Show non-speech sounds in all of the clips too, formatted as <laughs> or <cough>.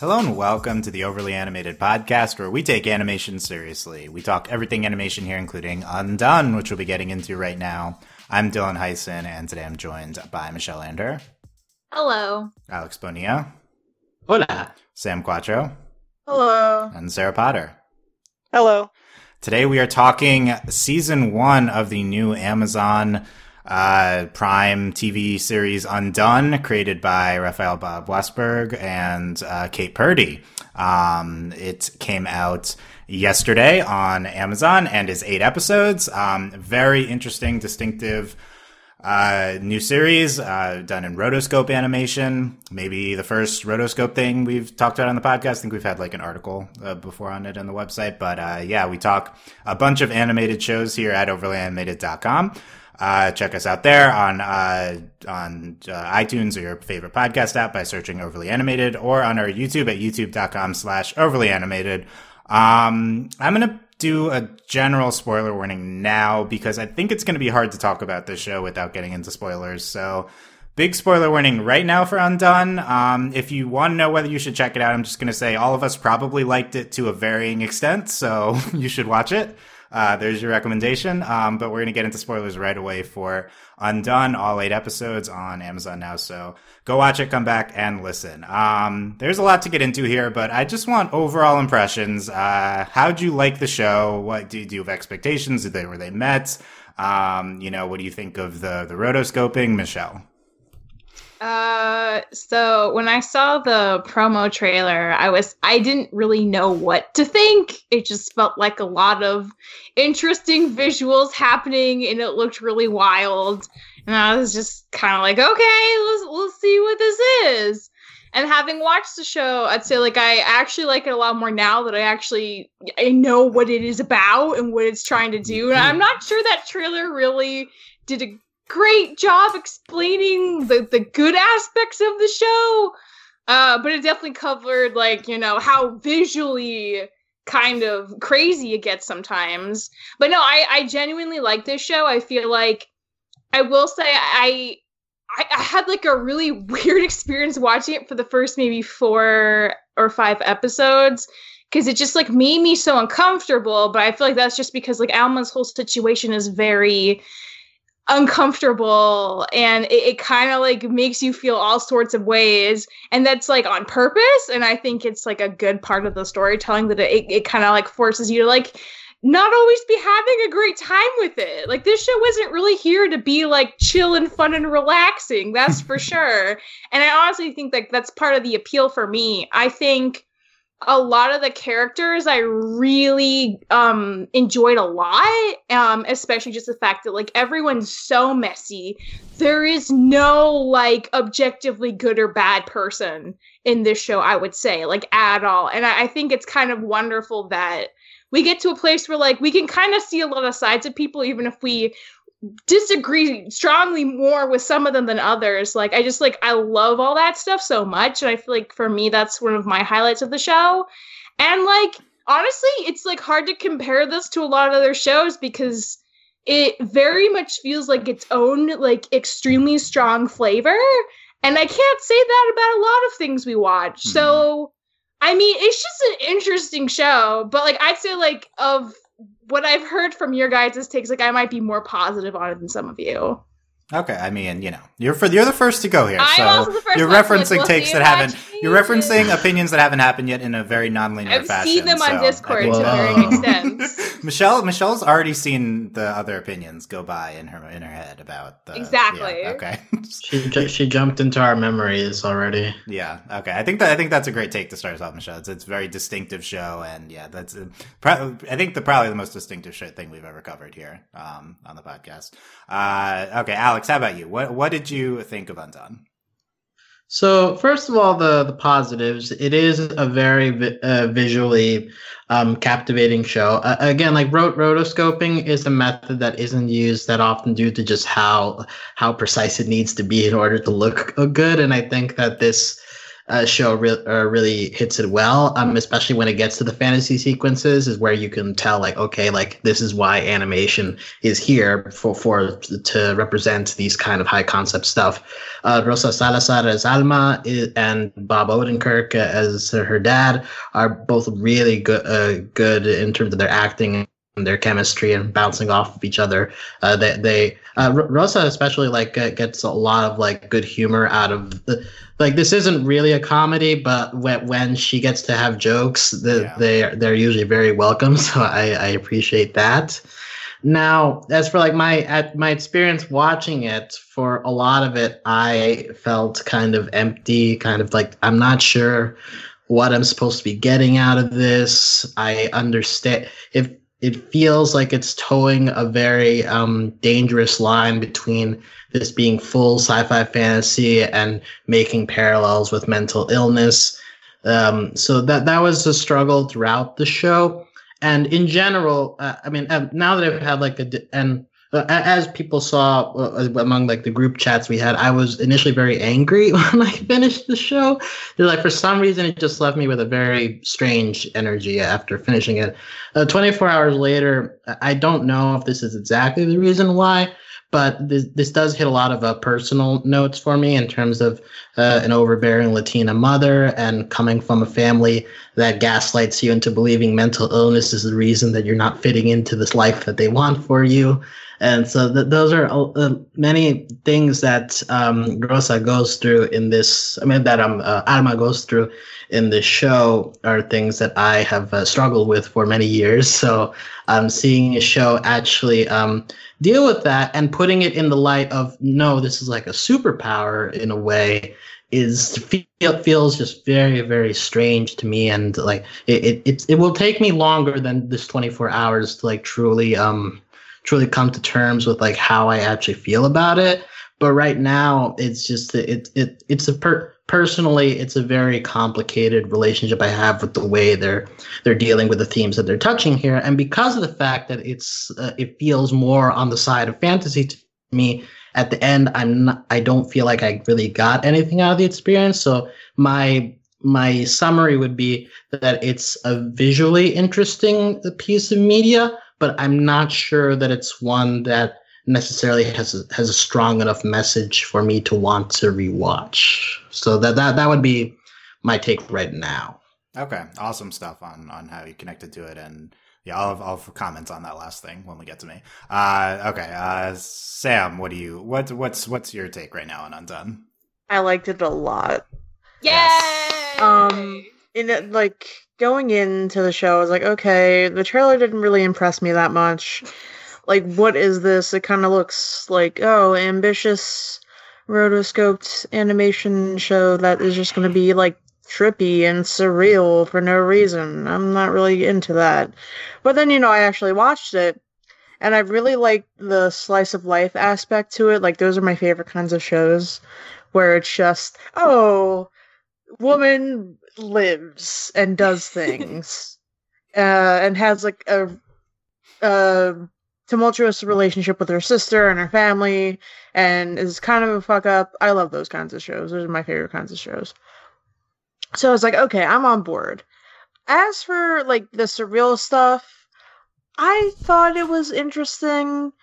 Hello and welcome to the Overly Animated Podcast, where we take animation seriously. We talk everything animation here, including Undone, which we'll be getting into right now. I'm Dylan Heisen, and today I'm joined by Michelle Lander. Hello. Alex Bonilla. Hola. Sam Quattro. Hello. And Sarah Potter. Hello. Today we are talking season one of the new Amazon uh, Prime TV series Undone, created by Raphael Bob Waksberg and uh, Kate Purdy. Um, it came out yesterday on Amazon and is eight episodes. Um, very interesting, distinctive uh, new series uh, done in rotoscope animation. Maybe the first rotoscope thing we've talked about on the podcast. I think we've had like an article uh, before on it on the website. But uh, yeah, we talk a bunch of animated shows here at overlyanimated.com. Uh, check us out there on uh, on uh, iTunes or your favorite podcast app by searching Overly Animated, or on our YouTube at youtube.com/slash Overly Animated. Um, I'm gonna do a general spoiler warning now because I think it's gonna be hard to talk about this show without getting into spoilers. So. Big spoiler warning right now for Undone. Um, if you want to know whether you should check it out, I'm just going to say all of us probably liked it to a varying extent, so <laughs> you should watch it. Uh, there's your recommendation. Um, but we're going to get into spoilers right away for Undone, all eight episodes on Amazon now. So go watch it, come back and listen. Um, there's a lot to get into here, but I just want overall impressions. Uh, how'd you like the show? What do do you have expectations? Did they, were they met? Um, you know, what do you think of the, the rotoscoping, Michelle? Uh, so when I saw the promo trailer, I was I didn't really know what to think. It just felt like a lot of interesting visuals happening, and it looked really wild. And I was just kind of like, okay, let's let's see what this is. And having watched the show, I'd say like I actually like it a lot more now that I actually I know what it is about and what it's trying to do. And I'm not sure that trailer really did a great job explaining the, the good aspects of the show. Uh, but it definitely covered like, you know, how visually kind of crazy it gets sometimes. But no, I, I genuinely like this show. I feel like I will say I, I I had like a really <laughs> weird experience watching it for the first maybe four or five episodes because it just like made me so uncomfortable. But I feel like that's just because like Alma's whole situation is very uncomfortable and it, it kind of like makes you feel all sorts of ways and that's like on purpose and i think it's like a good part of the storytelling that it, it kind of like forces you to like not always be having a great time with it. Like this show isn't really here to be like chill and fun and relaxing that's for <laughs> sure. And i honestly think like that's part of the appeal for me. I think a lot of the characters I really um enjoyed a lot. Um, especially just the fact that like everyone's so messy. There is no like objectively good or bad person in this show, I would say, like at all. And I, I think it's kind of wonderful that we get to a place where like we can kind of see a lot of sides of people, even if we disagree strongly more with some of them than others. Like I just like I love all that stuff so much and I feel like for me that's one of my highlights of the show. And like honestly, it's like hard to compare this to a lot of other shows because it very much feels like its own like extremely strong flavor and I can't say that about a lot of things we watch. Mm-hmm. So I mean, it's just an interesting show, but like I'd say like of what I've heard from your guys' takes, like I might be more positive on it than some of you. Okay, I mean, you know, you're for you're the first to go here, I'm so also the 1st you're referencing we'll takes that haven't. You're referencing opinions that haven't happened yet in a very non-linear I've fashion. seen them on so I Discord to varying extents. <laughs> Michelle Michelle's already seen the other opinions go by in her in her head about the Exactly. yeah, okay. <laughs> She ju- she jumped into our memories already. yeah. Okay. I think that I think that's a great take to start us off, Michelle. It's, it's a very distinctive show, and yeah, that's uh, pro- I think the probably the most distinctive show thing we've ever covered here um, on the podcast. Uh, okay, Alex, how about you? What what did you think of Undone? So first of all, the the positives. It is a very vi- uh, visually um, captivating show. Uh, again, like rot- rotoscoping is a method that isn't used that often due to just how how precise it needs to be in order to look good. And I think that this uh, show re- uh, really hits it well, um, especially when it gets to the fantasy sequences, is where you can tell, like, okay, like this is why animation is here for for to represent these kind of high concept stuff. Uh, Rosa Salazar as Alma is, and Bob Odenkirk as her dad are both really good, uh, good in terms of their acting and their chemistry and bouncing off of each other. Uh, they, they uh, Rosa especially like uh, gets a lot of like good humor out of the like. This isn't really a comedy, but when when she gets to have jokes, the, yeah. they they're usually very welcome. <laughs> So I, I appreciate that. Now, as for like my at my experience watching it, for a lot of it, I felt kind of empty, kind of like I'm not sure what I'm supposed to be getting out of this. I understand if it feels like it's towing a very um, dangerous line between this being full sci-fi fantasy and making parallels with mental illness. Um, so that that was a struggle throughout the show, and in general, uh, I mean, uh, now that I've had like a and as people saw uh, among like the group chats we had, I was initially very angry <laughs> when I finished the show. They're like, for some reason, it just left me with a very strange energy after finishing it. Uh, 24 hours later, I don't know if this is exactly the reason why, but this, this does hit a lot of uh, personal notes for me in terms of uh, an overbearing Latina mother and coming from a family that gaslights you into believing mental illness is the reason that you're not fitting into this life that they want for you. And so th- those are uh, many things that um, Rosa goes through in this. I mean, that um, uh, Alma goes through in this show are things that I have uh, struggled with for many years. So um, seeing a show actually um, deal with that and putting it in the light of no, this is like a superpower in a way is feel, feels just very very strange to me and like it, it it, will take me longer than this 24 hours to like truly um truly come to terms with like how I actually feel about it. But right now, it's just it it it's a per personally it's a very complicated relationship I have with the way they're they're dealing with the themes that they're touching here, and because of the fact that it's uh, it feels more on the side of fantasy to me. At the end, I'm not, I don't feel like I really got anything out of the experience. So my my summary would be that it's a visually interesting piece of media, but I'm not sure that it's one that necessarily has a, has a strong enough message for me to want to rewatch. So that that that would be my take right now. Okay, awesome stuff on on how you connected to it, and yeah, I'll have, I'll have comments on that last thing when we get to me. Uh, okay, uh, Sam, what do you what what's what's your take right now on Undone? I liked it a lot. Yay! Yes. Um, in it, like going into the show, I was like, okay, the trailer didn't really impress me that much. Like, what is this? It kind of looks like, oh, ambitious rotoscoped animation show that is just going to be like trippy and surreal for no reason. I'm not really into that. But then, you know, I actually watched it and I really like the slice of life aspect to it. Like, those are my favorite kinds of shows where it's just, oh, woman lives and does <laughs> things uh, and has like a, a tumultuous relationship with her sister and her family and is kind of a fuck up. I love those kinds of shows. Those are my favorite kinds of shows. So I was like, okay, I'm on board. As for like the surreal stuff, I thought it was interesting. <sighs>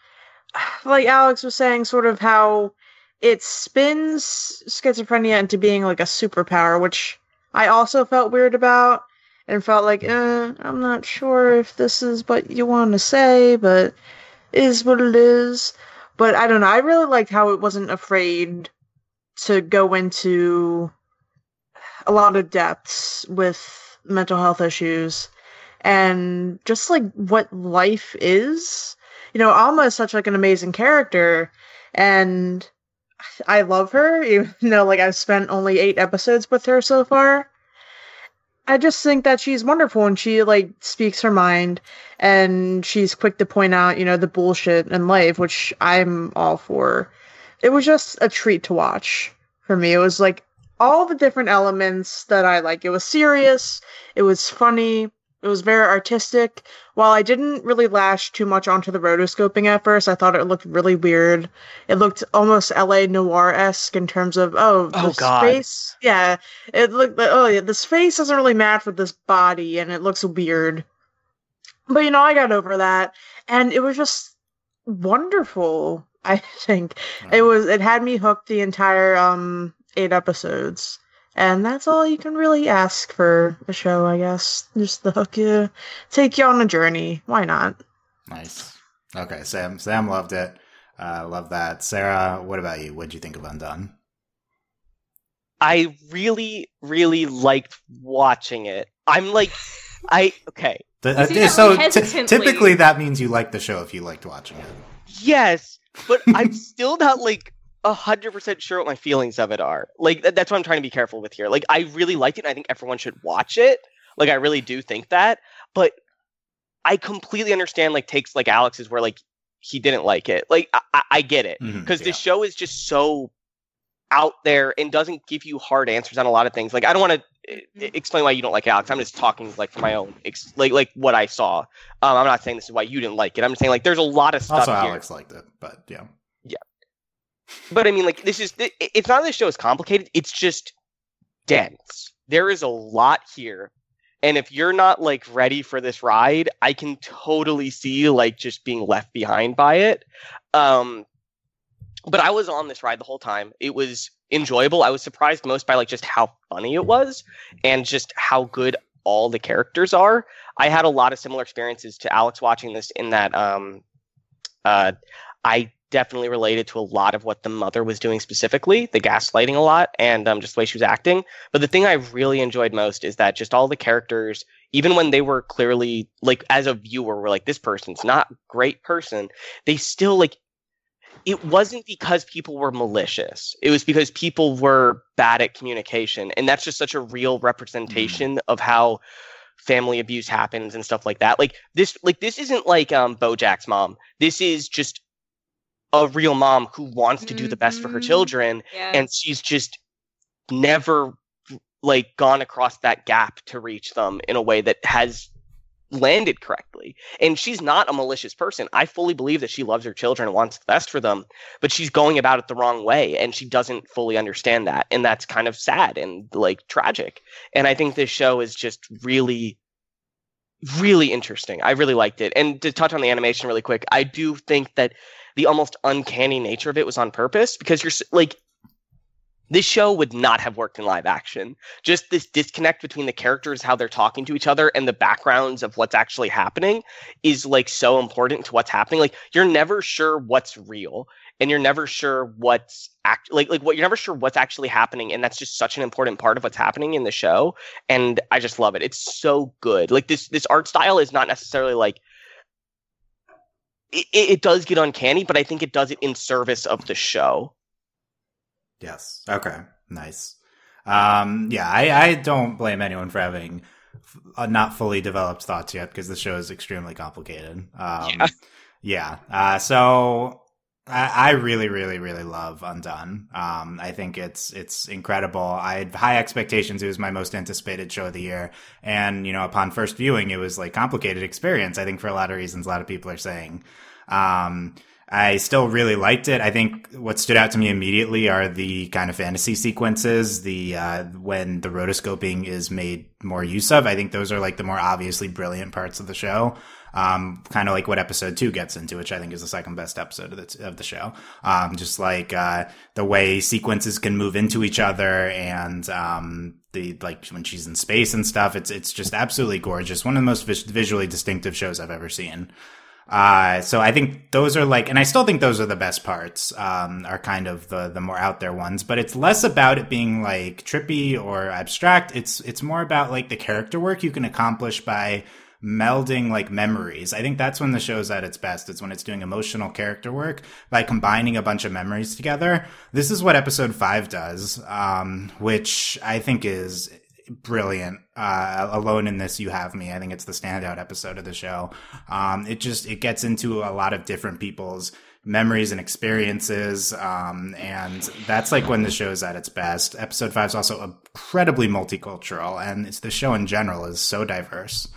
Like Alex was saying, sort of how it spins schizophrenia into being like a superpower, which I also felt weird about and felt like, eh, I'm not sure if this is what you want to say, but is what it is. But I don't know. I really liked how it wasn't afraid to go into a lot of depths with mental health issues and just like what life is. You know, Alma is such like an amazing character and <sighs> I love her, even <laughs> though like I've spent only eight episodes with her so far. I just think that she's wonderful and she like speaks her mind and she's quick to point out, you know, the bullshit in life, which I'm all for. It was just a treat to watch for me. It was like all the different elements that I like. It was serious, it was funny, It was very artistic. While I didn't really lash too much onto the rotoscoping at first, I thought it looked really weird. It looked almost LA Noire esque in terms of oh, Oh, the space. Yeah, it looked like oh yeah, this face doesn't really match with this body, and it looks weird. But you know, I got over that, and it was just wonderful. I <laughs> think it was. It had me hooked the entire um eight episodes. And that's all you can really ask for a show, I guess. Just the hook you, take you on a journey. Why not? Nice. Okay, Sam. Sam loved it. Uh, love that. Sarah, what about you? What'd you think of Undone? I really, really liked watching it. I'm like, I okay, <laughs> The- uh, so really ty- hesitantly. typically that means you liked the show if you liked watching it. yes, but I'm still not like a hundred percent sure what my feelings of it are. Like that, that's what I'm trying to be careful with here. Like I really liked it, and I think everyone should watch it. Like I really do think that, but I completely understand like takes like Alex's where like he didn't like it. Like I, I- I get it because yeah. this show is just so out there and doesn't give you hard answers on a lot of things. Like I don't want to explain why you don't like Alex. I'm just talking like for my own ex- like like what I saw. Um, I'm not saying this is why you didn't like it. I'm just saying like there's a lot of stuff Also, here. Alex liked it, but yeah. But I mean, like this is it's not that the show is complicated. It's just dense. There is a lot here, and if you're not like ready for this ride, I can totally see like just being left behind by it. Um, but I was on this ride the whole time. It was enjoyable. I was surprised most by like just how funny it was, and just how good all the characters are. I had a lot of similar experiences to Alex watching this in that um, uh, I definitely related to a lot of what the mother was doing specifically, the gaslighting a lot, and um, just the way she was acting. But the thing I really enjoyed most is that just all the characters, even when they were clearly like as a viewer, were like, this person's not a great person, they still like it wasn't because people were malicious. It was because people were bad at communication. And that's just such a real representation of how family abuse happens and stuff like that. Like this like this isn't like um Bojack's mom. This is just a real mom who wants to do the best for her Mhm. children Yeah. and she's just never like gone across that gap to reach them in a way that has landed correctly. And she's not a malicious person. I fully believe that she loves her children and wants the best for them, but she's going about it the wrong way and she doesn't fully understand that. And that's kind of sad and like tragic. And I think this show is just really really interesting. I really liked it. And to touch on the animation really quick, I do think that the almost uncanny nature of it was on purpose because you're like this show would not have worked in live action. Just this disconnect between the characters, how they're talking to each other, and the backgrounds of what's actually happening is like so important to what's happening. Like you're never sure what's real, and you're never sure what's act like like what you're never sure what's actually happening, and that's just such an important part of what's happening in the show. And I just love it. It's so good. Like this this art style is not necessarily like it, it does get uncanny, but I think it does it in service of the show. Yes. Okay. Nice. Um, yeah, I, I don't blame anyone for having f- uh, not fully developed thoughts yet because the show is extremely complicated. Um, Yeah. <laughs> yeah. Uh, so I, I really, really, really love Undone. Um, I think it's it's incredible. I had high expectations. It was my most anticipated show of the year, and you know, upon first viewing, it was like complicated experience. I think for a lot of reasons, a lot of people are saying. Um, I still really liked it. I think what stood out to me immediately are the kind of fantasy sequences, the uh, when the rotoscoping is made more use of. I think those are like the more obviously brilliant parts of the show. Um, kind of like what episode two gets into, which I think is the second best episode of the, of the show. Um, just like, uh, the way sequences can move into each other and, um, the, like when she's in space and stuff, it's, it's just absolutely gorgeous. One of the most vis- visually distinctive shows I've ever seen. Uh, so I think those are like, and I still think those are the best parts, um, are kind of the, the more out there ones, but it's less about it being like trippy or abstract. It's, it's more about like the character work you can accomplish by melding like memories. I think that's when the show's at its best. It's when it's doing emotional character work by combining a bunch of memories together. This is what episode five does, um, which I think is brilliant. Uh, alone in this, you have me. I think it's the standout episode of the show. Um, it just, it gets into a lot of different people's memories and experiences. Um, and that's like when the show's at its best. Episode five is also incredibly multicultural and it's the show in general is so diverse.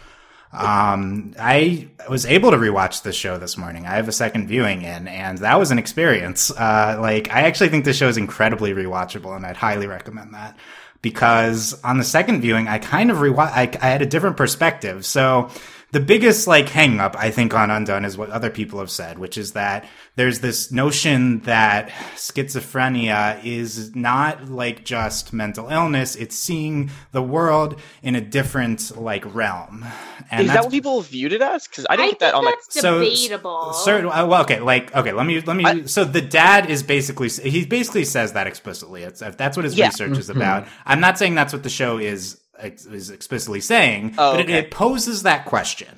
Um, I was able to rewatch the show this morning. I have a second viewing in, and that was an experience. Uh, like, I actually think the show is incredibly rewatchable, and I'd highly recommend that because on the second viewing, I kind of rewatch, I, I had a different perspective. So, the biggest like hang up I think on Undone is what other people have said, which is that there's this notion that schizophrenia is not like just mental illness; it's seeing the world in a different like realm. And is that what people viewed it as? Because I didn't I get that on my. that's debatable. So, certain, uh, well, okay, like, okay, let me, let me. I- so the dad is basically, he basically says that explicitly. It's that's what his Yeah. research is about. I'm not saying that's what the show is is explicitly saying, Oh, but okay. it, it poses that question.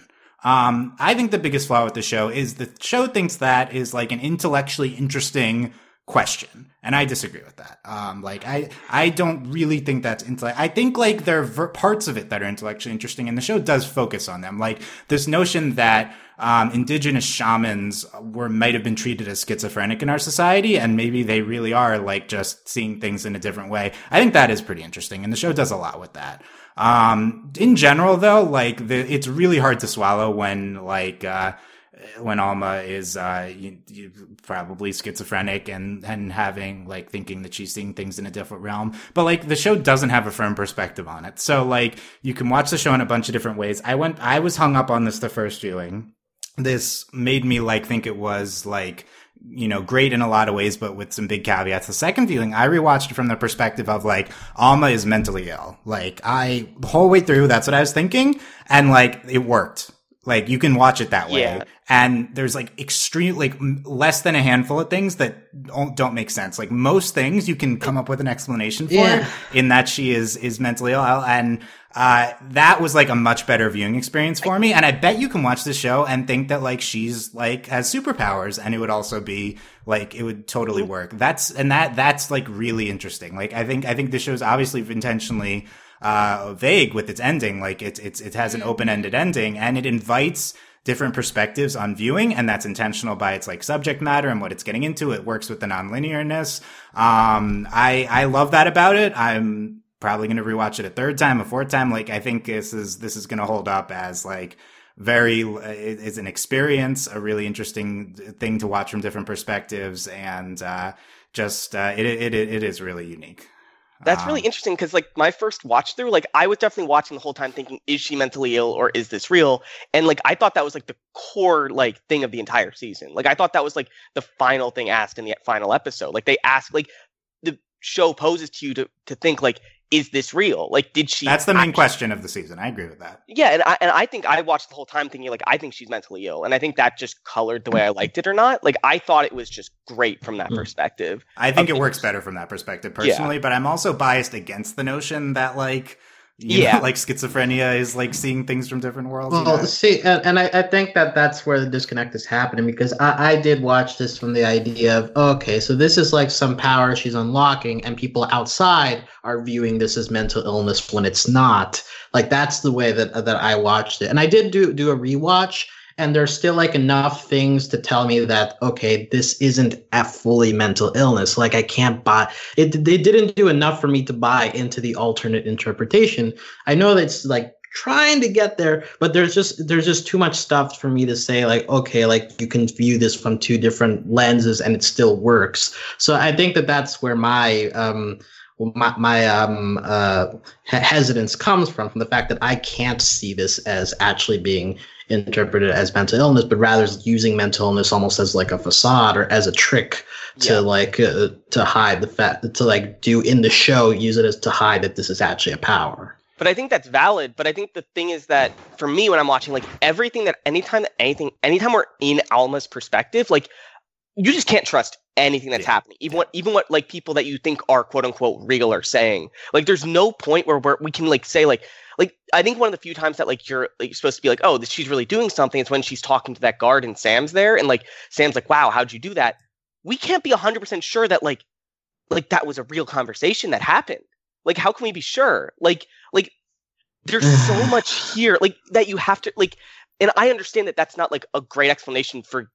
Um, I think the biggest flaw with the show is the show thinks that is like an intellectually interesting question, and I disagree with that. Um, like I, I don't really think that's intellect. I think like there are ver- parts of it that are intellectually interesting, and the show does focus on them. Like this notion that um, indigenous shamans were might have been treated as schizophrenic in our society, and maybe they really are like just seeing things in a different way. I think that is pretty interesting, and the show does a lot with that. Um, in general, though, like the, it's really hard to swallow when like. Uh, when Alma is uh you, you probably schizophrenic and and having like thinking that she's seeing things in a different realm but like the show doesn't have a firm perspective on it so like you can watch the show in a bunch of different ways i went i was hung up on this the first viewing this made me like think it was like you know great in a lot of ways but with some big caveats. The second viewing i rewatched it from the perspective of like alma is mentally ill. Like i the whole way through that's what i was thinking and like it worked. Like you can watch it that way. Yeah. and there's like extreme like m- less than a handful of things that don't, don't make sense. Like most things you can come up with an explanation for Yeah. in that she is is mentally ill and uh that was like a much better viewing experience for me and i bet you can watch the show and think that like she's like has superpowers and it would also be like it would totally work. That's and that that's like really interesting. Like i think i think the show's obviously intentionally uh vague with its ending. Like it's it's it has an open-ended ending and it invites different perspectives on viewing and that's intentional by its like subject matter and what it's getting into. It works with the nonlinearness. Um i i love that about it. I'm probably going to rewatch it a third time a fourth time like i think this is this is going to hold up as like very it is an experience a really interesting thing to watch from different perspectives and uh just uh it it it, it is really unique That's really Um, interesting because, like, my first watch through, like, I was definitely watching the whole time thinking, is she mentally ill or is this real? And, like, I thought that was, like, the core, like, thing of the entire season. Like, I thought that was, like, the final thing asked in the final episode. Like, they ask, like, the show poses to you to, to think, like, is this real? Like, did she. that's the main act- question of the season i agree with that Yeah, and I, and I think I watched the whole time thinking, like, I think she's mentally ill. And I think that just colored the way I liked it or not. Like, I thought it was just great from that Hmm. perspective. I think Okay. it works better from that perspective Yeah. personally, but I'm also biased against the notion that like you Yeah. know, <laughs> like schizophrenia is like seeing things from different worlds. you Well, know? see, and, and I, I think that that's where the disconnect is happening because I, I did watch this from the idea of okay, so this is like some power she's unlocking, and people outside are viewing this as mental illness when it's not. Like that's the way that that I watched it, and I did do do a rewatch, and there's still like enough things to tell me that okay, this isn't a fully mental illness. Like I can't buy it. They didn't do enough for me to buy into the alternate interpretation. I know that it's like trying to get there but there's just there's just too much stuff for me to say like okay like you can view this from two different lenses and it still works so i think that that's where my um my, my um uh hesitance comes from from the fact that i can't see this as actually being interpreted as mental illness but rather using mental illness almost as like a facade or as a trick to Yeah. like uh, to hide the fact to like do in the show use it as to hide that this is actually a power But I think that's valid. But I think the thing is that for me, when I'm watching, like everything that anytime that anything, anytime we're in Alma's perspective, like you just can't trust anything that's Yeah. happening. Even what, even what like people that you think are quote unquote real are saying. Like there's no point where we're, we can like say like, like I think one of the few times that like you're like supposed to be like, oh, this, she's really doing something. It's when she's talking to that guard and Sam's there, and like Sam's like, wow, how'd you do that? We can't be hundred percent sure that like, like that was a real conversation that happened. Like, how can we be sure? Like, like there's so <sighs> much here, like that you have to like, and I understand that that's not like a great explanation for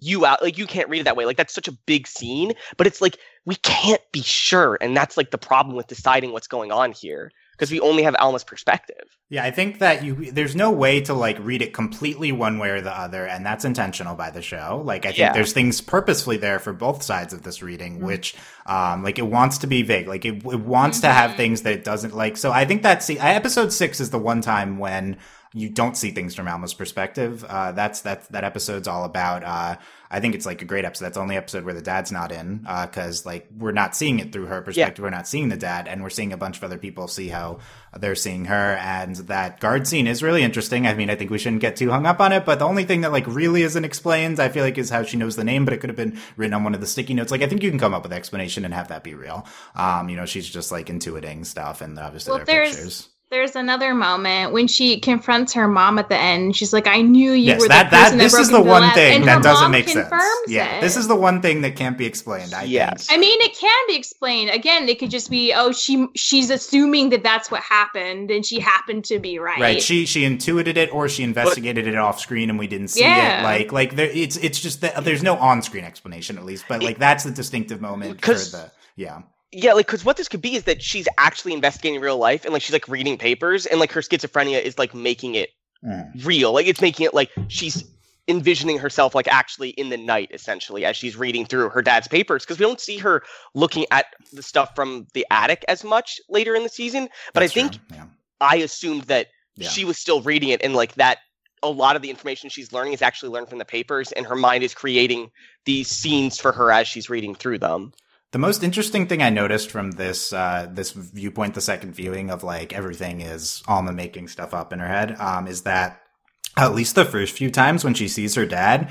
you out. Like, you can't read it that way. Like, that's such a big scene, but it's like we can't be sure, and that's like the problem with deciding what's going on here. Because we only have Alma's perspective. Yeah, I think that you there's no way to like read it completely one way or the other, and that's intentional by the show. Like I think Yeah. there's things purposefully there for both sides of this reading, which um like it wants to be vague, like it, it wants to have things that it doesn't like. So I think that's see episode six is the one time when you don't see things from Alma's perspective. Uh, that's that that episode's all about. Uh, I think it's like a great episode. That's the only episode where the dad's not in because like we're not seeing it through her perspective. We're not seeing the dad, and we're seeing a bunch of other people see how they're seeing her. And that guard scene is really interesting. I mean, I think we shouldn't get too hung up on it, but the only thing that like really isn't explained, I feel like, is how she knows the name. But it could have been written on one of the sticky notes. Like I think you can come up with an explanation and have that be real. Um, you know, she's just like intuiting stuff, and obviously Well, there are pictures. There's another moment when she confronts her mom at the end. She's like, "I knew you Yes, were that the that person this that is broke the into one lab," thing and that her doesn't mom make sense. Yeah, it. this is the one thing that can't be explained. I Yes. think. I mean, it can be explained. Again, it could just be, oh, she she's assuming that that's what happened, and she happened to be right. Right. She she intuited it or she investigated it off screen and we didn't see Yeah. it. Like like there it's it's just that there's no on screen explanation at least, but like that's the distinctive moment for 'Cause- the yeah. Yeah, like because what this could be is that she's actually investigating real life and like she's like reading papers and like her schizophrenia is like making it Mm. real. Like it's making it like she's envisioning herself like actually in the night essentially as she's reading through her dad's papers because we don't see her looking at the stuff from the attic as much later in the season. But That's I think yeah. I assumed that Yeah. she was still reading it and like that a lot of the information she's learning is actually learned from the papers and her mind is creating these scenes for her as she's reading through them. The most interesting thing I noticed from this uh, this viewpoint, the second viewing of like everything is Alma making stuff up in her head, um, is that at least the first few times when she sees her dad,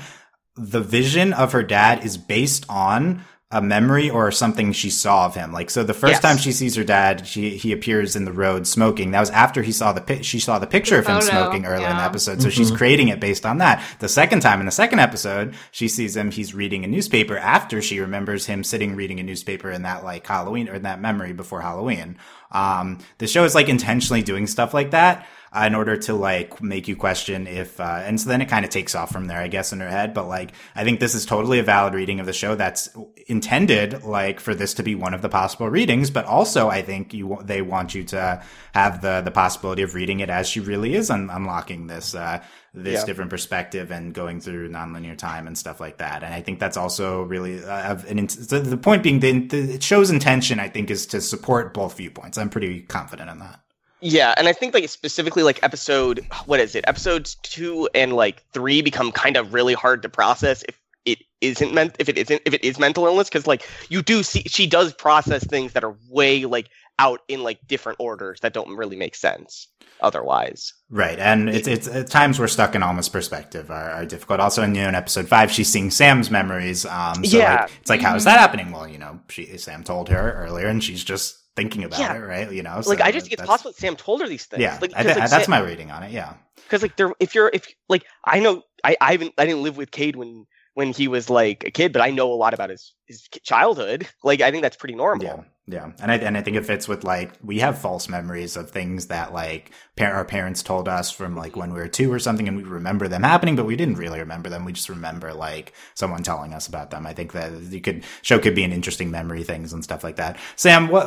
the vision of her dad is based on a memory or something she saw of him. Like so, the first Yes. time she sees her dad, she he appears in the road smoking. That was after he saw the pi- she saw the picture of him photo, smoking earlier in the episode. So she's creating it based on that. The second time in the second episode, she sees him. He's reading a newspaper after she remembers him sitting reading a newspaper in that like Halloween or in that memory before Halloween. Um, the show is like intentionally doing stuff like that. Uh, in order to like make you question if, uh, and so then it kind of takes off from there, I guess, in her head. But like, I think this is totally a valid reading of the show that's intended like for this to be one of the possible readings. But also, I think you they want you to have the the possibility of reading it as she really is un- unlocking this uh, this Yeah. different perspective and going through nonlinear time and stuff like that. And I think that's also really uh, an so the point being the, the it show's intention. I think is to support both viewpoints. I'm pretty confident in that. Yeah, and I think like specifically like episode what is it? Episodes two and like three become kind of really hard to process if it isn't meant if it isn't if it is mental illness because like you do see she does process things that are way like out in like different orders that don't really make sense otherwise. Right, and it's it's at times we're stuck in Alma's perspective are, are difficult. Also, in, you know, in episode five, she's seeing Sam's memories. Um, so Yeah. like, it's like, how is that happening? Well, you know, she Sam told her earlier, and she's just thinking about Yeah. it, right? You know, like I just think it's possible that Sam told her these things. Yeah, like, I like, that's Sa- my reading on it. Yeah, because like there if you're if like I know I I haven't I didn't live with Cade when when he was like a kid, but I know a lot about his his childhood. Like I think that's pretty normal. yeah, yeah, and I and I think it fits with like we have false memories of things that like par- our parents told us from like when we were two or something, and we remember them happening, but we didn't really remember them. We just remember like someone telling us about them. I think that you could show could be an interesting memory things and stuff like that. Sam, what?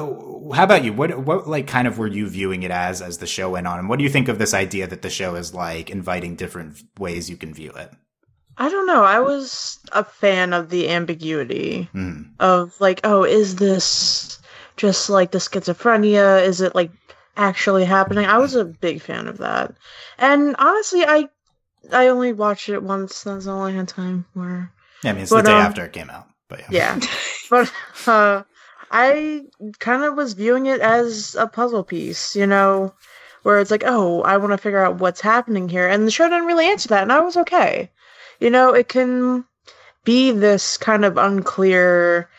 How about you? What what like kind of were you viewing it as as the show went on, and what do you think of this idea that the show is like inviting different ways you can view it? I don't know. I was a fan of the ambiguity Hmm. of like, oh, is this just like the schizophrenia? Is it like actually happening? I was a big fan of that. And honestly, I I only watched it once. That's all I had time for. Yeah, I mean it's But, the day um, after it came out, but yeah. Yeah. <laughs> but uh I kind of was viewing it as a puzzle piece, you know, where it's like, oh, I want to figure out what's happening here. And the show didn't really answer that, and I was okay. You know, it can be this kind of unclear,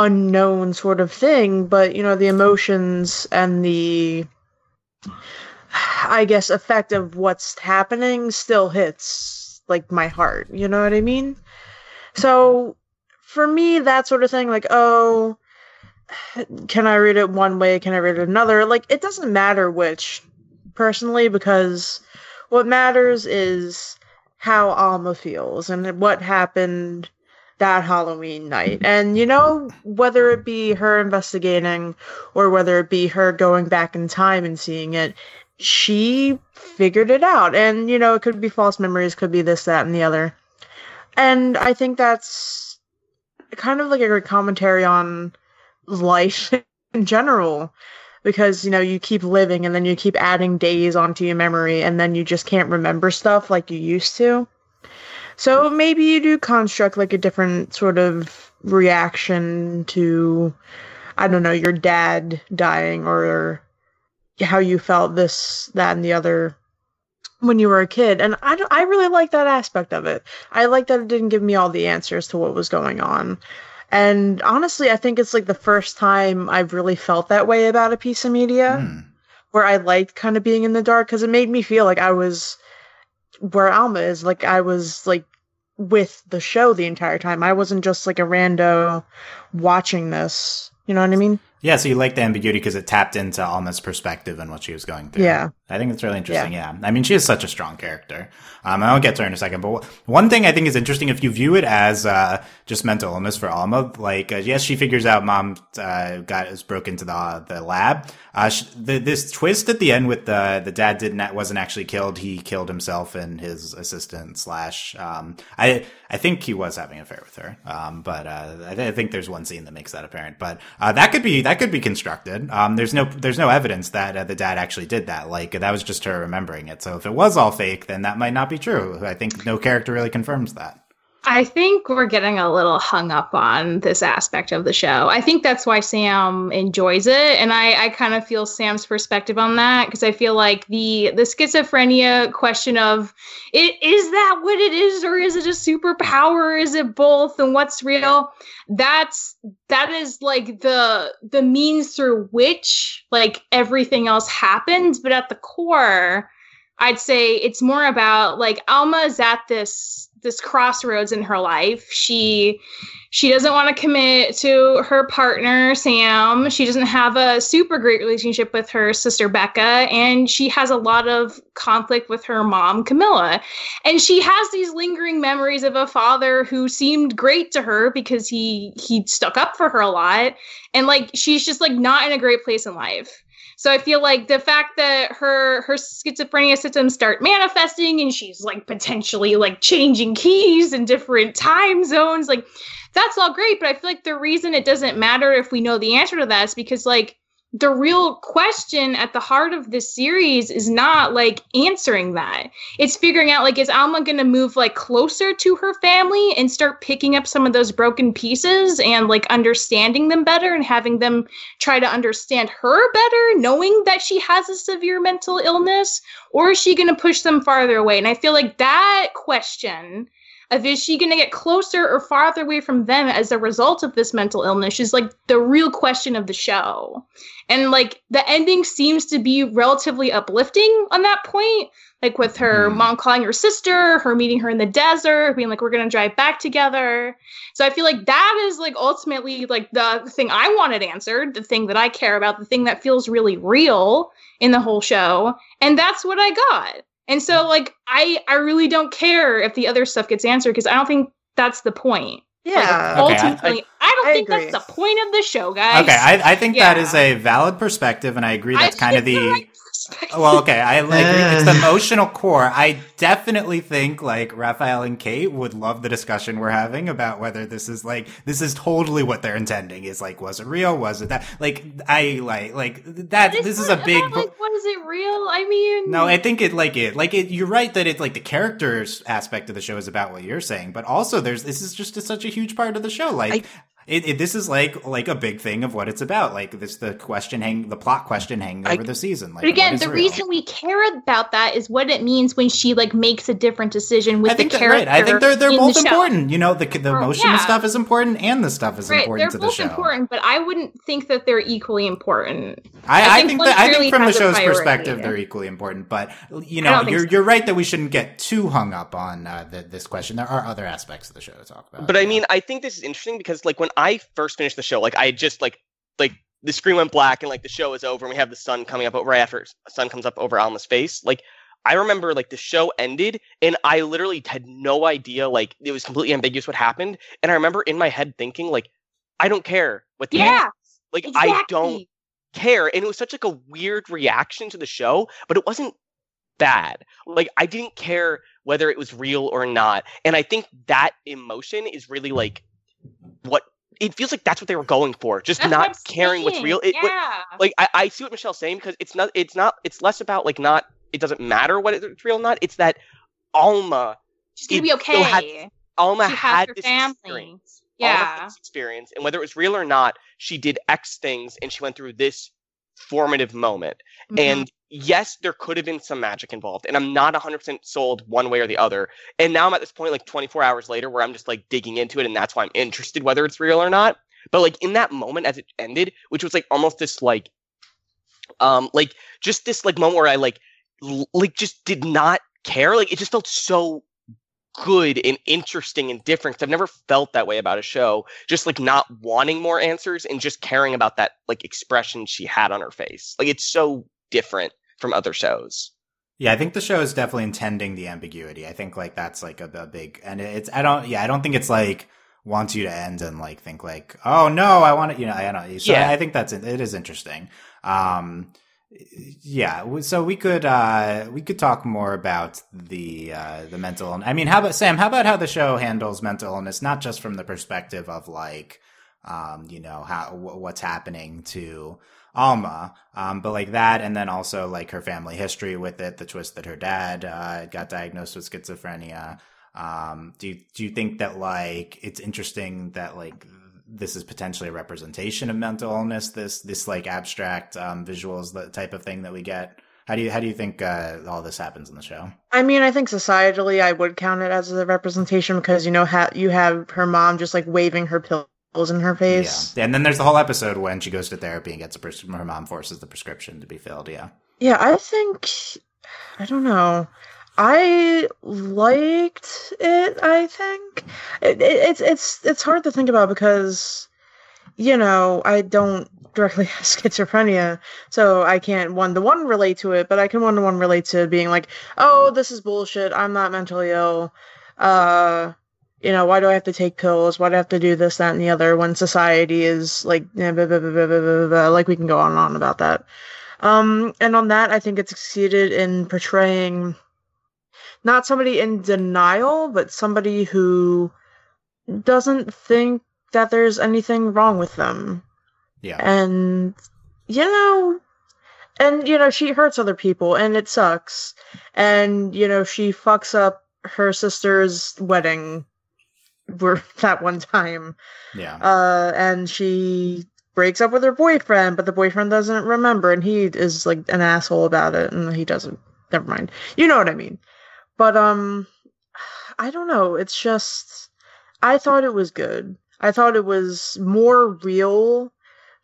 unknown sort of thing, but, you know, the emotions and the, I guess, effect of what's happening still hits, like, my heart. You know what I mean? So, for me, that sort of thing, like, oh, can I read it one way? Can I read it another? Like, it doesn't matter which, personally, because what matters is how Alma feels and what happened that Halloween night. And you know, whether it be her investigating or whether it be her going back in time and seeing it, she figured it out. And you know, it could be false memories, could be this, that, and the other. And I think that's kind of like a commentary on life <laughs> in general because you know you keep living and then you keep adding days onto your memory and then you just can't remember stuff like you used to so maybe you do construct like a different sort of reaction to i don't know your dad dying or how you felt this that and the other when you were a kid. And I, I really like that aspect of it. I like that it didn't give me all the answers to what was going on. And honestly, I think it's like the first time I've really felt that way about a piece of media Hmm. where I liked kind of being in the dark because it made me feel like I was where Alma is, like I was like with the show the entire time. I wasn't just like a rando watching this. You know what I mean? Yeah, so you like the ambiguity because it tapped into Alma's perspective and what she was going through. Yeah. I think it's really interesting. Yeah. I mean, she is such a strong character. Um, I'll get to her in a second. But one thing I think is interesting, if you view it as uh, just mental illness for Alma, like, uh, yes, she figures out mom uh, got is broken into the the lab. Uh, sh the, this twist at the end with the the dad didn't wasn't actually killed. He killed himself and his assistant slash. Um, I I think he was having an affair with her. Um, but uh, I, th- I think there's one scene that makes that apparent. But uh, that could be that could be constructed. Um, there's no there's no evidence that uh, the dad actually did that. Like that was just her remembering it. So if it was all fake, then that might not be true. I think no character really confirms that. I think we're getting a little hung up on this aspect of the show. I think that's why Sam enjoys it, and I, I kind of feel Sam's perspective on that because I feel like the the schizophrenia question of it is that what it is, or is it a superpower? Is it both, and what's real? That's that is like the the means through which like everything else happens, but at the core. I'd say it's more about like Alma is at this this crossroads in her life. She she doesn't want to commit to her partner Sam. She doesn't have a super great relationship with her sister Becca and she has a lot of conflict with her mom Camilla. And she has these lingering memories of a father who seemed great to her because he he stuck up for her a lot and like she's just like not in a great place in life. So I feel like the fact that her her schizophrenia symptoms start manifesting and she's like potentially like changing keys in different time zones, like that's all great. But I feel like the reason it doesn't matter if we know the answer to that is because like the real question at the heart of this series is not like answering that. It's figuring out like is Alma going to move like closer to her family and start picking up some of those broken pieces and like understanding them better and having them try to understand her better knowing that she has a severe mental illness or is she going to push them farther away? And I feel like that question of is she going to get closer or farther away from them as a result of this mental illness is like the real question of the show. And like the ending seems to be relatively uplifting on that point. Like with her Mhm. mom calling her sister, her meeting her in the desert, being like, we're going to drive back together. So I feel like that is like ultimately like the thing I wanted answered, the thing that I care about, the thing that feels really real in the whole show. And that's what I got. And so like I I really don't care if the other stuff gets answered because I don't think that's the point. Yeah. Okay, I- Ultimately, I, don't I think agree. that's the point of the show, guys. Okay, I, I think that Yeah. is a valid perspective, and I agree that's I kind of think the. right perspective. <laughs> Well, okay, I like it's the <laughs> emotional core. I definitely think like Raphael and Kate would love the discussion we're having about whether this is like this is totally what they're intending. Is like, was it real? Was it that? Like, I like like that. It's This is a big. about, like, what is it real? I mean, No, I think it like it like it. You're right that it like the characters aspect of the show is about what you're saying, but also there's this is just a, such a huge part of the show. Like it, it, this is like like a big thing of what it's about. Like this the question hang the plot question hanging I- over the season. Like But again, the real? reason we care about that is what it means when she like makes a different decision with I think the that, character. right. I think they're they're both the important. You know, the the Well, emotional yeah. stuff is important, and the stuff is Right, important they're to the both show. important, but I wouldn't think that they're equally important. I, I I think think that I think from the show's perspective, they're equally important. But you know, you're so. you're right that we shouldn't get too hung up on uh, the, this question. There are other aspects of the show to talk about. But I mean, I think this is interesting because like when I first finished the show, like I just like like the screen went black and like the show is over and we have the sun coming up over right after the sun comes up over Alma's face. Like I remember like the show ended and I literally had no idea like it was completely ambiguous what happened and I remember in my head thinking like I don't care what the Yeah, end is. like I don't care and it was such like a weird reaction to the show but it wasn't bad like I didn't care whether it was real or not and I think that emotion is really like what it feels like that's what they were going for just That's not I'm caring what's real it, what- yeah. like I, I see what Michelle's saying because it's not it's not it's less about like not it doesn't matter what it's real or not it's that Alma She's gonna be still had- okay. Alma she had her this family. experience Alma had Yeah. this experience and whether it was real or not she did X things and she went through this formative moment. Mhm. and yes there could have been some magic involved and I'm not 100% sold one way or the other. And now I'm at this point like 24 hours later where I'm just like digging into it and that's why I'm interested whether it's real or not. But like in that moment as it ended which was like almost this like um like just this like moment where i like l- like just did not care. Like it just felt so good and interesting and different. i've never felt that way about a show just like not wanting more answers and just caring about that like expression she had on her face like it's so different from other shows Yeah, I think the show is definitely intending the ambiguity. I think like that's like a, a big, and it's I don't yeah I don't think it's like wants you to end and like think like oh no I want to you know I don't. So Yeah. I think that's it is interesting. Um, yeah, so we could uh we could talk more about the uh the mental. I mean, how about Sam? How about how the show handles mental illness, not just from the perspective of like um you know how wh- what's happening to Alma, um, but like that, and then also like her family history with it, the twist that her dad uh, got diagnosed with schizophrenia. Um, do you do you think that like it's interesting that like this is potentially a representation of mental illness? This this like abstract um, visuals, the type of thing that we get. How do you how do you think uh, all this happens in the show? I mean, I think societally, I would count it as a representation because you know, ha- you have her mom just like waving her pills in her face. Yeah, and then there's the whole episode when she goes to therapy and gets a pres- her mom forces the prescription to be filled. Yeah. Yeah, I think I don't know. I liked it. I think it, it, it's it's it's hard to think about because you know I don't directly <laughs> have schizophrenia, so I can't one to one relate to it. But I can one to one relate to being like, oh, this is bullshit. I'm not mentally ill. Uh, you know, why do I have to take pills? Why do I have to do this, that, and the other? When society is like, blah, blah, blah. like we can go on and on about that. Um, and on that, I think it succeeded in portraying not somebody in denial, but somebody who doesn't think that there's anything wrong with them. Yeah. And, you know, and, you know, she hurts other people and it sucks. And, you know, she fucks up her sister's wedding for <laughs> that one time Yeah. uh, and she breaks up with her boyfriend, but the boyfriend doesn't remember, and he is like an asshole about it, and he doesn't. Never mind. You know what I mean. But um, I don't know. It's just I thought it was good. I thought it was more real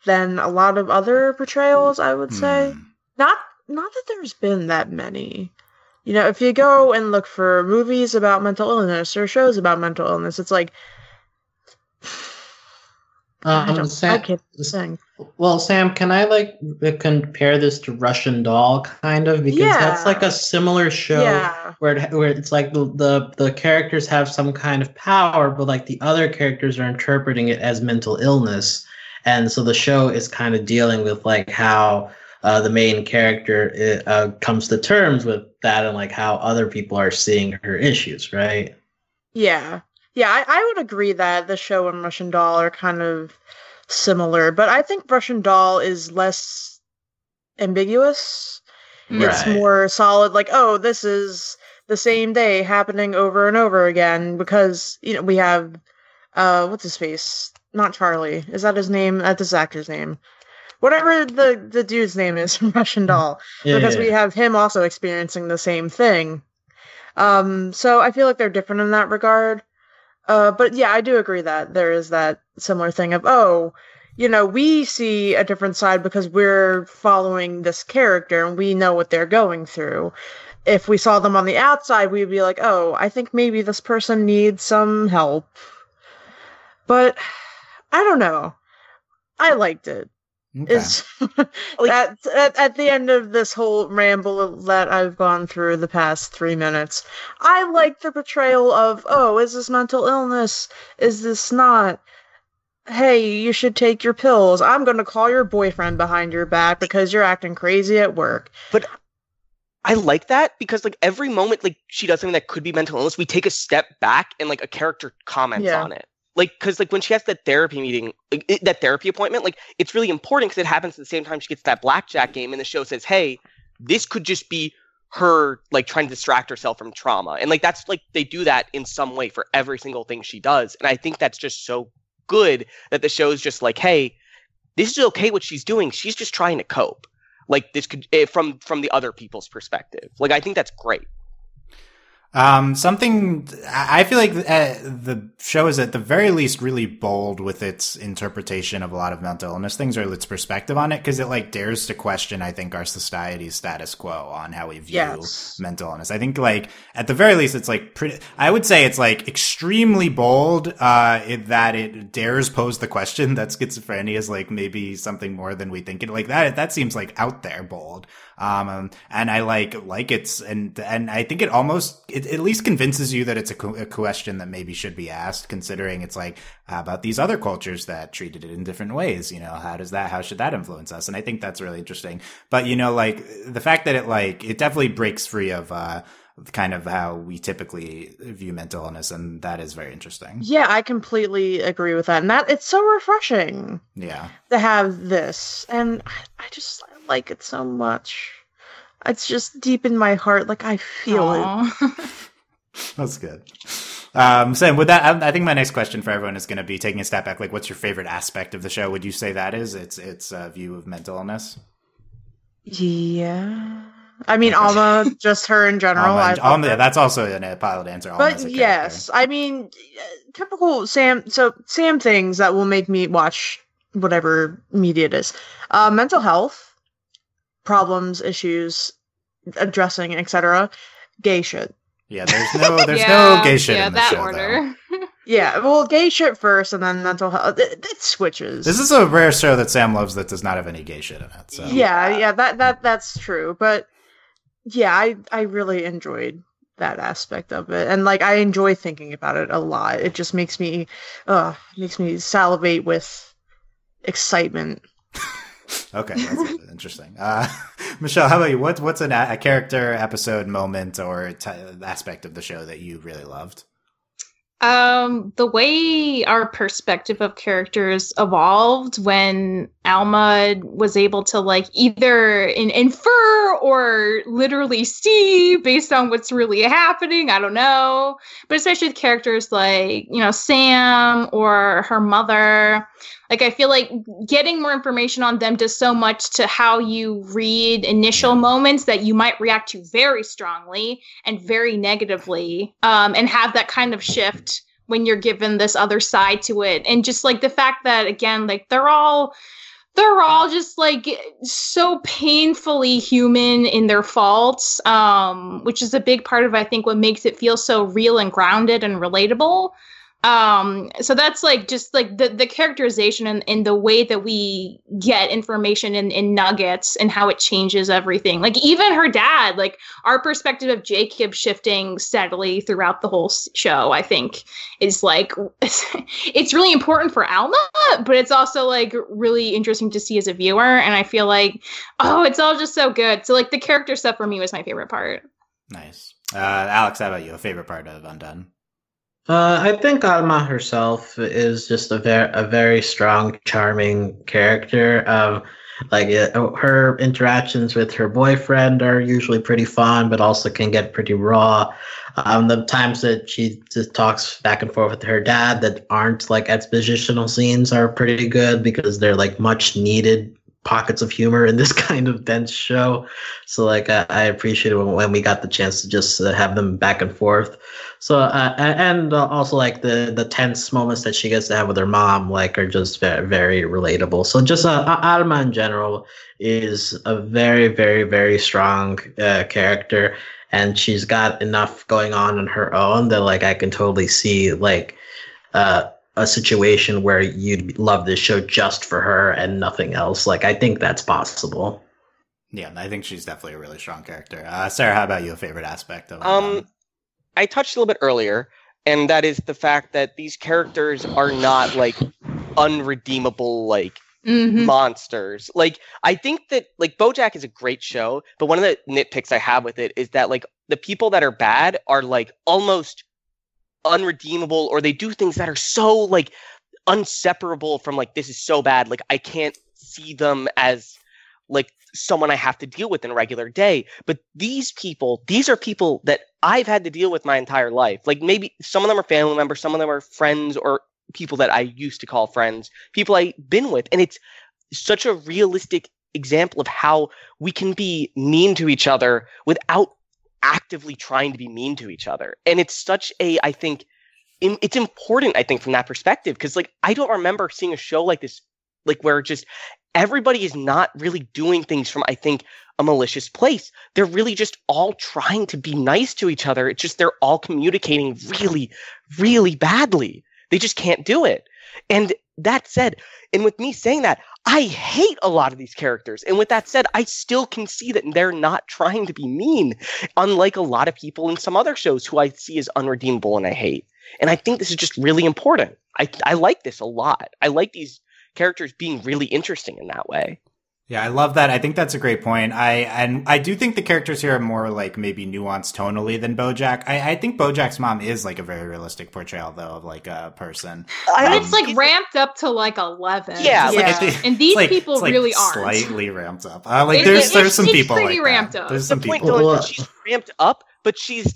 than a lot of other portrayals. I would say Hmm. not not that there's been that many. You know, if you go and look for movies about mental illness or shows about mental illness, it's like Um, Sam, sing. well, Sam, can I like uh, compare this to Russian Doll, kind of, because that's like a similar show Yeah. where it, where it's like the, the the characters have some kind of power, but like the other characters are interpreting it as mental illness, and so the show is kind of dealing with like how uh, the main character uh, uh, comes to terms with that, and like how other people are seeing her issues, right? Yeah. Yeah, I, I would agree that the show and Russian Doll are kind of similar, but I think Russian Doll is less ambiguous. It's more solid, like, oh, this is the same day happening over and over again because, you know, we have, uh, what's his face? Not Charlie. Is that his name? That's his actor's name. Whatever the, the dude's name is <laughs> Russian Doll. Yeah, because we have him also experiencing the same thing. Um, so I feel like they're different in that regard. Uh, but yeah, I do agree that there is that similar thing of oh, you know, we see a different side because we're following this character and we know what they're going through. If we saw them on the outside, we'd be like, oh, I think maybe this person needs some help. But I don't know. I liked it. Okay. Is <laughs> at, at at the end of this whole ramble that I've gone through the past three minutes, I like the portrayal of oh, is this mental illness? Is this not? Hey, you should take your pills. I'm gonna call your boyfriend behind your back because you're acting crazy at work. But I like that because like every moment like she does something that could be mental illness, we take a step back and like a character comments Yeah. on it. Like because like when she has that therapy meeting, it- that therapy appointment, like it's really important because it happens at the same time she gets that blackjack game, and the show says, "Hey, this could just be her like trying to distract herself from trauma," and like that's like they do that in some way for every single thing she does, and I think that's just so good that the show's just like, "Hey, this is okay what she's doing. She's just trying to cope." like this could eh, from from the other people's perspective like i think that's great Um, something I feel like uh, the show is at the very least really bold with its interpretation of a lot of mental illness things or its perspective on it because it like dares to question, I think, our society's status quo on how we view Yes. mental illness. I think like at the very least, it's like pretty. I would say it's like extremely bold uh, that it dares pose the question that schizophrenia is like maybe something more than we think it. Like that, that seems like out there bold. Um, and I like like it's and and I think it almost it at least convinces you that it's a, co- a question that maybe should be asked, considering it's like how about these other cultures that treated it in different ways? You know, how does that how should that influence us? And I think that's really interesting. But you know, like the fact that it like it definitely breaks free of uh kind of how we typically view mental illness, and that is very interesting. Yeah, I completely agree with that, and that it's so refreshing Yeah. to have this, and I, I just like it so much. It's just deep in my heart, like I feel it. <laughs> That's good. Um, so with that, I, I think my next question for everyone is going to be taking a step back. Like, what's your favorite aspect of the show? Would you say that is its its uh, view of mental illness? Yeah, I mean Alma, just her in <laughs> general. Alma, I Alma- her. yeah, that's also an- a pilot answer. Alma as a but yes, I mean uh, typical Sam. So Sam things that will make me watch whatever media it is. Uh, mental health problems, issues, addressing, etc. Gay shit. yeah. There's no <laughs> there's yeah, no gay shit yeah, in the that show. order. <laughs> Yeah, well, gay shit first, and then mental health. It, it switches. This is a rare show that Sam loves that does not have any gay shit in it. So yeah, yeah, that that that's true. But yeah, I I really enjoyed that aspect of it, and like I enjoy thinking about it a lot. It just makes me, uh, makes me salivate with excitement. Okay, that's <laughs> interesting. Uh, <laughs> Michelle, how about you? What what's an, a character, episode, moment, or t- aspect of the show that you really loved? Um, the way our perspective of characters evolved when Alma was able to like either in- infer or literally see based on what's really happening. I don't know, but especially with characters like you know Sam or her mother. Like I feel like getting more information on them does so much to how you read initial moments that you might react to very strongly and very negatively um, and have that kind of shift when you're given this other side to it. And just like the fact that again like they're all they're all just like so painfully human in their faults um which is a big part of i think what makes it feel so real and grounded and relatable um so that's like just like the the characterization and, and the way that we get information in, in nuggets and how it changes everything like even her dad like our perspective of jacob shifting steadily throughout the whole show i think is like <laughs> it's really important for alma but it's also like really interesting to see as a viewer and i feel like oh it's all just so good so like the character stuff for me was my favorite part Nice. Uh, Alex, how about you? A favorite part of Undone? Uh, I think Alma herself is just a very a very strong, charming character. Um, like uh, her interactions with her boyfriend are usually pretty fun, but also can get pretty raw. Um, the times that she just talks back and forth with her dad that aren't like expositional scenes are pretty good because they're like much needed pockets of humor in this <laughs> kind of dense show. So like I, I appreciate it when, when we got the chance to just uh, have them back and forth. So uh, and uh, also like the the tense moments that she gets to have with her mom like are just very very relatable. So just uh, Alma in general is a very very very strong uh, character, and she's got enough going on on her own that like I can totally see like uh a situation where you'd love this show just for her and nothing else. Like I think that's possible. Yeah, I think she's definitely a really strong character. Uh, Sarah, how about you? A favorite aspect of Um, I touched a little bit earlier, and that is the fact that these characters are not like unredeemable, like Mhm. monsters. Like I think that like BoJack is a great show, but one of the nitpicks I have with it is that like the people that are bad are like almost unredeemable or they do things that are so like unseparable from like this is so bad like I can't see them as like someone I have to deal with in a regular day. But these people, these are people that I've had to deal with my entire life. Like maybe some of them are family members, some of them are friends or people that I used to call friends, people I've been with. And it's such a realistic example of how we can be mean to each other without actively trying to be mean to each other. And it's such a, I think, it's important, I think, from that perspective. Because, like, I don't remember seeing a show like this, like, where just everybody is not really doing things from, I think, a malicious place. They're really just all trying to be nice to each other. It's just they're all communicating really, really badly. They just can't do it. And that said, and with me saying that, I hate a lot of these characters. And with that said, I still can see that they're not trying to be mean, unlike a lot of people in some other shows who I see as unredeemable and I hate. And I think this is just really important. I, I like this a lot. I like these characters being really interesting in that way. Yeah, I love that. I think that's a great point. I and I do think the characters here are more like maybe nuanced tonally than BoJack. I, I think BoJack's mom is like a very realistic portrayal though of like a person. And Um, it's like ramped up to like eleven. Yeah, It's like- And these like- people it's like really aren't. slightly ramped up. Uh, like It- there's it- there's it's- some it's people pretty like ramped that. up. There's the some point people. though Well, she's ramped up, but she's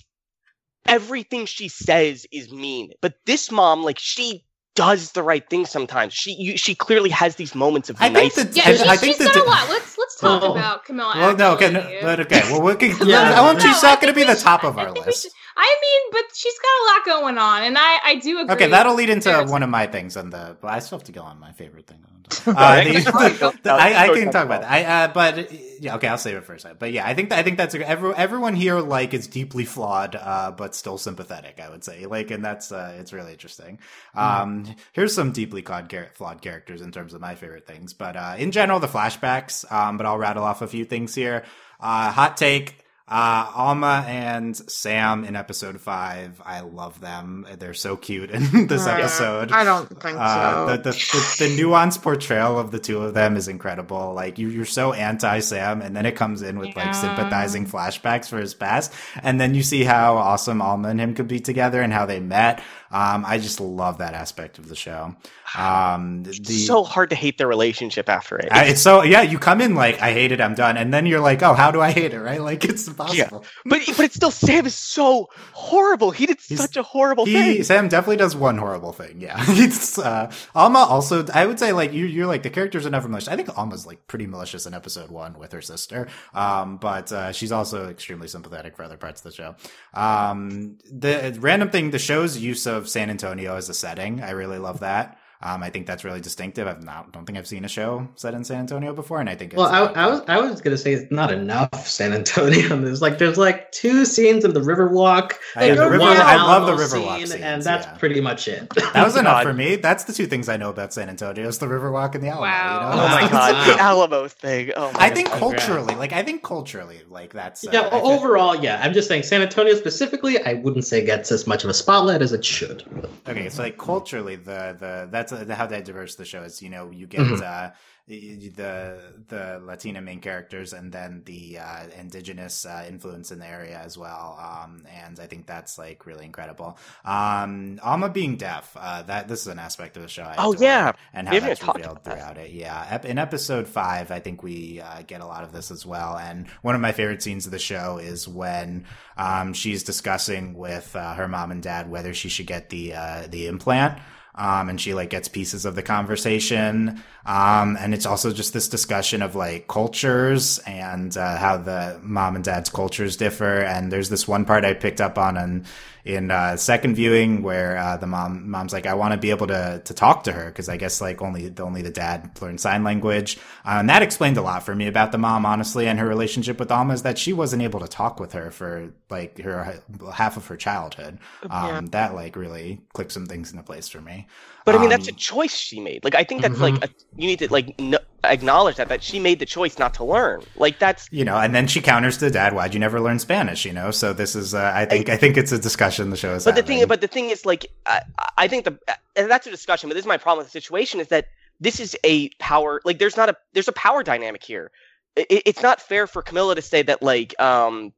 everything she says is mean. But this mom, like she does the right thing sometimes. She you, she clearly has these moments of I think nice. that- Yeah, I- she's, I think she's that done a lot. Let's let's talk Well- about Camilla. Well, no, okay, no, but okay. Well, we can, Yeah. <laughs> I want No, she's I not going to be think the we should- top of I our think we list. should- I mean, but she's got a lot going on, and I I do agree. Okay, that'll lead into There's- one of my things on the. But I still have to go on my favorite thing. <laughs> <laughs> Uh, the- All right, go- the- I, I can talk talk about about that. I, uh, but yeah, okay, I'll save it for a second. But yeah, I think I think that's every, everyone here like is deeply flawed, uh, but still sympathetic. I would say, like, and that's uh, it's really interesting. Um, here's some deeply flawed, flawed characters in terms of my favorite things, but uh, in general, the flashbacks. Um, but I'll rattle off a few things here. Uh, hot take. Uh, Alma and Sam in episode five. I love them. They're so cute in <laughs> this episode. I don't think Uh, so. the, the, the, the nuanced portrayal of the two of them is incredible. Like you, you're so anti Sam, and then it comes in with like sympathizing flashbacks for his past, and then you see how awesome Alma and him could be together and how they met. Um, I just love that aspect of the show. Um, the, It's so hard to hate their relationship after it. I- it's so yeah. You come in like I hate it, I'm done, and then you're like, oh, how do I hate it? Right? <laughs> Like it's impossible. but but it's still Sam is so horrible. He did He's- such a horrible He thing. Sam definitely does one horrible thing. Yeah, <laughs> it's uh, Alma also. I would say like you, you're like the characters are never malicious. I think Alma's like pretty malicious in episode one with her sister. Um, but uh, she's also extremely sympathetic for other parts of the show. Um, the random thing, the show's use of San Antonio as a setting, I really love that. Um, I think that's really distinctive. I've not, don't think I've seen a show set in San Antonio before, and I think it's, Well, I, I was I was gonna say it's not enough San Antonio. <laughs> There's like there's like two scenes of the Riverwalk. I, and the river, I love the Riverwalk scene, scenes, and that's yeah. pretty much it. <laughs> That was enough God. for me. That's the two things I know about San Antonio: is the Riverwalk and the Alamo. Wow. You know? oh my god, the Alamo thing. Oh my I think God. culturally, like I think culturally, like that's uh, yeah, I think- overall, yeah. I'm just saying San Antonio specifically, I wouldn't say gets as much of a spotlight as it should. Okay, so like culturally, the the that's uh, how that diverse the show is. You know, you get Mhm. uh, the the Latina main characters, and then the uh, indigenous uh, influence in the area as well. Um, and I think that's like really incredible. Um, Alma being deaf, uh, that this is an aspect of the show. I Oh, yeah. and how haven't that's revealed about that. throughout it. Yeah, Ep- in episode five, I think we uh, get a lot of this as well. And one of my favorite scenes of the show is when um, she's discussing with uh, her mom and dad whether she should get the uh, the implant. Um, and she like gets pieces of the conversation. Um, and it's also just this discussion of like cultures and uh, how the mom and dad's cultures differ. And there's this one part I picked up on in, in uh, second viewing where uh, the mom mom's like, I want to be able to to talk to her because I guess like only only the dad learned sign language. Uh, and that explained a lot for me about the mom, honestly, and her relationship with Alma is that she wasn't able to talk with her for like her half of her childhood. Um, Yeah. That like really clicked some things into place for me. But I mean, that's a Um, choice she made. Like, I think that's like Mhm. a, you need to like acknowledge that that she made the choice not to learn. Like, that's you know, and then she counters to dad, "Why'd you never learn Spanish?" You know, so this is, uh, I think, I think it's a discussion the show is but the thing, but the thing is, like, I, I think the and that's a discussion. But this is my problem with the situation is that this is a power. Like, there's not a there's a power dynamic here. It, it's not fair for Camilla to say that like um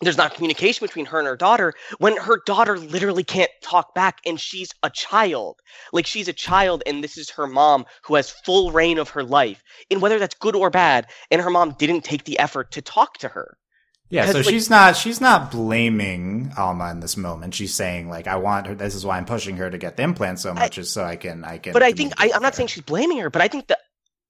there's not communication between her and her daughter when her daughter literally can't talk back and she's a child like she's a child and this is her mom who has full rein of her life and whether that's good or bad and her mom didn't take the effort to talk to her Yeah, so like- she's not she's not blaming Alma in this moment. She's saying like, I want her. This is why I'm pushing her to get the implant so much, is so I can I can. but i think I, I'm not saying she's blaming her but i think the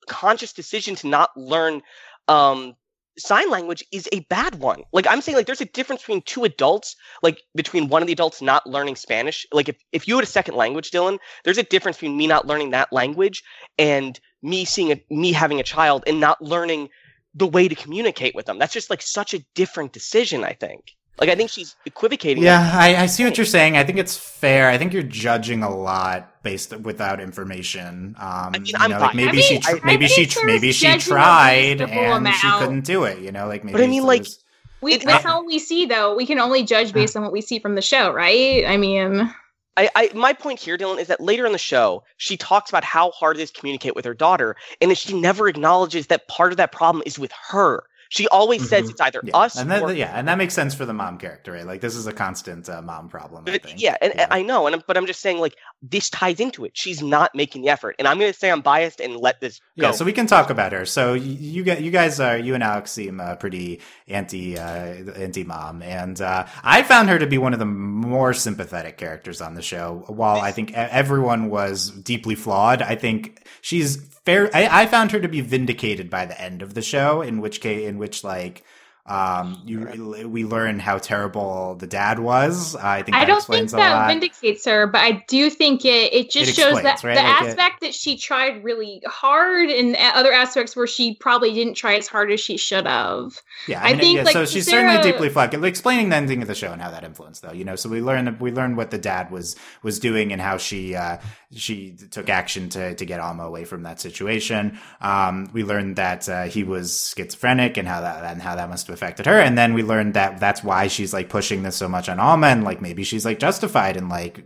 conscious decision to not learn um sign language is a bad one. Like i'm saying like there's a difference between two adults like between one of the adults not learning spanish. Like if, if you had a second language dylan there's a difference between me not learning that language and me seeing a, me having a child and not learning the way to communicate with them. That's just like such a different decision i think like i think she's equivocating Yeah, I, I see what you're saying. I think it's fair. I think you're judging a lot based without information. Um, I mean, you I'm know, like biased. maybe I she mean, tr- I maybe she think tr- maybe she judging a tried reasonable and she couldn't do it. You know, like maybe. But I mean, like, there's- We, It's- that's all we see, though. We can only judge based on what we see from the show, right? I mean, I, I my point here, Dylan, is that later in the show, she talks about how hard it is to communicate with her daughter, and that she never acknowledges that part of that problem is with her. She always says Mhm. it's either yeah, us and that, or yeah, and that makes sense for the mom character, right? Like this is a constant uh, mom problem. I But- think. yeah, and, and I know, and I'm- but I'm just saying, like this ties into it. She's not making the effort, and I'm going to say I'm biased and let this go. Yeah, so we can talk about her. So you get you guys are you and Alex seem uh, pretty anti uh, anti mom, and uh, I found her to be one of the more sympathetic characters on the show. While I think everyone was deeply flawed, I think she's fair. I, I found her to be vindicated by the end of the show, in which case, in which like. Um, you we learn how terrible the dad was. I think I don't explains think that lot. vindicates her, but I do think it it just It shows explains, that right? the Like it- aspect that she tried really hard and other aspects where she probably didn't try as hard as she should have. Yeah, I I, mean, think, yeah, like, so she's Sarah- certainly deeply flawed. Explaining the ending of the show and how that influenced, though, you know. So we learned we learned what the dad was was doing and how she uh, she took action to to get Alma away from that situation. Um, we learned that uh, he was schizophrenic and how that and how that must have affected her. And then we learned that that's why she's like pushing this so much on Alma, and like maybe she's like justified in like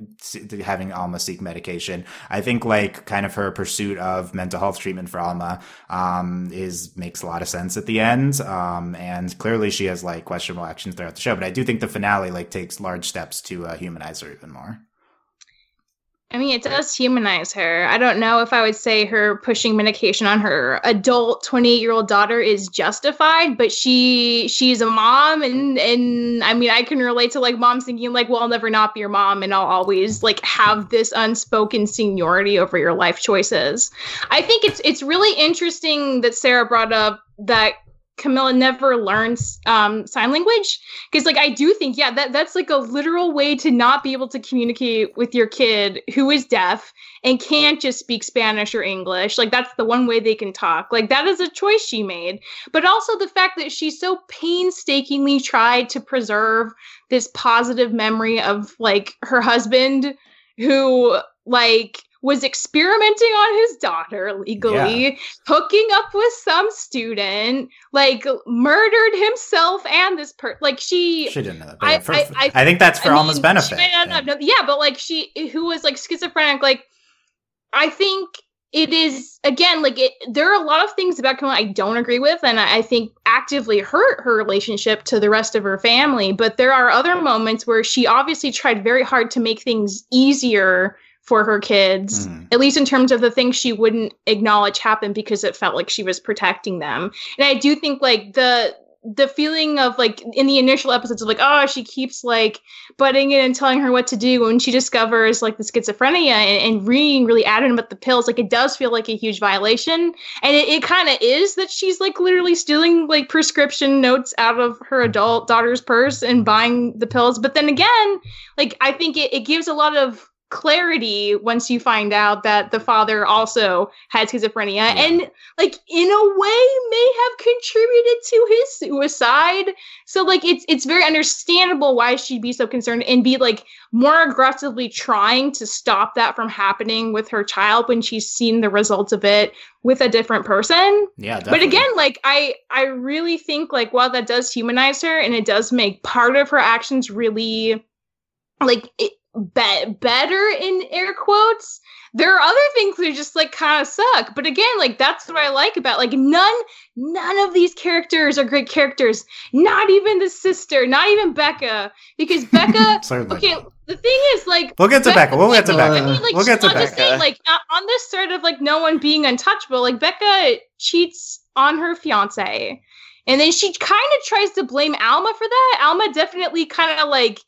having Alma seek medication. I think like kind of her pursuit of mental health treatment for Alma um, is makes a lot of sense at the end. Um, and clearly she has like questionable actions throughout the show, but I do think the finale like takes large steps to uh, humanize her even more. I mean, it does humanize her. I don't know if I would say her pushing medication on her adult 28 year old daughter is justified, but she she's a mom, and and I mean, I can relate to like moms thinking like, well, I'll never not be your mom, and I'll always like have this unspoken seniority over your life choices. I think it's it's really interesting that Sarah brought up that Camilla never learns um, sign language. Because like i do think yeah that that's like a literal way to not be able to communicate with your kid who is deaf and can't just speak spanish or english. Like that's the one way they can talk. Like that is a choice she made. But also the fact that she so painstakingly tried to preserve this positive memory of like her husband who like was experimenting on his daughter legally, hooking up with some student, like murdered himself and this per like she She didn't know that. I- for- I- I- I think that's for Alma's mean, benefit. She may not Yeah. known- yeah, but like she who was like schizophrenic, like I think it is again like it there are a lot of things about Camilla I don't agree with and I, I think actively hurt her relationship to the rest of her family. But there are other moments where she obviously tried very hard to make things easier for her kids, Mhm. at least in terms of the things she wouldn't acknowledge happened because it felt like she was protecting them. And I do think like the the feeling of like in the initial episodes of like oh she keeps like butting in and telling her what to do when she discovers like the schizophrenia and, and being really adamant about the pills like it does feel like a huge violation and it, it kind of is that she's like literally stealing like prescription notes out of her adult daughter's purse and buying the pills but then again like i think it, it gives a lot of clarity once you find out that the father also had schizophrenia yeah. and like in a way may have contributed to his suicide so like it's it's very understandable why she'd be so concerned and be like more aggressively trying to stop that from happening with her child when she's seen the results of it with a different person yeah definitely. but again like i i really think like while that does humanize her and it does make part of her actions really like it, be- better in air quotes. There are other things that just like kind of suck but again like that's what i like about like none none of these characters are great characters. Not even the sister not even becca because <laughs> becca okay the thing is like we'll get to becca, becca. we'll get to becca. I mean, like, we'll get to becca. saying, like on this sort of like no one being untouchable like becca cheats on her fiance and then she kind of tries to blame alma for that. Alma definitely kind of like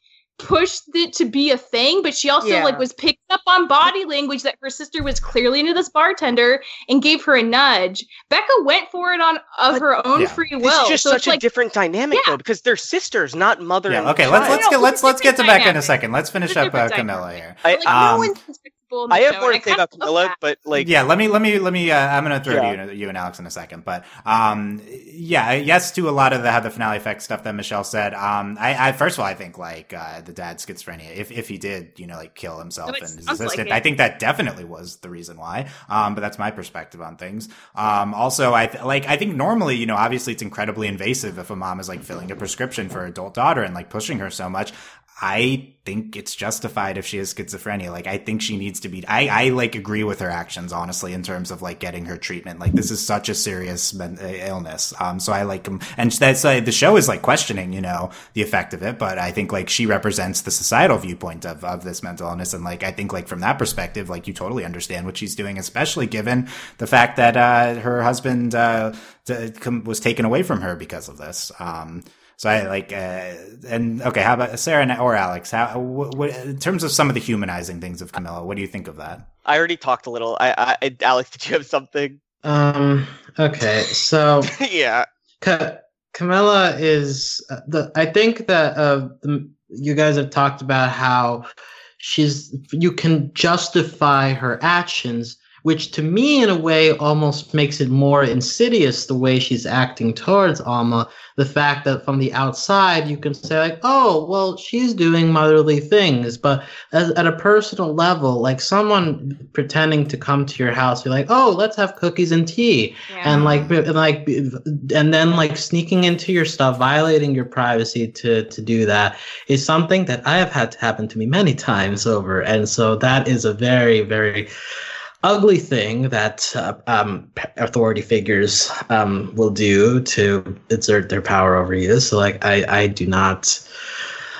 pushed it to be a thing, but she also yeah. like was picked up on body language that her sister was clearly into this bartender and gave her a nudge. Becca went for it on of but, her own yeah. free will. It's just so such a like, different dynamic yeah. though, because they're sisters, not mother. Yeah. okay, let's let's get let's let's get to Becca in a second. Let's finish up uh, Camilla here. I, like, um, no I have more to say about Camilla, but like, yeah, let me let me let me. Uh, I'm gonna throw yeah. to you, you and Alex in a second, but um, yeah, yes to a lot of the how the finale effect stuff that Michelle said. Um, I, I first of all, I think like uh, the dad's schizophrenia, if if he did, you know, like kill himself and his assistant, like I think that definitely was the reason why. Um, but that's my perspective on things. Um, also, I th- like I think normally, you know, obviously it's incredibly invasive if a mom is like filling a prescription for adult daughter and like pushing her so much. I think it's justified if she has schizophrenia. Like, I think she needs to be, I, I like agree with her actions, honestly, in terms of like getting her treatment. Like, this is such a serious men- uh, illness. Um, so I like, and that's, uh, the show is like questioning, you know, the effect of it, but I think like she represents the societal viewpoint of, of this mental illness. And like, I think like from that perspective, like you totally understand what she's doing, especially given the fact that, uh, her husband, uh, was taken away from her because of this. Um, so I like, uh, and okay, how about Sarah or Alex? How, what, what, in terms of some of the humanizing things of Camilla, what do you think of that? I already talked a little. I, I Alex, did you have something? Um. Okay. So <laughs> yeah, Ca- Camilla is uh, the. I think that uh, the, you guys have talked about how she's. You can justify her actions which to me in a way almost makes it more insidious the way she's acting towards Alma. The fact that from the outside you can say like, oh, well, she's doing motherly things, but as, at a personal level, like someone pretending to come to your house, be like, oh, let's have cookies and tea, yeah. and like, and like, and then like sneaking into your stuff, violating your privacy to to do that is something that I have had to happen to me many <laughs> times over, and so that is a very very ugly thing that uh, um, authority figures um, will do to exert their power over you. So, like, I, I do not.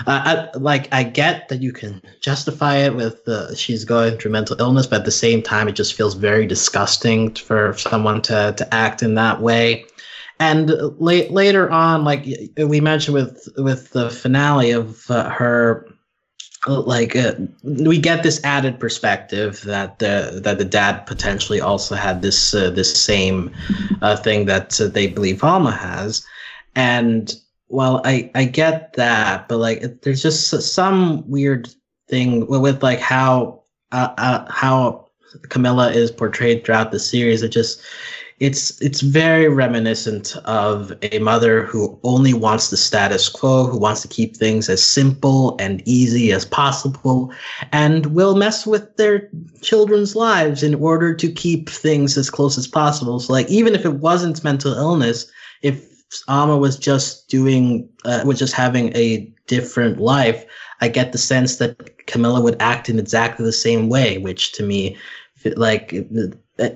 Uh, I, like I get that you can justify it with uh, she's going through mental illness, but at the same time, it just feels very disgusting for someone to to act in that way. And late, later on, like we mentioned with with the finale of uh, her like uh, we get this added perspective that the that the dad potentially also had this uh, this same uh, thing that uh, they believe Alma has, and well, I I get that, but like there's just some weird thing with like how uh, uh, how Camilla is portrayed throughout the series. It just it's it's very reminiscent of a mother who only wants the status quo, who wants to keep things as simple and easy as possible, and will mess with their children's lives in order to keep things as close as possible. So, like, even if it wasn't mental illness, if Alma was just doing, uh, was just having a different life, I get the sense that Camilla would act in exactly the same way, which to me, like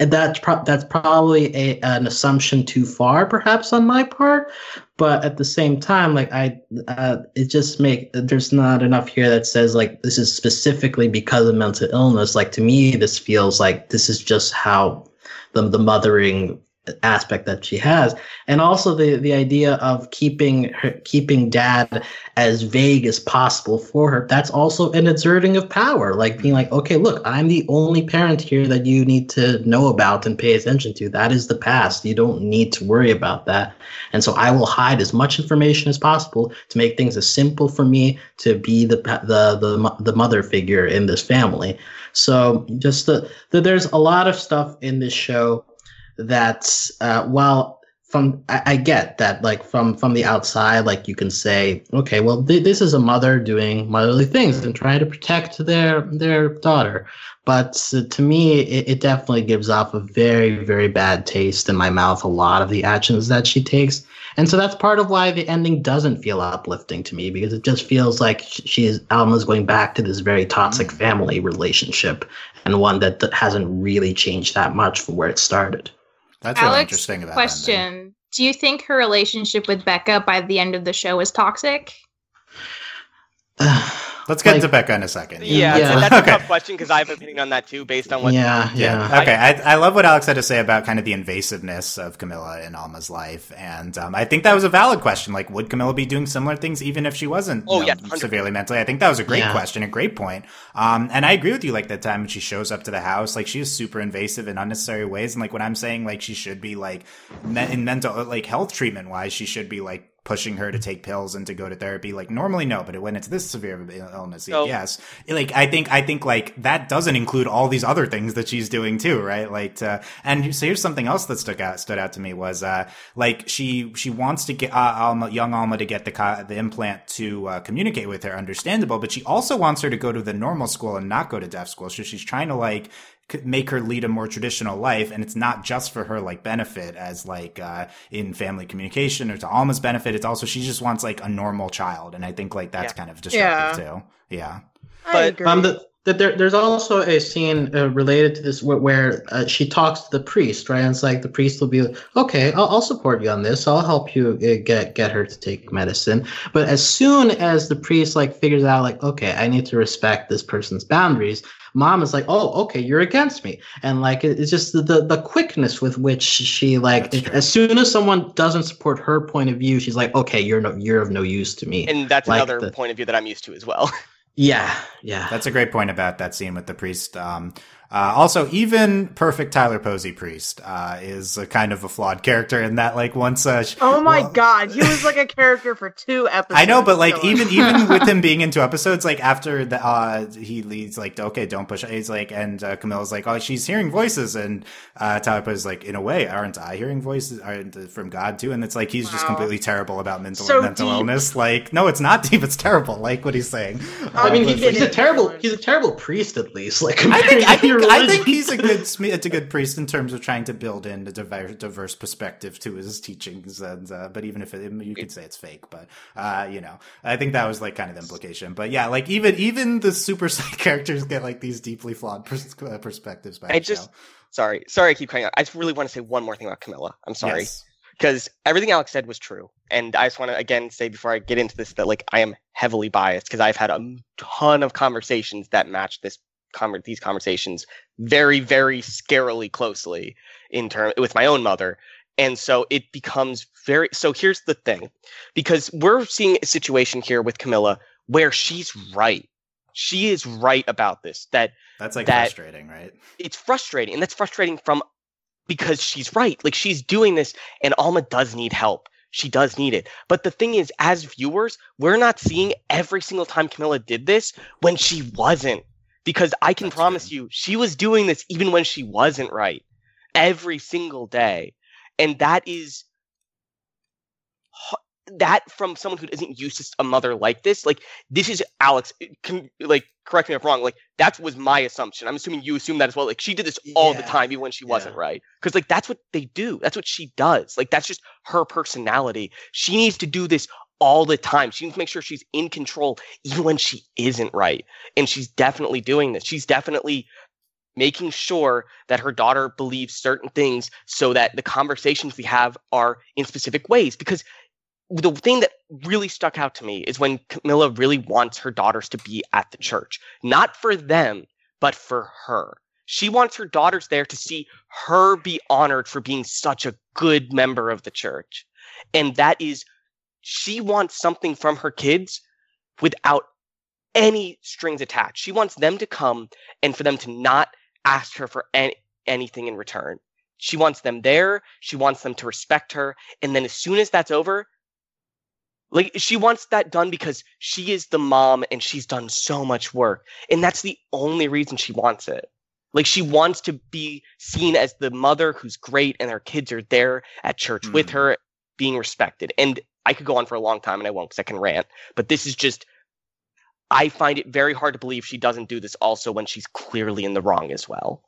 that's pro- that's probably a, an assumption too far perhaps on my part but at the same time like i uh, it just make there's not enough here that says like this is specifically because of mental illness. Like to me this feels like this is just how the, the mothering aspect that she has. And also the the idea of keeping her keeping dad as vague as possible for her that's also an exerting of power. Like being like okay look i'm the only parent here that you need to know about and pay attention to. That is the past. You don't need to worry about that. And so i will hide as much information as possible to make things as simple for me to be the the the, the mother figure in this family. So just the, the there's a lot of stuff in this show that uh, while from I, I, get that like from from the outside like you can say okay well th- this is a mother doing motherly things and trying to protect their their daughter. But uh, to me it, it, definitely gives off a very very bad taste in my mouth a lot of the actions that she takes. And so that's part of why the ending doesn't feel uplifting to me because it just feels like she's alma's going back to this very toxic mm. family relationship and one that, that hasn't really changed that much from where it started that's really interesting about question. Ending. Do you think her relationship with Becca by the end of the show is toxic? Let's get like, to Becca in a second. Yeah, yeah. that's a okay. tough question because I have an opinion on that too, based on what. Yeah, yeah. yeah. Okay, I, I, love what Alex had to say about kind of the invasiveness of Camilla in Alma's life, and um, I think that was a valid question. Like, would Camilla be doing similar things even if she wasn't oh, you know, yeah, severely mentally? I think that was a great yeah. question, a great point. Um, and I agree with you. Like that time when she shows up to the house, like she is super invasive in unnecessary ways, and like what I'm saying like she should be like me- in mental like health treatment wise, she should be like pushing her to take pills and to go to therapy. Like normally, no, but it when it's this severe of illness, so, yes. Like I think, I think like that doesn't include all these other things that she's doing too, right? Like, to, and so here's something else that stuck out, stood out to me was, uh, like she, she wants to get, uh, Alma, young Alma to get the, the implant to, uh, communicate with her, understandable, but she also wants her to go to the normal school and not go to deaf school. So she's trying to like, make her lead a more traditional life and it's not just for her like benefit as like uh in family communication or to alma's benefit it's also she just wants like a normal child and i think like that's yeah. kind of destructive yeah. too yeah but um the, the, there, there's also a scene uh, related to this where, where uh, she talks to the priest, right? And it's like the priest will be like, "Okay, I'll, I'll support you on this. I'll help you uh, get get her to take medicine." But as soon as the priest like figures out, like, "Okay, I need to respect this person's boundaries," mom is like, "Oh, okay, you're against me," and like it's just the the, the quickness with which she like as soon as someone doesn't support her point of view, she's like, "Okay, you're no you're of no use to me." And that's like another the, point of view that I'm used to as well. <laughs> Yeah, yeah. That's a great point about that scene with the priest. Um, uh, also, even perfect Tyler Posey priest uh, is a kind of a flawed character in that, like, once. Uh, oh my well, god, he was like a character for two episodes. <laughs> I know, but like, even even <laughs> with him being in two episodes, like after the uh, he leads, like, okay, don't push. He's like, and uh, Camilla's like, oh, she's hearing voices, and uh, Tyler Posey's like, in a way, aren't I hearing voices aren't from God too? And it's like he's wow. just completely terrible about mental so mental deep. illness. Like, no, it's not deep; it's terrible. Like what he's saying. I mean, he, he's a terrible he's a terrible priest at least. Like, I think I think, I think he's a good <laughs> it's a good priest in terms of trying to build in a diverse, diverse perspective to his teachings. And uh, but even if it, you could say it's fake, but uh, you know, I think that was like kind of the implication. But yeah, like even even the super side <laughs> characters get like these deeply flawed pers- uh, perspectives. By I just sorry, sorry, I keep crying out. I just really want to say one more thing about Camilla. I'm sorry. Yes because everything Alex said was true. And I just want to again say before I get into this that like I am heavily biased because I've had a ton of conversations that match this these conversations very, very scarily closely in term with my own mother. And so it becomes very so here's the thing. Because we're seeing a situation here with Camilla where she's right. She is right about this. That That's like that frustrating, right? It's frustrating. And that's frustrating from because she's right. Like she's doing this and Alma does need help. She does need it. But the thing is, as viewers, we're not seeing every single time Camilla did this when she wasn't because I can That's promise good. you she was doing this even when she wasn't right every single day. And that is that from someone who isn't used to a mother like this, like this is Alex. Eh, can, like, correct me if I'm wrong. Like that was my assumption. I'm assuming you assume that as well. Like she did this all yeah. the time, even when she wasn't right. Because like that's what they do. That's what she does. Like that's just her personality. She needs to do this all the time. She needs to make sure she's in control even when she isn't right. And she's definitely doing this. She's definitely making sure that her daughter believes certain things so that the conversations we have are in specific ways. Because the thing that really stuck out to me is when Camilla really wants her daughters to be at the church, not for them, but for her. She wants her daughters there to see her be honored for being such a good member of the church. And that is, she wants something from her kids without any strings attached. She wants them to come and for them to not ask her for any, anything in return. She wants them there. She wants them to respect her. And then as soon as that's over, like she wants that done because she is the mom and she's done so much work. And that's the only reason she wants it. Like she wants to be seen as the mother who's great and her kids are there at church with Mm. her being respected. And I could go on for a long time and I won't because I can rant. But this is just I find it very hard to believe she doesn't do this also when she's clearly in the wrong as well.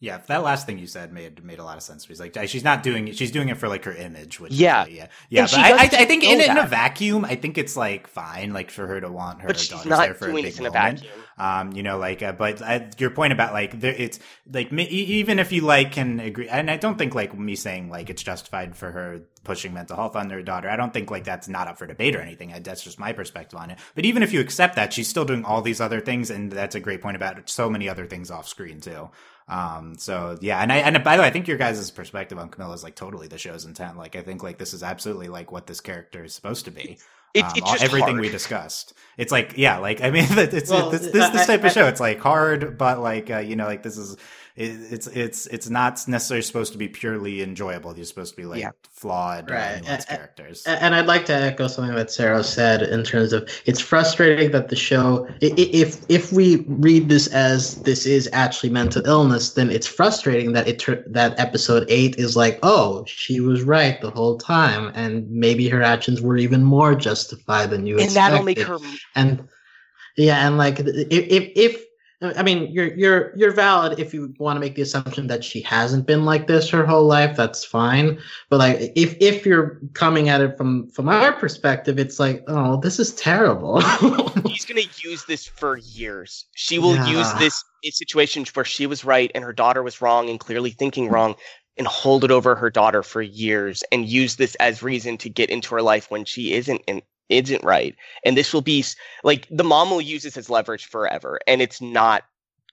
Yeah, that last thing you said made made a lot of sense. She's like, uh, she's not doing it. She's doing it for like her image, which Yeah. is, yeah, yeah. And But I, I, I think in, in a vacuum, I think it's like fine, like for her to want her But she's daughters not there for a doing big this in a vacuum. Um, you know, like, uh, but uh, your point about like, there, it's like me, even if you like can agree, and I don't think like me saying like it's justified for her pushing mental health on their daughter. I don't think like that's not up for debate or anything. I, that's just my perspective on it. But even if you accept that, she's still doing all these other things, and that's a great point about so many other things off screen too. Um, so yeah, and I, and by the way, I think your guys' perspective on Camilla is like totally the show's intent. Like, I think like this is absolutely like what this character is supposed to be. It, Um, it's all- just everything hard. we discussed. It's like, yeah, like I mean, <laughs> it's Well, this this, this I- type I- of show. It's like hard, but like uh, you know, like this is it, it's it's it's not necessarily supposed to be purely enjoyable. You're supposed to be like Yeah. flawed, Right. nuanced A- a- characters. And I'd like to echo something that Sarah said in terms of it's frustrating that the show, i- i- if if we read this as this is actually mental illness, then it's frustrating that it tur- that episode eight is like, oh, she was right the whole time, and maybe her actions were even more justified than you and expected. that'll make her and yeah and like if if, if I mean, you're you're you're valid if you want to make the assumption that she hasn't been like this her whole life. That's fine. But like, if if you're coming at it from from our perspective, it's like, oh, this is terrible. <laughs> He's going to use this for years. She will use this in situations where she was right and her daughter was wrong and clearly thinking wrong and hold it over her daughter for years and use this as reason to get into her life when she isn't in, isn't right. And this will be like the mom will use this as leverage forever and it's not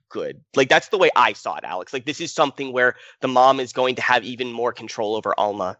good. Like that's the way I saw it, Alex. Like this is something where the mom is going to have even more control over Alma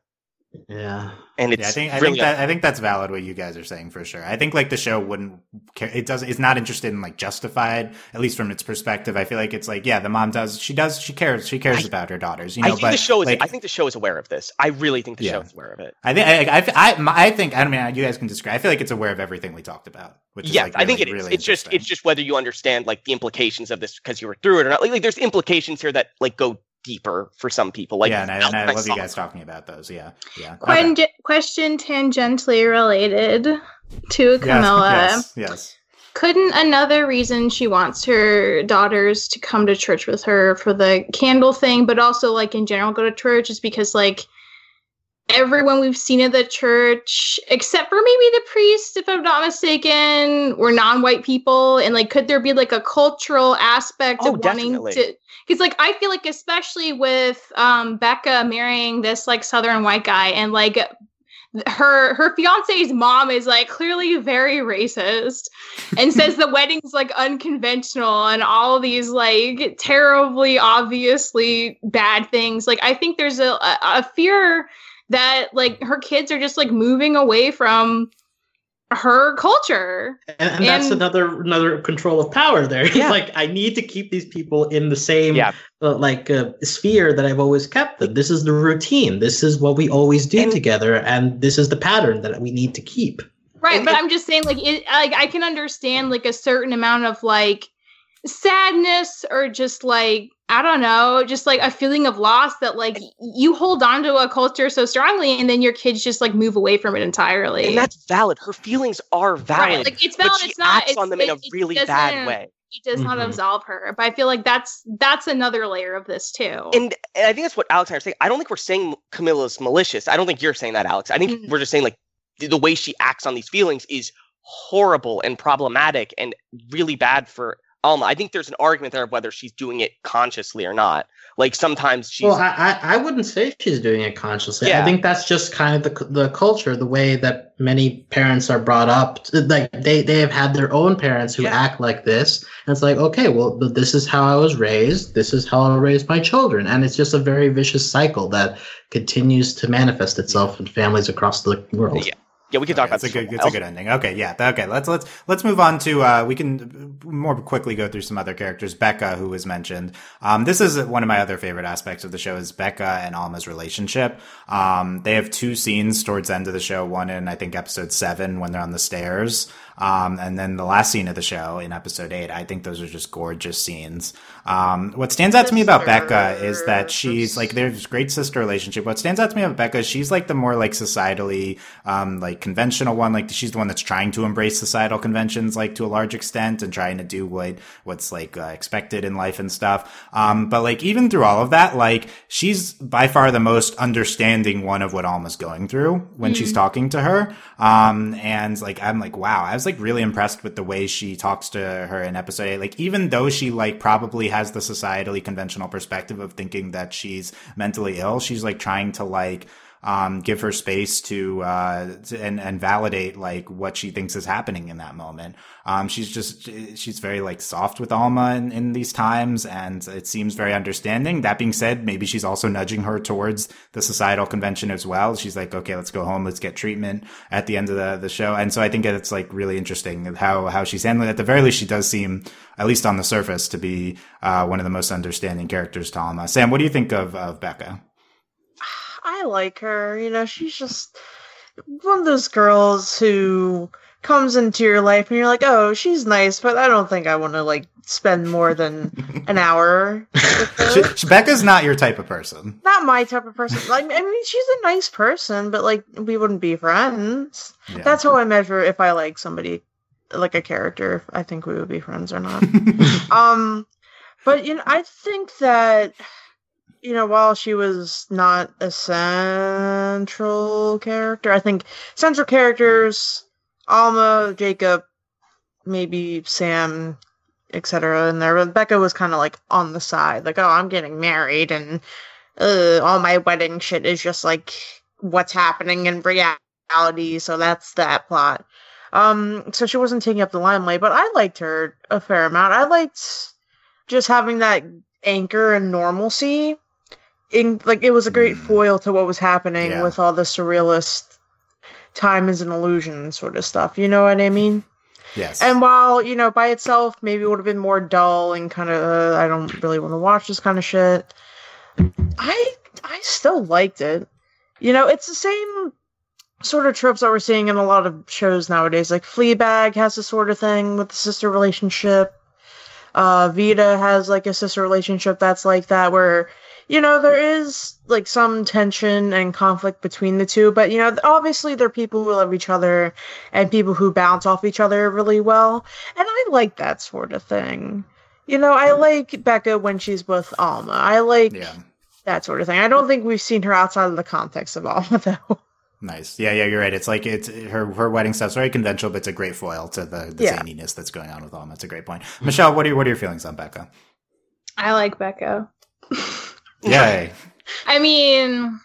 yeah. and it's yeah, I think I really think that I think that's valid what you guys are saying for sure. I think like the show wouldn't care. It does. It's not interested in like justified, at least from its perspective. I feel like it's like yeah, the mom does. She does. She cares. She cares I- about her daughters. You know, I think but the show is like, I think the show is aware of this. I really think the Yeah. show is aware of it. I think I, I, I, my- I think I mean you guys can disagree. I feel like it's aware of everything we talked about. Which is yes, like, I think it really- is. It's just it's just whether you understand like the implications of this because you were through it or not. Like, like there's implications here that like go deeper for some people. Like yeah, and I, and I love you guys talking about those. Yeah, yeah. Quen- Okay. Question tangentially related to Yes, Camilla. Yes, yes. Couldn't another reason she wants her daughters to come to church with her for the candle thing, but also like in general go to church is because like everyone we've seen at the church, except for maybe the priest, if I'm not mistaken, were non-white people, and like could there be like a cultural aspect Oh, of wanting definitely. to? Because like I feel like especially with um Becca marrying this like southern white guy and like her her fiance's mom is like clearly very racist and says the <laughs> wedding's like unconventional and all these like terribly obviously bad things. Like i think there's a, a, a fear that like her kids are just like moving away from her culture And, and that's And- another another control of power there. <laughs> Yeah. like I need to keep these people in the same Yeah. uh, like uh, sphere that I've always kept them. This is the routine. This is what we always do And- together, and this is the pattern that we need to keep. right And but it- i'm just saying like it like i can understand like a certain amount of like sadness or just like i don't know just like a feeling of loss that like you hold on to a culture so strongly and then your kids just like move away from it entirely And that's valid. Her feelings are valid. right like it's valid, but she it's not acts it's, on them in a really bad way. it does not Mhm. absolve her but i feel like that's that's another layer of this too And, and I think that's what Alex and I are saying. I don't think we're saying Camilla's malicious. I don't think you're saying that, Alex. I think Mhm. we're just saying like the, the way she acts on these feelings is horrible and problematic and really bad for Alma. I think there's an argument there of whether she's doing it consciously or not. Like sometimes she's Well, I, I, I wouldn't say she's doing it consciously. Yeah. I think that's just kind of the the culture, the way that many parents are brought up. Like they they have had their own parents who Yeah. act like this, and it's like, okay, well, this is how I was raised. This is how I raise my children, and it's just a very vicious cycle that continues to manifest itself in families across the world. Yeah. Yeah. We can talk about it's a good, it's a good ending. Okay, yeah, okay. Let's let's let's move on to. Uh, we can more quickly go through some other characters. Becca, who was mentioned. Um, this is one of my other favorite aspects of the show is Becca and Alma's relationship. Um, they have two scenes towards the end of the show. One in I think episode seven when they're on the stairs. Um, and then the last scene of the show in episode eight. I think those are just gorgeous scenes. Um, what stands out to me about Becca is that she's like there's great sister relationship. What stands out to me about Becca is she's like the more like societally um like conventional one. Like she's the one that's trying to embrace societal conventions like to a large extent and trying to do what what's like uh, expected in life and stuff. Um, but like even through all of that, like she's by far the most understanding one of what Alma's going through when she's talking to her. Um, and like I'm like wow, I was like really impressed with the way she talks to her in episode eight. Like even though she like probably has the societally conventional perspective of thinking that she's mentally ill, she's like trying to like um, give her space to, uh, and and validate like what she thinks is happening in that moment. Um, she's just she's very like soft with Alma in, in these times, and it seems very understanding. That being said, maybe she's also nudging her towards the societal convention as well. She's like, okay, let's go home, let's get treatment at the end of the the show, and so I think it's like really interesting how how she's handling. it. At the very least, she does seem, at least on the surface, to be uh, one of the most understanding characters to Alma. Sam, what do you think of of Becca? I like her. You know, she's just one of those girls who comes into your life and you're like, oh, she's nice, but I don't think I want to like spend more than an <laughs> hour with her. she- Becca's not your type of person. Not my type of person. Like, I mean, she's a nice person, but like, we wouldn't be friends. Yeah. That's how I measure if I like somebody, like a character. If I think we would be friends or not. <laughs> um but you know i think that you know while she was not a central character i think central characters alma jacob maybe sam etc and there but becca was kind of like on the side like oh i'm getting married and uh, all my wedding shit is just like what's happening in reality so that's that plot. Um so she wasn't taking up the limelight but i liked her a fair amount. I liked just having that anchor and normalcy in like it was a great Mm. foil to what was happening Yeah. with all the surrealist time is an illusion sort of stuff you know what i mean yes. and while you know by itself maybe it would have been more dull and kind of uh, i don't really want to watch this kind of shit i i still liked it you know it's the same sort of tropes that we're seeing in a lot of shows nowadays like fleabag has this sort of thing with the sister relationship uh Vida has like a sister relationship that's like that where you know there is like some tension and conflict between the two but you know obviously they're people who love each other and people who bounce off each other really well and i like that sort of thing you know i like becca when she's with alma i like yeah. that sort of thing i don't think we've seen her outside of the context of alma <laughs> though Nice. Yeah, yeah, you're right. It's like it's her her wedding stuff's very conventional, but it's a great foil to the, the Yeah. zaniness that's going on with Alma. It's a great point. Michelle, what are your, what are your feelings on Becca? I like Becca. <laughs> Yay. I mean,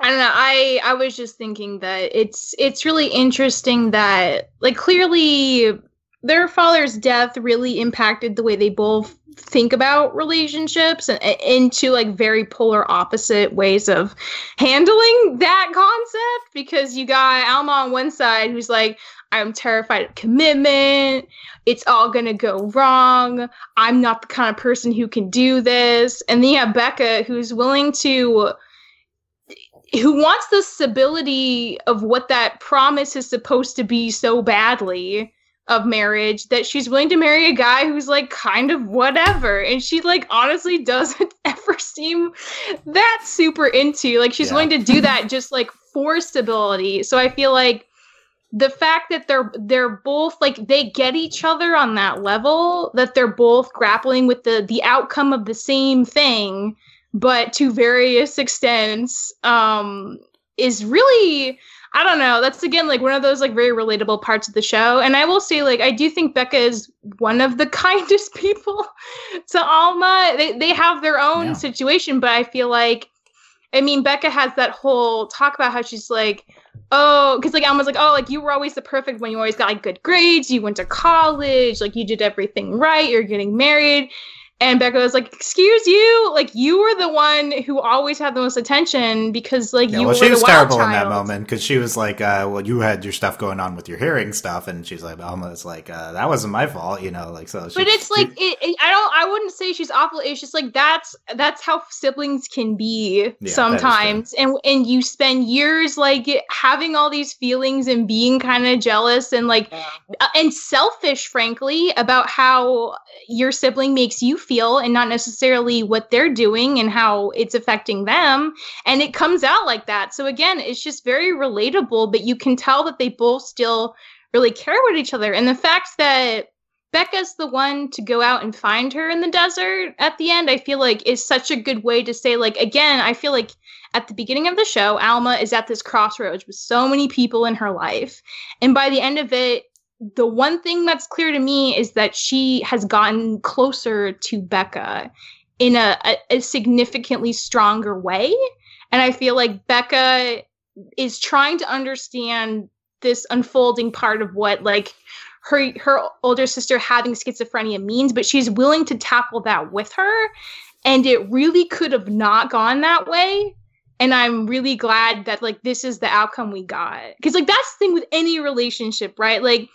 I don't know. I I was just thinking that it's it's really interesting that like clearly their father's death really impacted the way they both think about relationships and and into like very polar opposite ways of handling that concept because you got Alma on one side who's like I'm terrified of commitment. It's all going to go wrong. I'm not the kind of person who can do this. And then you have Becca who's willing to who wants the stability of what that promise is supposed to be so badly of marriage that she's willing to marry a guy who's like kind of whatever and she like honestly <laughs> doesn't ever seem that super into like she's Yeah. willing to do that just like for stability so i feel like the fact that they're they're both like they get each other on that level that they're both grappling with the the outcome of the same thing but to various extents um is really I don't know. That's again like one of those like very relatable parts of the show. And I will say, like, I do think Becca is one of the <laughs> kindest people to Alma. They they have their own Yeah. situation, but I feel like I mean, Becca has that whole talk about how she's like, oh, because like Alma's like, oh, like you were always the perfect one. You always got like good grades. You went to college. Like you did everything right. You're getting married. And Becca was like, excuse you, like you were the one who always had the most attention because like Yeah, you well, were she was the wild terrible in that moment because she was like, uh, "Well, you had your stuff going on with your hearing stuff," and she's like, "Almost like uh, that wasn't my fault," you know, like so. She, But it's like it, it, I don't. I wouldn't say she's awful. It's just like that's that's how siblings can be that is sometimes, and and you spend years like having all these feelings and being kind of jealous and like uh, and selfish, frankly, about how your sibling makes you feel, and not necessarily what they're doing and how it's affecting them. And it comes out like that. So again, it's just very relatable. But you can tell that they both still really care about each other, and the fact that Becca's the one to go out and find her in the desert at the end. I feel like is such a good way to say like again, I feel like at the beginning of the show, Alma is at this crossroads with so many people in her life. And by the end of it, the one thing that's clear to me is that she has gotten closer to Becca in a, a, a significantly stronger way. And I feel like Becca is trying to understand this unfolding part of what like her her older sister having schizophrenia means, but she's willing to tackle that with her. And it really could have not gone that way. And I'm really glad that like this is the outcome we got. Cause like that's the thing with any relationship, right? Like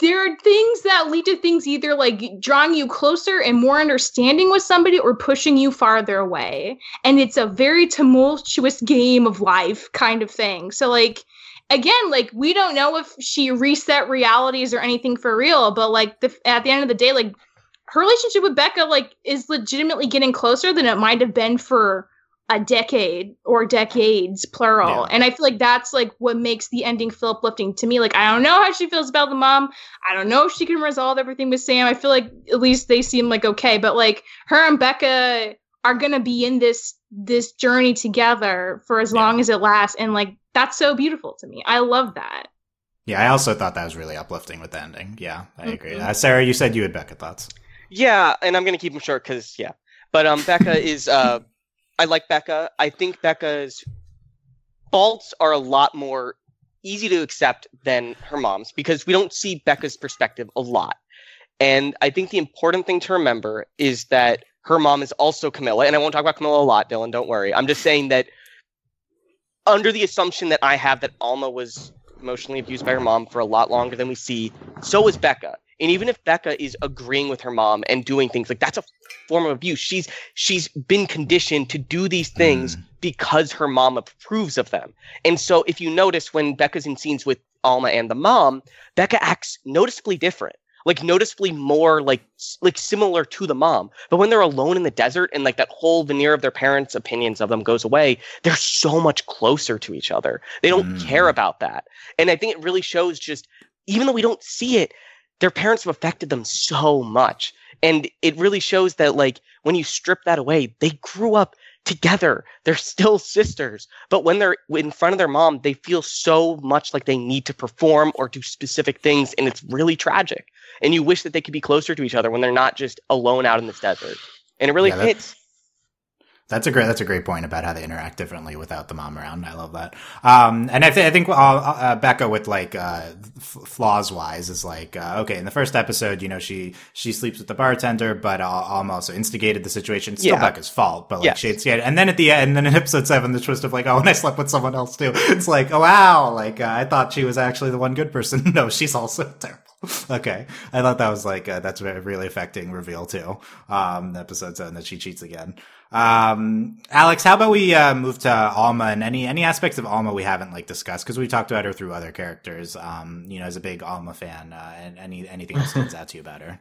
there are things that lead to things either like drawing you closer and more understanding with somebody or pushing you farther away. And it's a very tumultuous game of life kind of thing. So like again, like we don't know if she reset realities or anything for real, but like the, at the end of the day, like her relationship with Becca like is legitimately getting closer than it might have been for a decade or decades plural. Yeah. And I feel like that's like what makes the ending feel uplifting to me. Like I don't know how she feels about the mom. I don't know if she can resolve everything with Sam. I feel like at least they seem like okay, but like her and Becca are gonna be in this this journey together for as Yeah. long as it lasts and like that's so beautiful to me i love that yeah, I also thought that was really uplifting with the ending. Yeah, I agree. Mhm. Uh, Sarah, you said you had Becca thoughts. Yeah, and I'm gonna keep them short because yeah. But um, Becca <laughs> is uh, I like Becca. I think Becca's faults are a lot more easy to accept than her mom's because we don't see Becca's perspective a lot. And I think the important thing to remember is that her mom is also Camilla, and I won't talk about Camilla a lot, Dylan. Don't worry. I'm just saying that under the assumption that I have that Alma was emotionally abused by her mom for a lot longer than we see, so is Becca. And even if Becca is agreeing with her mom and doing things like that's a form of abuse, she's she's been conditioned to do these things Mm. because her mom approves of them. And so if you notice when Becca's in scenes with Alma and the mom, Becca acts noticeably different. Like noticeably more like like similar to the mom. But when they're alone in the desert and like that whole veneer of their parents' opinions of them goes away, they're so much closer to each other. They don't Mm. care about that. And I think it really shows just even though we don't see it, their parents have affected them so much. And it really shows that like when you strip that away, they grew up together. They're still sisters. But when they're in front of their mom, they feel so much like they need to perform or do specific things. And it's really tragic. And you wish that they could be closer to each other when they're not just alone out in this desert. And it really Yeah, hits. That's a great. That's a great point about how they interact differently without the mom around. I love that. Um, and I, th- I think uh, uh, Becca with like uh, f- flaws wise is like uh, okay. In the first episode, you know, she she sleeps with the bartender, but Alma also instigated the situation. It's still Yeah. Becca's fault, but like Yes. she instigated. And then at the end, and then in episode seven, the twist of like, oh, and I slept with someone else too. It's like, oh wow, like uh, I thought she was actually the one good person. <laughs> no, she's also <laughs> terrible. okay, I thought that was like uh, that's a really affecting reveal too. Um, episode seven that she cheats again. Um, Alex, how about we uh, move to Alma and any any aspects of Alma we haven't like discussed because we talked about her through other characters. Um, you know, as a big Alma fan, uh, and any anything else stands out to you about her?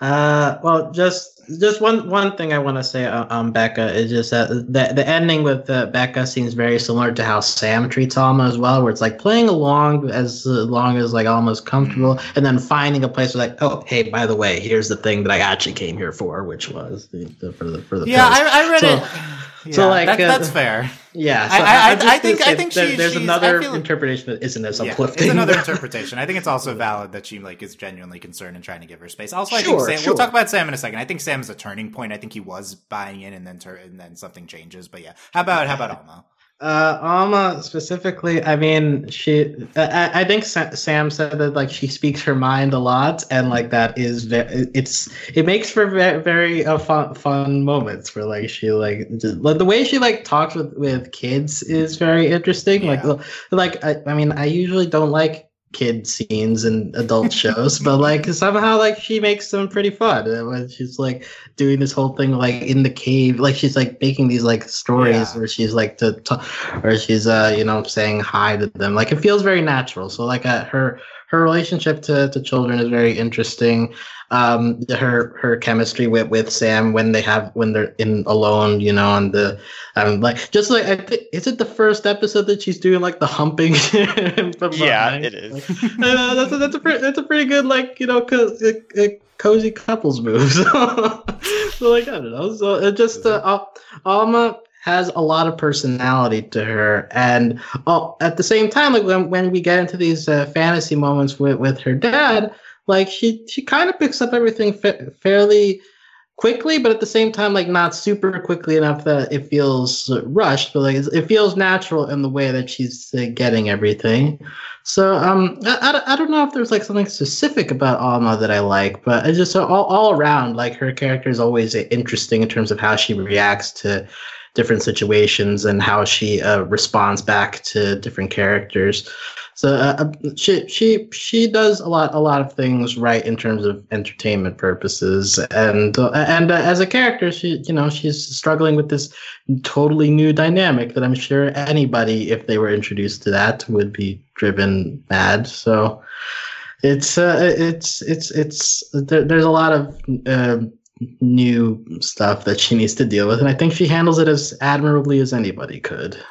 Uh, well, just just one one thing I want to say on, on Becca is just that the the ending with uh, Becca seems very similar to how Sam treats Alma as well, where it's like playing along as long as like Alma's comfortable, and then finding a place where like, oh, hey, by the way, here's the thing that I actually came here for, which was the, the for the for the Yeah. I, I read So- it. So, like, that, uh, that's fair. Yeah, I- so I- I- I'm just I think- I think there- she- there's she's- another I interpretation that isn't as Yeah, uplifting. it's another <laughs> interpretation. I think it's also valid that she like is genuinely concerned and trying to give her space. Also, I Sure, think Sam, sure. we'll talk about Sam in a second. I think Sam is a turning point. I think he was buying in and then tur- and then something changes. But yeah, how about how about Alma? Uh, Alma specifically, I mean, she. I, I think Sam said that like she speaks her mind a lot, and like that is very. It's it makes for very, very uh, fun fun moments where like she like just, the way she like talks with with kids is very interesting. Yeah. Like like I, I mean, I usually don't like kid scenes in adult shows but like somehow like she makes them pretty fun. When she's like doing this whole thing like in the cave like she's like making these like stories Yeah. where she's like to, to or she's uh you know saying hi to them. Like it feels very natural. So like uh, her her relationship to, to children is very interesting um her her chemistry with with sam when they have when they're in alone you know and the um like just like i think is it the first episode that she's doing like the humping <laughs> Yeah, it is. Like, uh, that's a, that's a pretty that's a pretty good like you know co- uh, uh, cozy couples move. so, <laughs> so, like I don't know. So it just uh, Al- Alma has a lot of personality to her, and uh, at the same time, like when when we get into these uh, fantasy moments with with her dad, like she she kind of picks up everything fa- fairly quickly, but at the same time, like not super quickly enough that it feels rushed, but like it feels natural in the way that she's uh, getting everything. So um, I, I, don't- I don't know if there's like something specific about Alma that I like, but it's just all, all around like her character is always interesting in terms of how she reacts to different situations and how she uh, responds back to different characters. So uh, uh, she she she does a lot a lot of things right in terms of entertainment purposes, and uh, and uh, as a character, she you know she's struggling with this totally new dynamic that I'm sure anybody, if they were introduced to that, would be driven mad. So it's uh, it's it's it's there, there's a lot of uh, new stuff that she needs to deal with, and I think she handles it as admirably as anybody could.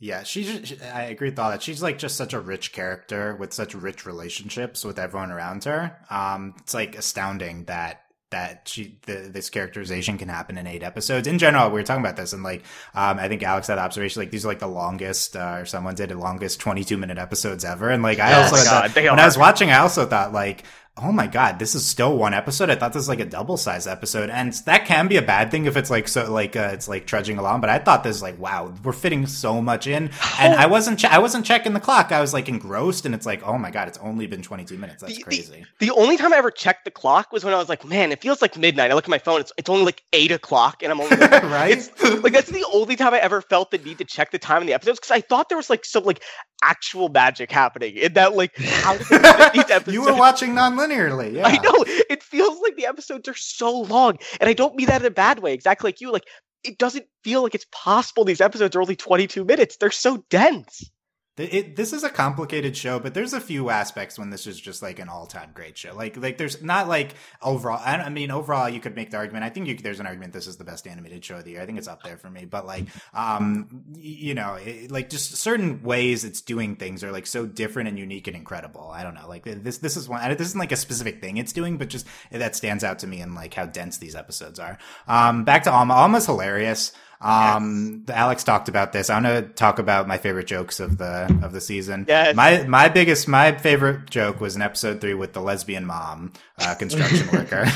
Yeah, she's. she- I agree with all that. She's like just such a rich character with such rich relationships with everyone around her. Um, it's like astounding that that she the, this characterization can happen in eight episodes. In general, we were talking about this, and like um, I think Alex had observation like these are like the longest, uh, or someone did the longest twenty two minute episodes ever. And like I Oh also my thought, God, they when I was watching, I also thought like. Oh my god, this is still one episode. I thought this was like a double size episode, and that can be a bad thing if it's like so like uh, it's like trudging along. But I thought this was like wow, we're fitting so much in, and I wasn't che- I wasn't checking the clock. I was like engrossed, and it's like oh my god, it's only been twenty two minutes. That's The- the- crazy. The only time I ever checked the clock was when I was like, man, it feels like midnight. I look at my phone, it's, it's only like eight o'clock, and I'm only <laughs> like, right? It's, like that's the only time I ever felt the need to check the time in the episodes because I thought there was like some like actual magic happening in that like how did <laughs> they these episodes? you were watching non-linearly. Yeah. I know it feels like the episodes are so long, and I don't mean that in a bad way. Exactly like you, like it doesn't feel like it's possible these episodes are only 22 minutes. They're so dense. It, this is a complicated show, but there's a few aspects when this is just like an all-time great show. Like, like there's not like overall. I, I mean, overall, you could make the argument. I think you, there's an argument this is the best animated show of the year. I think it's up there for me. But like, um, you know, it, like just certain ways it's doing things are like so different and unique and incredible. I don't know. Like this, this is one. This isn't like a specific thing it's doing, but just that stands out to me and like how dense these episodes are. Um, back to Alma. Alma's hilarious. Um, Alex talked about this. I want to talk about my favorite jokes of the of the season. Yes. My my biggest my favorite joke was in episode three with the lesbian mom, uh, construction <laughs> worker.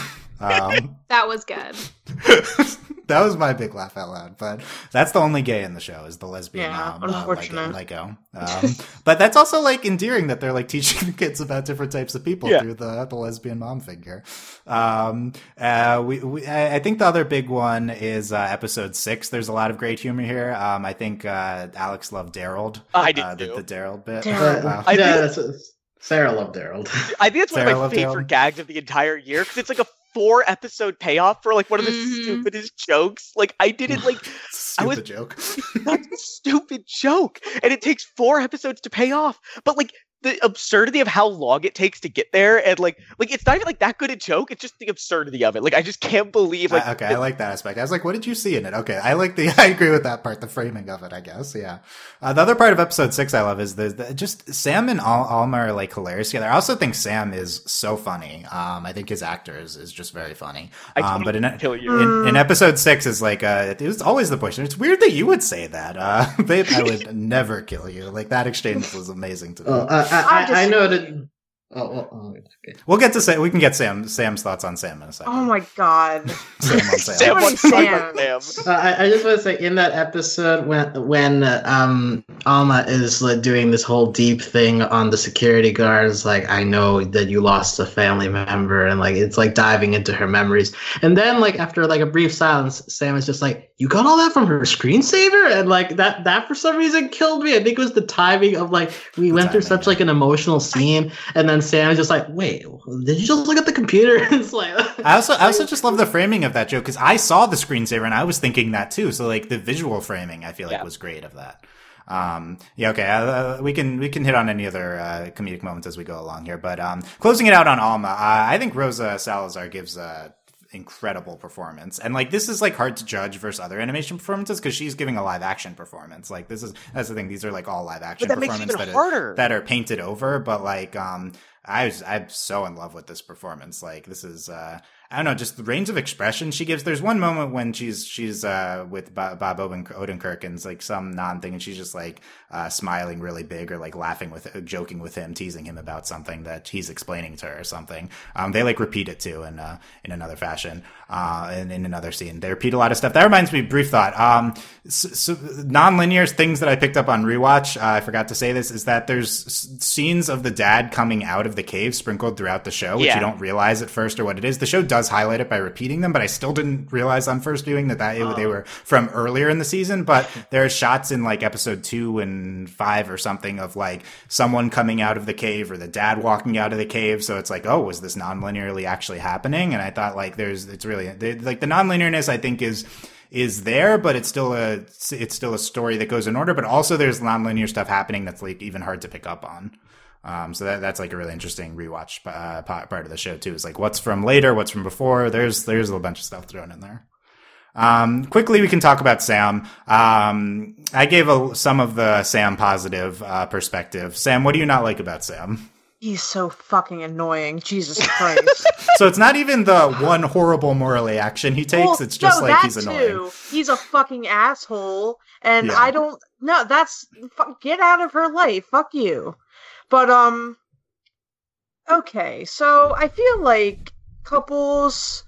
Um, <laughs> That was good. <laughs> that was my big laugh out loud. But that's the only gay in the show is the lesbian Yeah, mom. uh, unfortunate. Lego. Um, but that's also like endearing that they're like <laughs> teaching the kids about different types of people Yeah. through the the lesbian mom figure. Um, uh, we, we I I think the other big one is uh, episode six. There's a lot of great humor here. Um, I think uh, Alex loved Daryl. I did uh, the, the Daryl bit. Daryl. Uh, I yeah, think- that's, Sarah loved Daryl. I think it's one Sarah of my favorite Dylan. gags of the entire year because it's like a four episode payoff for like one of the Mhm. stupidest jokes. Like I didn't like <laughs> I was- Stupid joke. <laughs> that's a stupid joke, and it takes four episodes to pay off. But like the absurdity of how long it takes to get there, and like, like it's not even like that good a joke. It's just the absurdity of it. Like, I just can't believe. Like, Uh, okay, I like that aspect. I was like, what did you see in it? Okay, I like the. <laughs> I agree with that part. The framing of it, I guess. Yeah. Uh, the other part of episode six I love is the, the just Sam and Al- Alma are like hilarious together. I also think Sam is so funny. Um, I think his actor is, is just very funny. I Um, but in, kill you. in, in episode six is like uh it was always the question it's weird that you would say that uh <laughs> babe i would <laughs> never kill you like that exchange was amazing to me Oh, uh, I I, I, I disagree. Noted. Oh, well, oh, okay. we'll get to say we can get sam sam's thoughts on sam in a second Oh my god. <laughs> sam on sam, Sam What wants is to talk about Sam? Sam. Uh, I, I just want to say in that episode when when uh, um Alma is like, doing this whole deep thing on the security guards, like I know that you lost a family member, and like it's like diving into her memories, and then like after like a brief silence, Sam is just like, "You got all that from her screensaver," and like that that for some reason killed me. I think it was the timing of like we went through such yeah. like an emotional scene, and then Sam is just like, "Wait, did you just look at the computer?" <laughs> it's like I also, I also <laughs> just love the framing of that joke because I saw the screensaver and I was thinking that too. So like the visual framing, I feel like Yeah. was great of that. Um, yeah, okay. Uh, we can we can hit on any other uh, comedic moments as we go along here, but um, closing it out on Alma, uh, I think Rosa Salazar gives a incredible performance, and like this is like hard to judge versus other animation performances because she's giving a live action performance. Like this is that's the thing; these are like all live action that performances that are, that are painted over, but like um, I was I'm so in love with this performance. Like this is uh I don't know, just the range of expression she gives. There's one moment when she's she's uh with Bob, Bob Odenkirk and it's like some non thing, and she's just like uh smiling really big or like laughing with joking with him, teasing him about something that he's explaining to her or something. Um, they like repeat it too in uh in another fashion. Uh, in, in another scene, they repeat a lot of stuff. That reminds me, brief thought. Um, so, so non-linear things that I picked up on rewatch. Uh, I forgot to say this is that there's s- scenes of the dad coming out of the cave sprinkled throughout the show, which Yeah. you don't realize at first or what it is. The show does highlight it by repeating them, but I still didn't realize on first viewing that, that it, they oh. were from earlier in the season. But <laughs> there are shots in like episode two and five or something of like someone coming out of the cave or the dad walking out of the cave. So it's like, oh, was this non-linearly actually happening? And I thought like there's, it's really like the non-linearness I think is, is there, but it's still a it's still a story that goes in order. But also, there's nonlinear stuff happening that's like even hard to pick up on. Um, so that that's like a really interesting rewatch uh, part of the show too. Is like what's from later, what's from before. There's there's a bunch of stuff thrown in there. Um, quickly, we can talk about Sam. Um, I gave a, some of the Sam positive uh, perspective. Sam, what do you not like about Sam? He's so fucking annoying. Jesus <laughs> Christ. So it's not even the one horrible morally action he takes. Well, it's just no, like he's annoying. Too. He's a fucking asshole, and Yeah. I don't. No, that's get out of her life. Fuck you. But um. Okay, so I feel like couples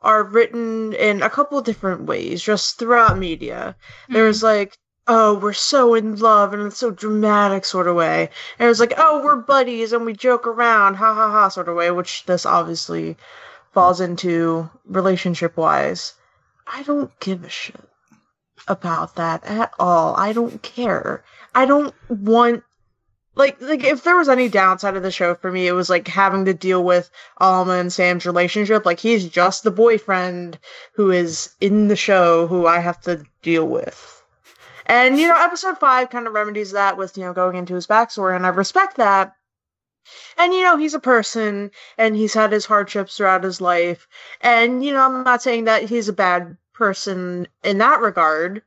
are written in a couple different ways, just throughout media. There's like, oh, we're so in love and it's so dramatic sort of way. And it's like, oh, we're buddies and we joke around, ha ha ha sort of way, which this obviously falls into relationship wise. I don't give a shit about that at all. I don't care. I don't want like like if there was any downside of the show for me, it was like having to deal with Alma and Sam's relationship. Like he's just the boyfriend who is in the show who I have to deal with. And you know, episode five kind of remedies that with you know going into his backstory, and I respect that. And you know, he's a person, and he's had his hardships throughout his life. And you know, I'm not saying that he's a bad person in that regard,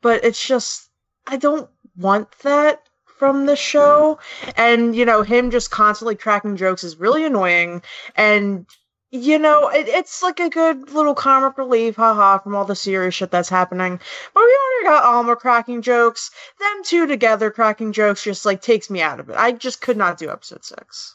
but it's just I don't want that from the show. And you know, him just constantly cracking jokes is really annoying. And you know, it, it's like a good little comic relief, haha, from all the serious shit that's happening. But we already got Alma cracking jokes. Them two together cracking jokes just like takes me out of it. I just could not do episode six.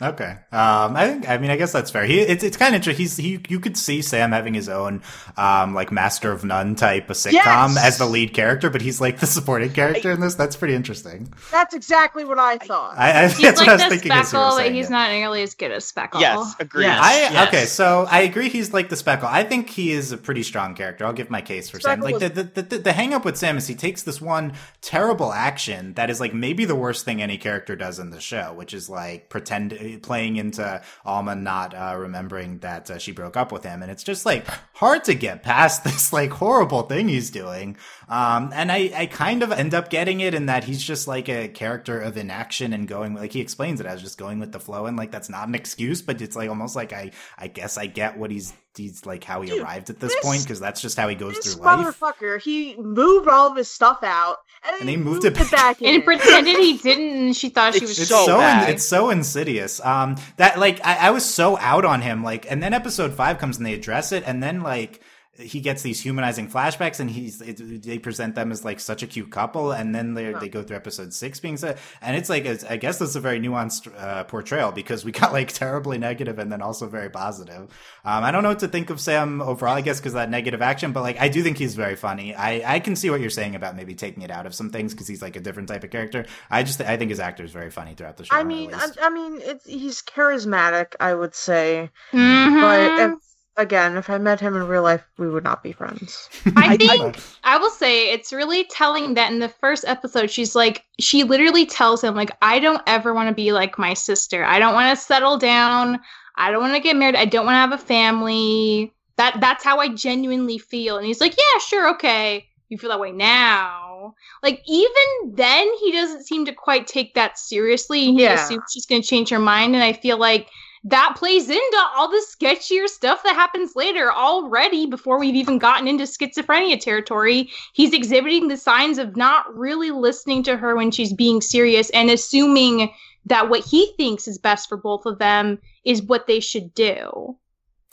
Okay. Um, I think, I mean, I guess that's fair. He, it's, it's kind of interesting. He's, he, you could see Sam having his own, um, like Master of None type of sitcom Yes! as the lead character, but he's like the supporting character in this. That's pretty interesting. That's exactly what I thought. I, I He's that's like what I was thinking as you were speckle, but saying he's it. not nearly as good as speckle. Yes, agreed. Yes. I Yes. okay, so I agree. He's like the speckle. I think he is a pretty strong character. I'll give my case for Sam. Speckle Like the, the the the hang up with Sam is he takes this one terrible action that is like maybe the worst thing any character does in the show, which is like pretend playing into Alma not uh, remembering that uh, she broke up with him, and it's just like hard to get past <laughs> this like horrible thing he's doing. Um, and I, I kind of end up getting it in that he's just like a character of inaction and going like he explains it as just going with the flow, and like that's not an excuse, but it's like almost like I I guess I get what he's he's like how he Dude, arrived at this, this- point because that's just how he goes This through life. motherfucker, he moved all of his stuff out, and, then And he he moved moved, it it back in. and pretended he didn't, and she thought she It's was It's so so, bad. it's so insidious. Um, that like I, I was so out on him. Like, and then episode five comes and they address it, and then like he gets these humanizing flashbacks, and he's it, they present them as like such a cute couple, and then they they go through episode six being said and it's like it's, I guess that's a very nuanced uh, portrayal because we got like <laughs> terribly negative and then also very positive. Um, I don't know what to think of Sam overall. I guess because that negative action, but like I do think he's very funny. I I can see what you're saying about maybe taking it out of some things because he's like a different type of character. I just I think his actor is very funny throughout the show. I mean, I. I mean, it's he's charismatic, I would say, Mhm. but if, again, if I met him in real life, we would not be friends. <laughs> I I- think I will say it's really telling that in the first episode, she's like, she literally tells him, like, I don't ever want to be like my sister. I don't want to settle down. I don't want to get married. I don't want to have a family. That that's how I genuinely feel. And he's like, Yeah, sure, okay. You feel that way now. Like even then, he doesn't seem to quite take that seriously. He Yeah. assumes she's going to change her mind, and I feel like that plays into all the sketchier stuff that happens later already before we've even gotten into schizophrenia territory. He's exhibiting the signs of not really listening to her when she's being serious and assuming that what he thinks is best for both of them is what they should do.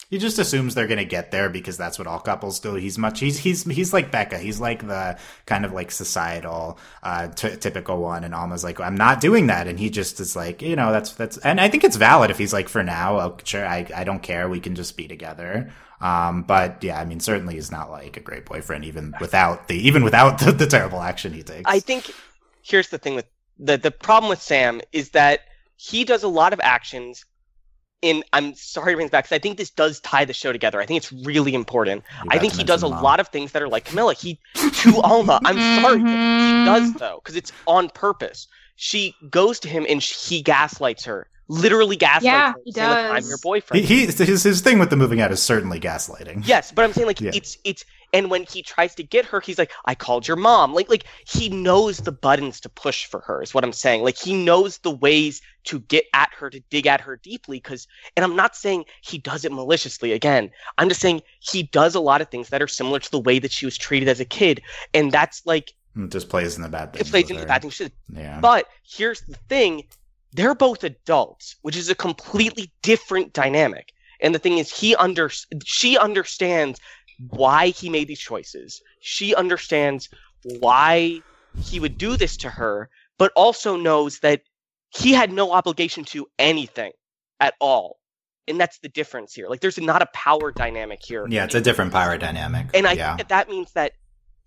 He just assumes they're gonna get there because that's what all couples do. He's much he's he's he's like Becca. He's like the kind of like societal uh t- typical one, and Alma's like I'm not doing that, and he just is like you know that's that's and I think it's valid if he's like for now, oh, sure, I I don't care, we can just be together. Um, but yeah, I mean, certainly he's not like a great boyfriend even without the even without the, the terrible action he takes. I think here's the thing with the the problem with Sam is that he does a lot of actions. In I'm sorry to bring this back because I think this does tie the show together. I think it's really important. You I think he does a Mom. lot of things that are like Camilla. He to Alma. I'm sorry, he does mm-hmm. though because it's on purpose. She goes to him and sh- he gaslights her. Literally gaslights Yeah, her. he saying, like, I'm your boyfriend. he his his thing with the moving out is certainly gaslighting. <laughs> Yes, but I'm saying like Yeah. it's it's and when he tries to get her, he's like, I called your mom. Like like he knows the buttons to push for her, is what I'm saying. Like he knows the ways to get at her, to dig at her deeply, because and I'm not saying he does it maliciously again. I'm just saying he does a lot of things that are similar to the way that she was treated as a kid. And that's like It just plays in the bad things. it plays with into the bad things. Yeah. But here's the thing they're both adults, which is a completely different dynamic. And the thing is, he under she understands why he made these choices. She understands why he would do this to her, but also knows that he had no obligation to anything at all. And that's the difference here. Like, there's not a power dynamic here. yeah, it's a different power dynamic. And I yeah. think that that means that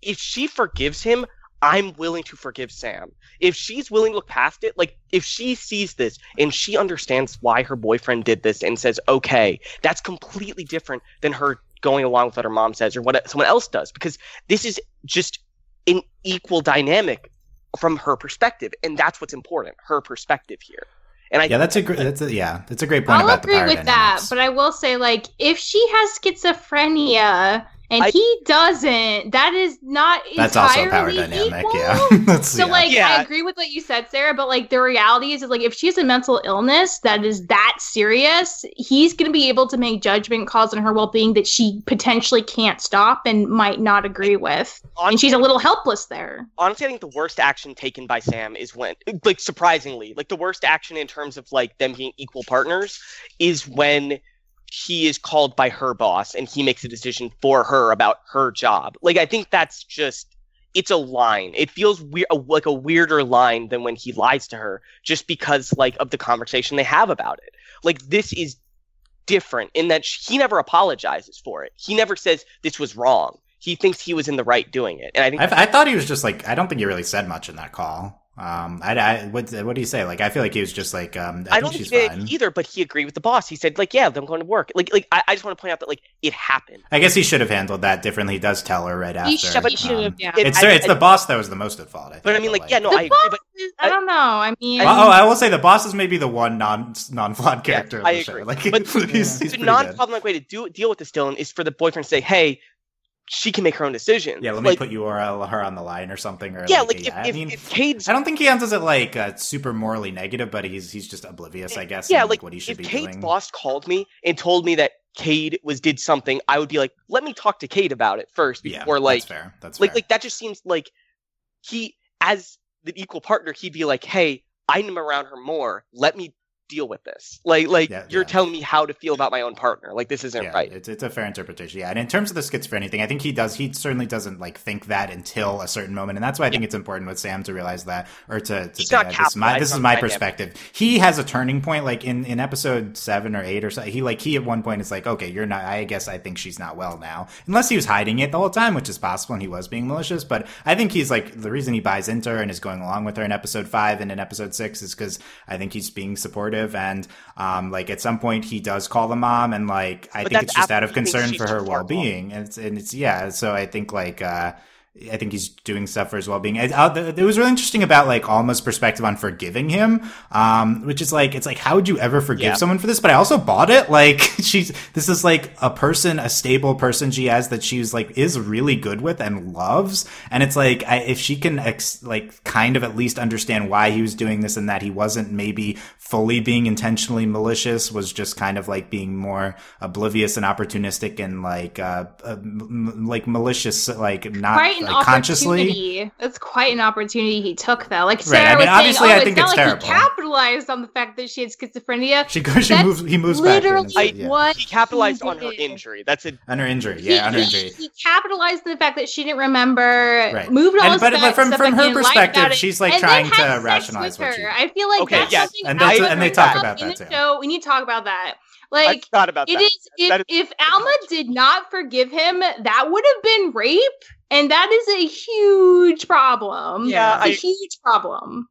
if she forgives him, I'm willing to forgive Sam. If she's willing to look past it, like if she sees this and she understands why her boyfriend did this and says, okay, that's completely different than her going along with what her mom says or what someone else does. Because this is just an equal dynamic from her perspective. And that's what's important, her perspective here. And I yeah, that's a great. That's a, yeah, that's a great point I'll about the agree power with that, but I will say, like, if she has schizophrenia and I- he doesn't, that is not that's also a entirely power dynamic. equal. <laughs> Yeah, that's So yeah. like Yeah. I agree with what you said, Sarah, but like the reality is, is like if she has a mental illness that is that serious, he's gonna be able to make judgment calls on her well being that she potentially can't stop and might not agree with. And she's a little helpless there. honestly, I think the worst action taken by Sam is when, like, surprisingly, like the worst action in terms of like them being equal partners is when he is called by her boss and he makes a decision for her about her job. Like, I think that's just. It's a line. It feels weird, like a weirder line than when he lies to her, just because like of the conversation they have about it. Like this is different in that he never apologizes for it. He never says this was wrong. He thinks he was in the right doing it, and I think I, I thought he was just like. I don't think he really said much in that call. Um, I, I what what do you say? Like, I feel like he was just like. Um, I, I, don't think think she's he fine. did either, but he agreed with the boss. He said, like, yeah, I'm going to work. Like, like I, I just want to point out that like it happened. I guess he should have handled that differently. He does tell her right after. He should, but he should have, Um, yeah. It- It's I- it's I- the boss that was the most at fault. I But I mean, like, yeah, no, The I agree. But I don't know. I mean, oh, I will say the boss is maybe the one non non flawed Yeah, character I of the agree. show. Like, <laughs> But he's, he's the pretty non problematic way to do deal with this, Dylan, is for the boyfriend to say, "Hey, she can make her own decisions." Yeah, let me like, put you or her on the line or something. Or yeah, like, like yeah, if, I if, mean, if Cade's I don't think he answers it like uh, super morally negative, but he's he's just oblivious, I guess. yeah, like what he should if be Cade's doing. boss called me and told me that Cade was did something, I would be like, "Let me talk to Cade about it first yeah, before like that's fair. That's like fair. like that just seems like he as the equal partner he'd be like hey i'm around her more let me deal with this like like Yeah, you're yeah. telling me how to feel about my own partner like this isn't yeah, right It's, it's a fair interpretation. Yeah, and in terms of the schizophrenia thing, I think he does. He certainly doesn't like think that until a certain moment, and that's why I think it's important with Sam to realize that, or to, to say that this is my this is my perspective. He has a turning point, like in in episode seven or eight or so. He like he at one point is like, okay, you're not. I guess I think she's not well now, unless he was hiding it the whole time, which is possible, and he was being malicious. But I think he's like the reason he buys into her and is going along with her in episode five and in episode six is because I think he's being supportive and um like at some point he does call the mom and like I But think it's just out of after he thinks concern for her well being and it's and it's yeah so I think like uh I think he's doing stuff for his well-being. It, uh, it was really interesting about like Alma's perspective on forgiving him, um, which is like it's like how would you ever forgive Yeah. someone for this? But I also bought it. Like <laughs> she's this is like a person, a stable person she has that she's like is really good with and loves, and it's like I, if she can ex- like kind of at least understand why he was doing this and that he wasn't maybe fully being intentionally malicious, was just kind of like being more oblivious and opportunistic and like uh, uh m- m- like malicious, like not quite an like consciously. opportunity. That's quite an opportunity he took, though. Like Right, Sarah I mean, was obviously, saying, I oh, think it's, it's not terrible. like he capitalized on the fact that she had schizophrenia. <laughs> She goes. She That's moves. He moves back. Literally, says, yeah. what he capitalized on her injury that's it on her injury. He- Yeah, on her he, injury. he capitalized on the fact that she didn't remember, Right. moved all And- but- but from- from her he didn't like perspective, she's, like, and trying to rationalize with what her. she- I feel like Okay, that's yes. something And that's- and they talk about in that too. show. We need to talk about that. Like i Like forgot about it that is if, That is- if Alma did not forgive him, that would have been rape, and that is a huge problem. Yeah, it's a I- huge problem.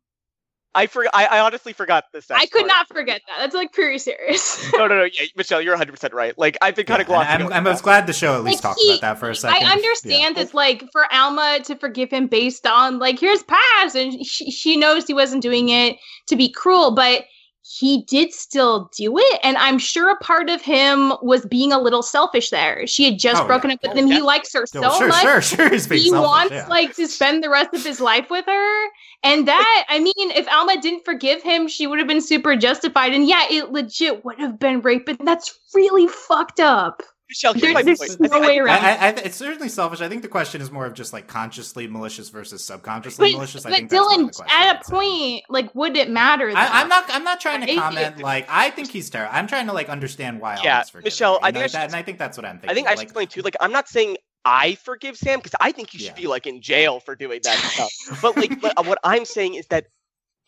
i for, I, I honestly forgot this I could not forget that. That's like pretty serious. <laughs> no no no yeah michelle you're 100% right like i've been kind Yeah, of glossing I'm, I'm that. was glad the show at least Like, talked he- about that for a second. I understand that, like, for Alma to forgive him based on, like, here's past, and she, she knows he wasn't doing it to be cruel, but he did still do it. And I'm sure a part of him was being a little selfish there. She had just Oh, broken yeah. up with Oh, him. He likes her so sure, much. sure, sure. He selfish, wants yeah. like to spend the rest of his life with her. And that, I mean, if Alma didn't forgive him, she would have been super justified. And yeah, it legit would have been rape, but that's really fucked up. Michelle here's There- my there's point. no I way around I, I, I, it's certainly selfish. I think the question is more of just like consciously malicious versus subconsciously But, malicious. I but think Dylan, the question, at a I'd say. point, like, would it matter? I, I'm not. I'm not trying to I- comment. Like, I think he's terrible. I'm trying to like understand why. Yeah, Alma's forgiving Michelle, I think know, I like that, and I think that's what I'm thinking. I think I should like, explain too. Like, I'm not saying I forgive Sam because I think he should Yeah. be like in jail for doing that <laughs> stuff. But like, but uh, what I'm saying is that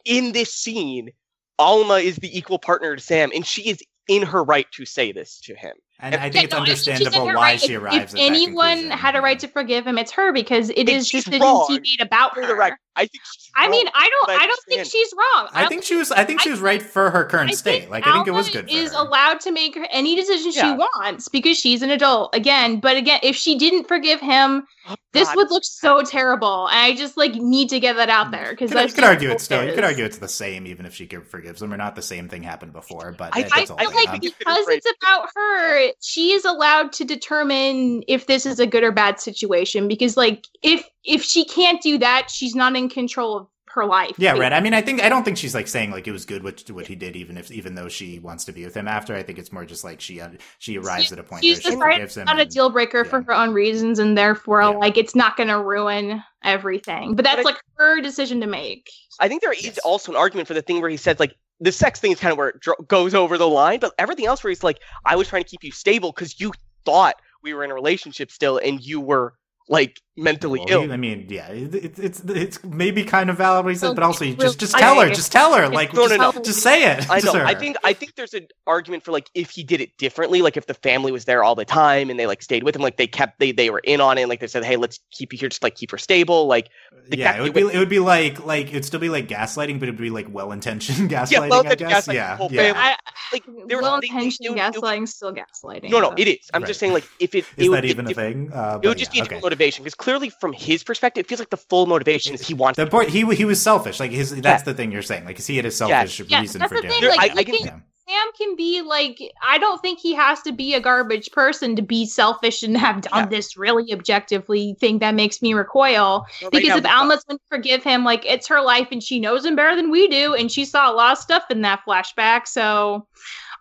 in this scene, Alma is the equal partner to Sam, and she is in her right to say this to him. And I Yeah, think it's no, I think she's in understandable her why right. she If- arrives. If, at anyone that had a right to forgive him, it's her because it And is she's decisions wrong. he made about For her. the record, I think she's I mean, I don't. I don't think she's wrong. I don't think she was. I think she was right for her current I state. think Like I think it was good for is her. allowed to make her any decision Yeah. she wants because she's an adult again. But again, if she didn't forgive him, Oh, this would look so terrible. And I just like need to get that out mm. there because you could argue it's still. You could argue it's the same, even if she forgives him or not. The same thing happened before, but I- I feel like because it's about her, she is allowed to determine if this is a good or bad situation. Because like if if she can't do that, she's not in control of her life. Yeah, right. I mean, I think I don't think she's like saying like it was good what what he did, even if even though she wants to be with him after. I think it's more just like she uh, she arrives at a point She's where she decided forgives him. Not a deal breaker for her own reasons, and therefore, Yeah. like it's not going to ruin everything. But that's But I- like her decision to make. I think there is Yes. also an argument for the thing where he says like the sex thing is kind of where it dro- goes over the line, but everything else where he's like, I was trying to keep you stable because you thought we were in a relationship still, and you were like mentally Well, ill. he- I mean, yeah, it, it, it's it's maybe kind of valid what he said, Well, but also you really- just just I- tell her, just tell her, like No, no, just, no. just say it. I <laughs> know. I think I think there's an argument for like if he did it differently, like if the family was there all the time and they like stayed with him, like they kept they they were in on it, and, like they said, hey, let's keep you here, just like keep her stable, like the yeah, guy- it would be it would be like like it'd still be like gaslighting, but it'd be like well intentioned <laughs> gaslighting. well I guess. gaslighting yeah, the whole yeah. family. I, like there was well they- they- intentioned it it gaslighting, still gaslighting. No, no, so. it is. I'm Right. just saying like if it Is it would, that even it, a thing? Uh, it would just be a okay. different motivation because clearly from his perspective, it feels like the full motivation is he wants. The point he he was selfish. Like his that's the thing you're saying. Like he had a selfish Yeah, reason that's for the doing thing, it. like, I- you I can- can- Yeah. Sam can be like, I don't think he has to be a garbage person to be selfish and have done Yeah. this really objectively thing that makes me recoil. Right because now, if Alma's going to forgive him, like it's her life and she knows him better than we do, and she saw a lot of stuff in that flashback. So,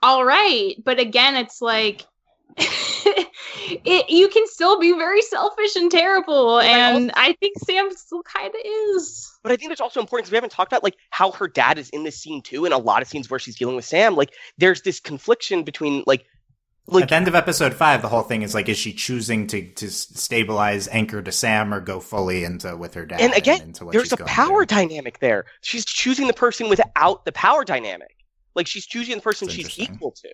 all right, but again, it's like. <laughs> it, you can still be very selfish and terrible, I and I think Sam still kind of is. But I think that's also important because we haven't talked about like how her dad is in this scene too, and a lot of scenes where she's dealing with Sam. Like there's this confliction between like like At the end of episode five, the whole thing is like, is she choosing to to stabilize, anchor to Sam, or go fully into with her dad? and again, into what there's a power through? dynamic there. She's choosing the person without the power dynamic. Like she's choosing the person That's she's equal to.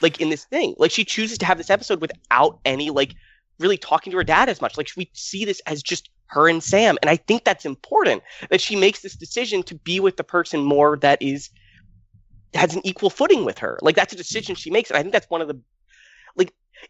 Like in this thing. Like she chooses to have this episode without any like really talking to her dad as much. Like we see this as just her and Sam. And I think that's important that she makes this decision to be with the person more that is has an equal footing with her. Like that's a decision she makes. And I think that's one of the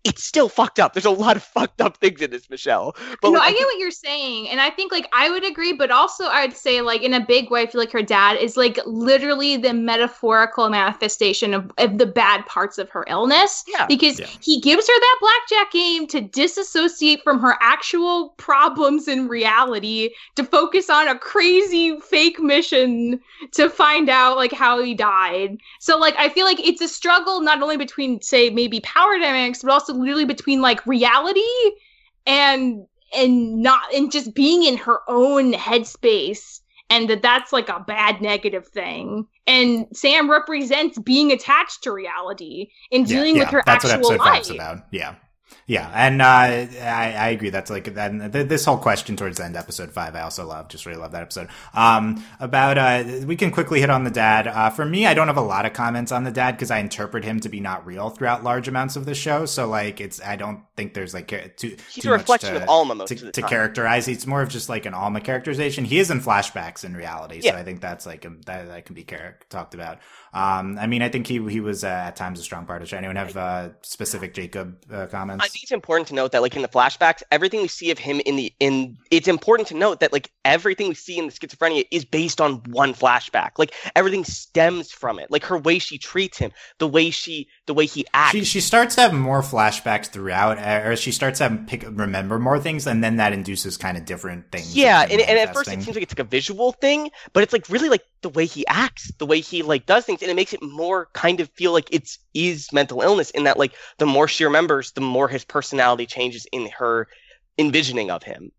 it's still fucked up. There's a lot of fucked up things in this, Michelle. But no, like, I get what you're saying, and I think like I would agree, but also I would say like in a big way, I feel like her dad is like literally the metaphorical manifestation of, of the bad parts of her illness. Yeah. because Yeah. he gives her that blackjack game to disassociate from her actual problems in reality, to focus on a crazy fake mission to find out like how he died. So like I feel like it's a struggle not only between say maybe power dynamics, but also literally between like reality and and not and just being in her own headspace and that that's like a bad negative thing and sam represents being attached to reality and Yeah, dealing with yeah, her that's what actual episode life about. Yeah. Yeah, and uh, I, I agree. That's like that. th- This whole question towards the end, episode five, I also love. Just really love that episode. Um, about uh, we can quickly hit on the dad. Uh, for me, I don't have a lot of comments on the dad because I interpret him to be not real throughout large amounts of the show. So like, it's I don't think there's like too he's too a much reflection to- of Alma most to, to characterize. It's more of just like an Alma characterization. He is in flashbacks in reality, Yeah. so I think that's like a, that that can be talked about. Um, I mean, I think he he was uh, at times a strong part of the. Anyone have uh, specific Jacob uh, comments? I think it's important to note that, like in the flashbacks, everything we see of him in the in it's important to note that like everything we see in the schizophrenia is based on one flashback. Like everything stems from it. Like her way she treats him, the way she, the way he acts. She she starts to have more flashbacks throughout, uh, or she starts to have pick remember more things, and then that induces kind of different things. yeah, and, and at first it seems like it's like a visual thing, but it's like really like the way he acts, the way he like does things, and it makes it more kind of feel like it's is mental illness in that like the more she remembers, the more his personality changes in her envisioning of him.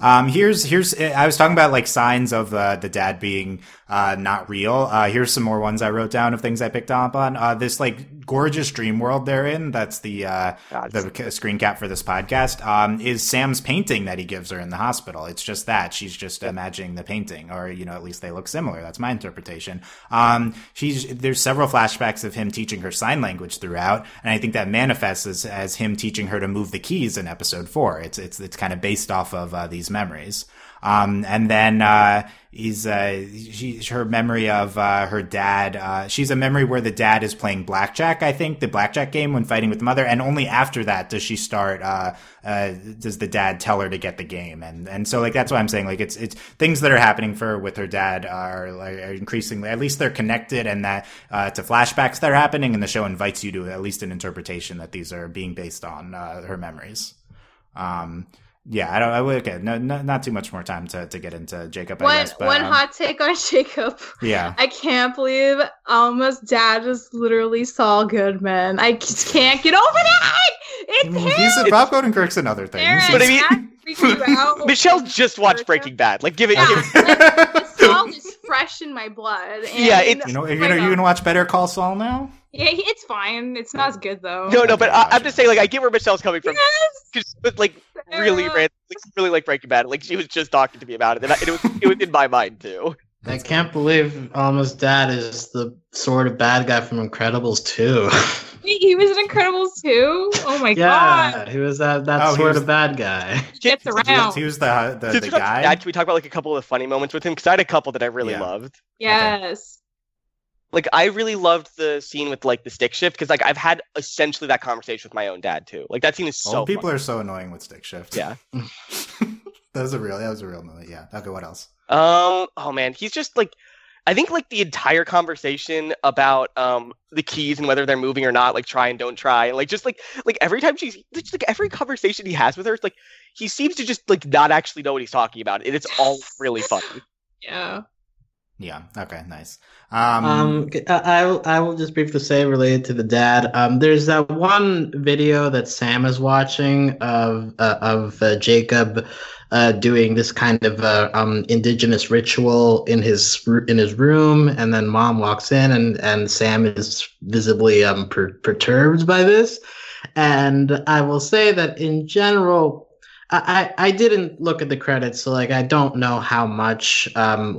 Um, here's here's I was talking about like signs of uh, the dad being uh, not real. Uh, here's some more ones I wrote down of things I picked up on. Uh, this like gorgeous dream world they're in. That's the uh, the screen cap for this podcast. Um, is Sam's painting that he gives her in the hospital. It's just that she's just imagining the painting, or you know at least they look similar. That's my interpretation. Um, she's there's several flashbacks of him teaching her sign language throughout, and I think that manifests as, as him teaching her to move the keys in episode four. It's it's it's kind of based off of uh, these memories. Um, and then, uh, he's, uh, she, her memory of, uh, her dad, uh, she's a memory where the dad is playing blackjack, I think, the blackjack game when fighting with the mother. And only after that does she start, uh, uh, does the dad tell her to get the game. And, and so, like, that's what I'm saying, like, it's, it's things that are happening for her with her dad are, are increasingly, at least they're connected and that, uh, to flashbacks that are happening. And the show invites you to at least an interpretation that these are being based on, uh, her memories. Um, yeah, I don't. I would okay. No, no, not too much more time to, to get into Jacob. I one guess, but, one um, hot take on <laughs> jacob Yeah, I can't believe Alma's dad is literally Saul Goodman. I just can't get over that. It's him. he's a, Bob Odenkirk's and other things. Aaron, But I mean- that freaked you <laughs> out. Michelle just watched Breaking Bad. Like, give it. Yeah, Give it like, Saul is fresh in my blood. <laughs> And Yeah, it's- you know, you're gonna you're gonna watch Better Call Saul now. Yeah, it's fine. It's not as good though. no, no, but I, I'm just saying, like, I get where Michelle's coming from. Yes. Because, but like, really, Sarah. ran, like, really like Breaking Bad. Like, she was just talking to me about it, and I, it was it was in my mind too. I can't believe Alma's dad is the sort of bad guy from Incredibles too. He was in Incredibles too. Oh my God. yeah, god. he was that that Oh, sort was- of bad guy. Gets He around. was, he was the the, the we talked about guy. Dad, can we talk about like a couple of the funny moments with him? Because I had a couple that I really Yeah. loved. Yes. Like I really loved the scene with like the stick shift because like I've had essentially that conversation with my own dad too. Like that scene is so. Old people fun. are so annoying with stick shift. Yeah. <laughs> that was a real. That was a real movie. Yeah. Okay. What else? Um. Oh man, he's just like. I think like the entire conversation about um the keys and whether they're moving or not, like try and don't try, and like just like like every time she's just like every conversation he has with her, it's like he seems to just like not actually know what he's talking about, and it's all really funny. Yeah. Yeah. Okay. Nice. Um. Um, I, I will- just briefly say related to the dad. Um, there's that one video that Sam is watching of uh, of uh, Jacob uh, doing this kind of uh, um indigenous ritual in his in his room, and then mom walks in, and and Sam is visibly um per- perturbed by this. And I will say that in general, I, I didn't look at the credits, so like I don't know how much um,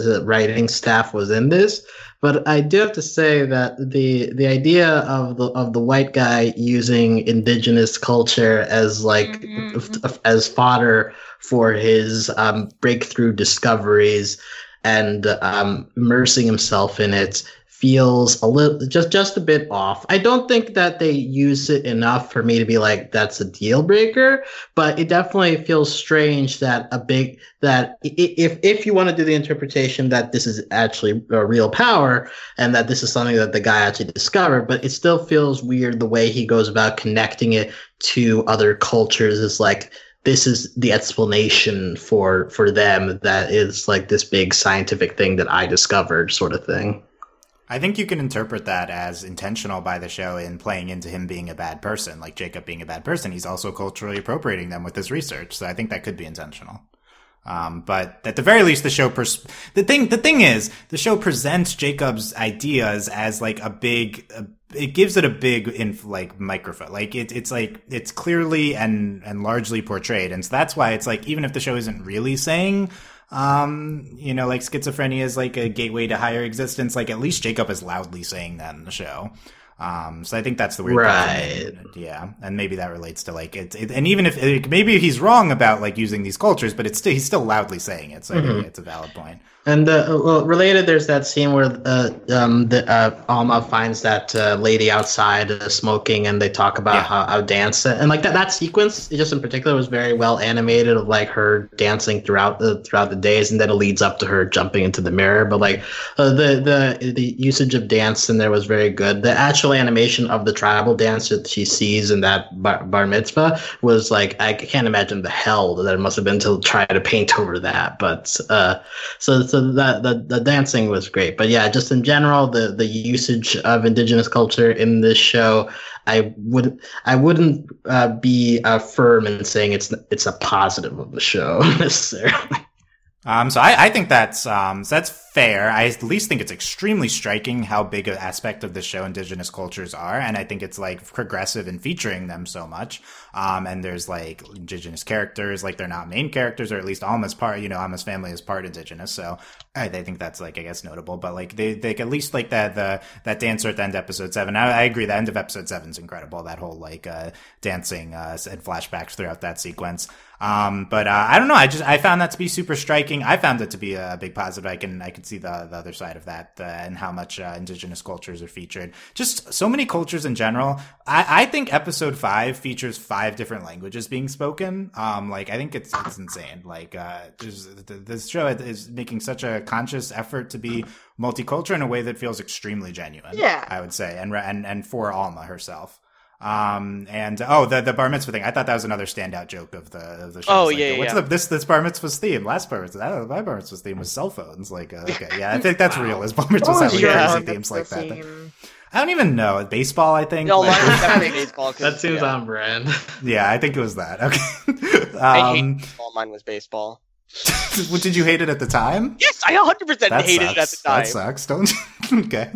uh, writing staff was in this, but I do have to say that the the idea of the of the white guy using indigenous culture as like Mhm. f- f- as fodder for his um, breakthrough discoveries and um, immersing himself in it feels a little just just a bit off. I don't think that they use it enough for me to be like that's a deal breaker, but it definitely feels strange that a big that if if you want to do the interpretation that this is actually a real power and that this is something that the guy actually discovered, but it still feels weird the way he goes about connecting it to other cultures is like this is the explanation for for them that is like this big scientific thing that I discovered sort of thing. I think you can interpret that as intentional by the show in playing into him being a bad person, like Jacob being a bad person. He's also culturally appropriating them with his research, so I think that could be intentional. Um, but at the very least, the show pers- the thing the thing is the show presents Jacob's ideas as like a big. A, it gives it a big in like microphone like it, it's like it's clearly and and largely portrayed and so that's why it's like even if the show isn't really saying um you know like schizophrenia is like a gateway to higher existence. Like at least jacob is loudly saying that in the show um so i think that's the weird Right. yeah and maybe that relates to like it, it and even if it, maybe he's wrong about like using these cultures but it's still he's still loudly saying it so I think Mhm. it's a valid point. point And uh, well, related, there's that scene where uh, um, the, uh, Alma finds that uh, lady outside uh, smoking, and they talk about Yeah. how, how dance and like that that sequence, just in particular, was very well animated of like her dancing throughout the throughout the days, and then it leads up to her jumping into the mirror. But like uh, the the the usage of dance in there was very good. The actual animation of the tribal dance that she sees in that bar, bar mitzvah was like I can't imagine the hell that it must have been to try to paint over that. But uh, so so that the, the dancing was great but yeah just in general the the usage of indigenous culture in this show i would i wouldn't uh, be uh, firm in saying it's it's a positive of the show <laughs> necessarily Um, so I, I think that's um, so that's fair. I at least think it's extremely striking how big an aspect of the show indigenous cultures are, and I think it's like progressive in featuring them so much. Um, and there's like indigenous characters, like they're not main characters, or at least Alma's part. You know, Alma's family is part indigenous, so I, I think that's like I guess notable. But like they, they at least like that the that dancer at the end of episode seven. I, I agree. The end of episode seven is incredible. That whole like uh, dancing uh, and flashbacks throughout that sequence. Um, but uh, I don't know. I just I found that to be super striking. I found it to be a big positive. I can I can see the the other side of that uh, and how much uh, indigenous cultures are featured. Just so many cultures in general. I, I think episode five features five different languages being spoken. Um, like I think it's it's insane. Like uh, this show is making such a conscious effort to be multicultural in a way that feels extremely genuine. Yeah. I would say, and and and for Alma herself. Um and oh the the bar mitzvah thing I thought that was another standout joke of the of the show. Oh, like, yeah, what's yeah. the this this bar mitzvah's theme? Last bar mitzvah, I don't know, my bar mitzvah's theme was cell phones. Like uh, okay, yeah, I think that's <laughs> real. Is bar mitzvahs have was like your crazy themes like that? theme? I don't even know baseball. I think. No, Like- mine was <laughs> definitely baseball. 'cause, that seems yeah, on brand <laughs> yeah, I think it was that. Okay. <laughs> I hate um, baseball. Mine was baseball. did you hate it at the time? Yes, I 100 percent That hated sucks. it at the time. That sucks. Don't. okay.